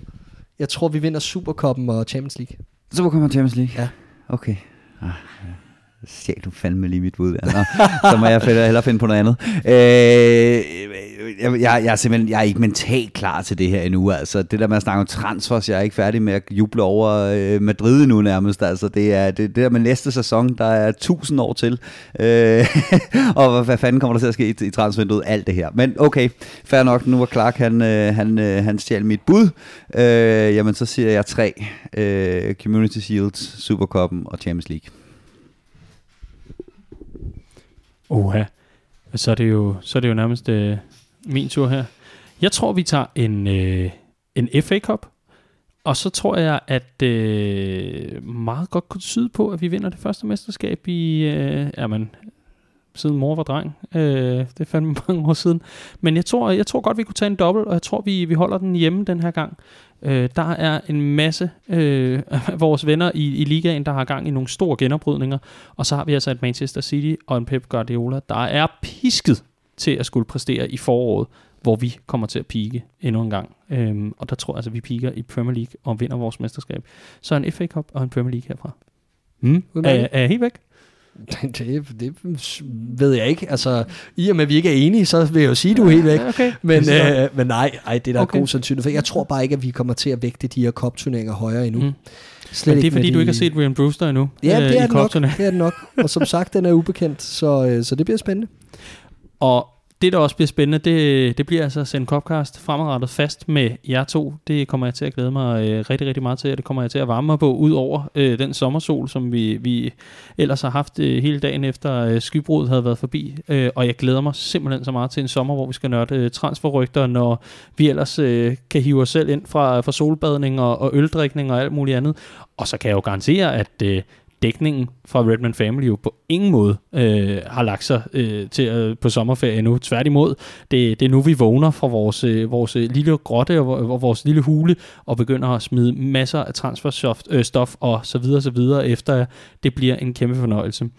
Speaker 3: Jeg tror, vi vinder Supercoppen og Champions League.
Speaker 4: Supercoppen og Champions League?
Speaker 3: Ja.
Speaker 4: Okay. Ah, ja stjal du fandme lige mit bud. Nå, så må jeg hellere finde på noget andet. Øh, jeg, jeg, jeg, er simpelthen jeg er ikke mentalt klar til det her endnu. Altså, det der med at snakke om transfers, jeg er ikke færdig med at juble over øh, Madrid nu nærmest. Altså, det er det, det der med næste sæson, der er tusind år til. Øh, og hvad fanden kommer der til at ske i, i transfervinduet? Alt det her. Men okay, fair nok. Nu var Clark, han, øh, han, øh, han stjal mit bud. Øh, jamen, så siger jeg tre. Øh, Community Shields, Supercoppen og Champions League.
Speaker 2: Oha. Så er det jo, så er det jo nærmest øh, min tur her. Jeg tror, vi tager en, øh, en FA Cup. Og så tror jeg, at øh, meget godt kunne tyde på, at vi vinder det første mesterskab i, øh, jamen, siden mor var dreng. Øh, det er fandme mange år siden. Men jeg tror, jeg tror godt, vi kunne tage en dobbelt, og jeg tror, vi, vi holder den hjemme den her gang. Øh, der er en masse øh, af vores venner i, i ligaen, der har gang i nogle store genoprydninger. Og så har vi altså et Manchester City og en Pep Guardiola, der er pisket til at skulle præstere i foråret, hvor vi kommer til at pike endnu en gang. Øhm, og der tror jeg altså, vi piker i Premier League og vinder vores mesterskab. Så en FA Cup og en Premier League herfra. Mm. Er, er jeg helt væk?
Speaker 3: Det, det ved jeg ikke. Altså, i og med, at vi ikke er enige, så vil jeg jo sige, at du er helt væk.
Speaker 2: Okay.
Speaker 3: Men, øh, men nej, ej, det er der okay. god sandsynlighed for. Jeg tror bare ikke, at vi kommer til at vægte de her kopturneringer højere endnu. Mm.
Speaker 2: Slet men det er fordi, de... du ikke har set William Brewster endnu.
Speaker 3: Ja, det er, øh, det, nok, det er det nok. Og som sagt, den er ubekendt, så, øh, så det bliver spændende.
Speaker 2: Og det, der også bliver spændende, det, det bliver altså at sende Copcast fremadrettet fast med jer to. Det kommer jeg til at glæde mig øh, rigtig, rigtig meget til, og det kommer jeg til at varme mig på, ud over øh, den sommersol, som vi, vi ellers har haft øh, hele dagen efter øh, skybruddet havde været forbi. Øh, og jeg glæder mig simpelthen så meget til en sommer, hvor vi skal nørde øh, transferrygter, når vi ellers øh, kan hive os selv ind fra, fra solbadning og, og øldrikning og alt muligt andet. Og så kan jeg jo garantere, at øh, dækningen fra Redman Family jo på ingen måde øh, har lagt sig øh, til øh, på sommerferie endnu. Tværtimod, det, det er nu, vi vågner fra vores, øh, vores lille grotte og, og vores lille hule og begynder at smide masser af transferstof øh, stof og så videre, så videre, efter det bliver en kæmpe fornøjelse.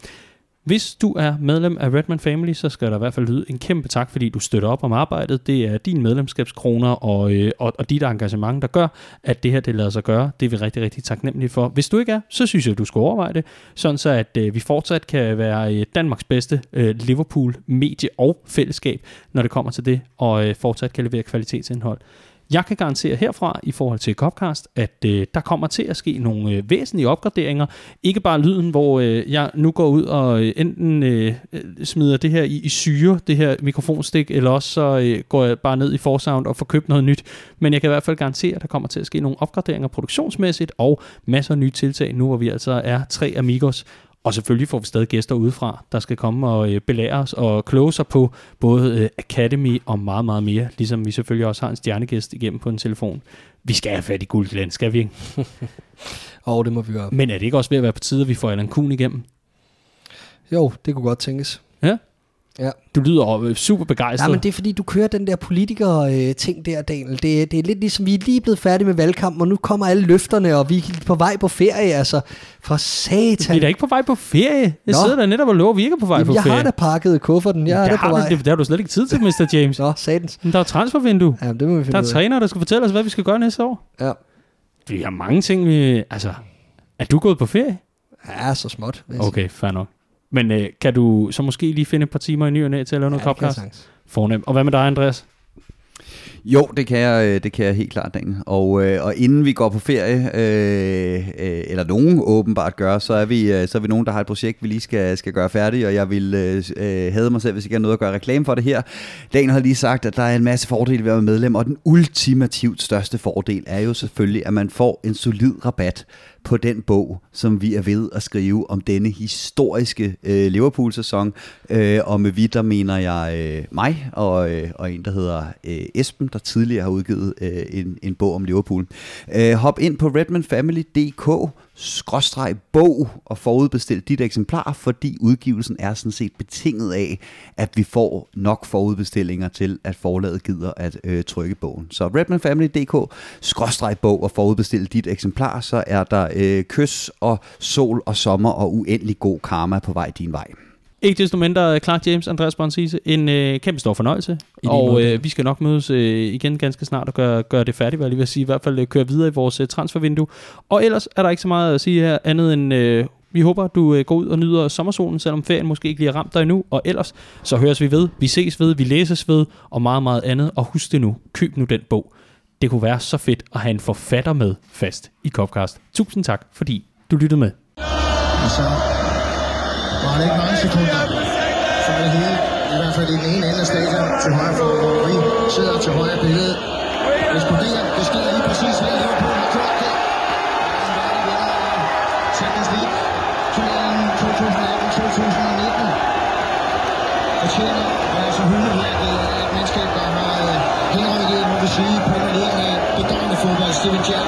Speaker 2: Hvis du er medlem af Redman Family, så skal der i hvert fald lyde en kæmpe tak, fordi du støtter op om arbejdet. Det er din medlemskabskroner og, øh, og, og dit engagement, der gør, at det her det lader sig gøre. Det er vi rigtig, rigtig taknemmelige for. Hvis du ikke er, så synes jeg, at du skal overveje det, sådan så at øh, vi fortsat kan være øh, Danmarks bedste øh, Liverpool-medie og fællesskab, når det kommer til det, og øh, fortsat kan levere kvalitetsindhold. Jeg kan garantere herfra i forhold til Copcast, at øh, der kommer til at ske nogle øh, væsentlige opgraderinger. Ikke bare lyden, hvor øh, jeg nu går ud og øh, enten øh, øh, smider det her i, i syre, det her mikrofonstik, eller også så øh, går jeg bare ned i Forsound og får købt noget nyt. Men jeg kan i hvert fald garantere, at der kommer til at ske nogle opgraderinger produktionsmæssigt og masser af nye tiltag, nu hvor vi altså er tre amigos, og selvfølgelig får vi stadig gæster udefra, der skal komme og øh, belære os og kloge sig på både øh, Academy og meget, meget mere. Ligesom vi selvfølgelig også har en stjernegæst igennem på en telefon. Vi skal have fat i guld, skal vi ikke?
Speaker 3: Og det må vi gøre.
Speaker 2: Men er det ikke også ved at være på tide, at vi får Allan Kuhn igennem?
Speaker 3: Jo, det kunne godt tænkes.
Speaker 2: Ja?
Speaker 3: Ja.
Speaker 2: Du lyder øh, super begejstret.
Speaker 3: Nej, men det er fordi, du kører den der politiker-ting der, Daniel. Det, det er lidt ligesom, vi er lige blevet færdige med valgkampen, og nu kommer alle løfterne, og vi er på vej på ferie, altså. For satan.
Speaker 2: Vi er da ikke på vej på ferie. Jeg
Speaker 3: Nå.
Speaker 2: sidder der netop og lover, vi ikke er på vej
Speaker 3: Jamen,
Speaker 2: på
Speaker 3: jeg
Speaker 2: ferie.
Speaker 3: har da pakket kufferten. Jeg er der på vej.
Speaker 2: det, det har du slet ikke tid til, Mr. James.
Speaker 3: Nå, satans.
Speaker 2: Men der er transfervindue.
Speaker 3: Ja, det må vi finde
Speaker 2: Der er
Speaker 3: ud af.
Speaker 2: træner, der skal fortælle os, hvad vi skal gøre næste år.
Speaker 3: Ja.
Speaker 2: Vi har mange ting, vi... Altså, er du gået på ferie?
Speaker 3: ja, så småt. jeg.
Speaker 2: Okay, fair nok. Men øh, kan du så måske lige finde et par timer i ny og næ til at lave noget
Speaker 3: Ja,
Speaker 2: podcast? Fornemt. Og hvad med dig, Andreas?
Speaker 4: Jo, det kan jeg, øh, det kan jeg helt klart, Daniel. Og, øh, og inden vi går på ferie, øh, øh, eller nogen åbenbart gør, så er, vi, så er vi nogen, der har et projekt, vi lige skal, skal gøre færdigt, og jeg vil øh, have mig selv, hvis ikke jeg har noget at gøre reklame for det her. Daniel har lige sagt, at der er en masse fordele ved at være medlem, og den ultimativt største fordel er jo selvfølgelig, at man får en solid rabat på den bog, som vi er ved at skrive om denne historiske øh, Liverpool-sæson. Øh, og med vi, der mener jeg øh, mig og, øh, og en, der hedder øh, Esben, der tidligere har udgivet øh, en, en bog om Liverpool. Øh, hop ind på redmanfamily.dk skråstreg bog og forudbestil dit eksemplar, fordi udgivelsen er sådan set betinget af, at vi får nok forudbestillinger til, at forlaget gider at øh, trykke bogen. Så redmanfamily.dk skråstreg bog og forudbestil dit eksemplar, så er der øh, kys og sol og sommer og uendelig god karma på vej din vej.
Speaker 2: Ikke desto mindre, Clark James, Andreas Bonsise, en øh, kæmpe stor fornøjelse.
Speaker 3: lige
Speaker 2: Og øh, vi skal nok mødes øh, igen ganske snart og gøre, gøre det færdigt, hvad jeg lige vil sige. I hvert fald øh, køre videre i vores øh, transfervindue. Og ellers er der ikke så meget at sige her, andet end... Øh, vi håber, du øh, går ud og nyder sommersolen, selvom ferien måske ikke lige har ramt dig endnu. Og ellers, så høres vi ved, vi ses ved, vi læses ved, og meget, meget andet. Og husk det nu, køb nu den bog. Det kunne være så fedt at have en forfatter med fast i Copcast. Tusind tak, fordi du lyttede med.
Speaker 5: Og så og var det ikke mange sekunder, så er det hele, i hvert fald i den ene ende af stadion, til højre for, hvor vi sidder til højre billede. Eksploderer, det sker lige præcis her, Liverpool har gjort det. Champions League, turneringen 2018-2019. Fortjener, og altså hylde her, det er et menneske, der har øh, henrettet, må vi sige, på en af bedøjende fodbold, Steven Gerrard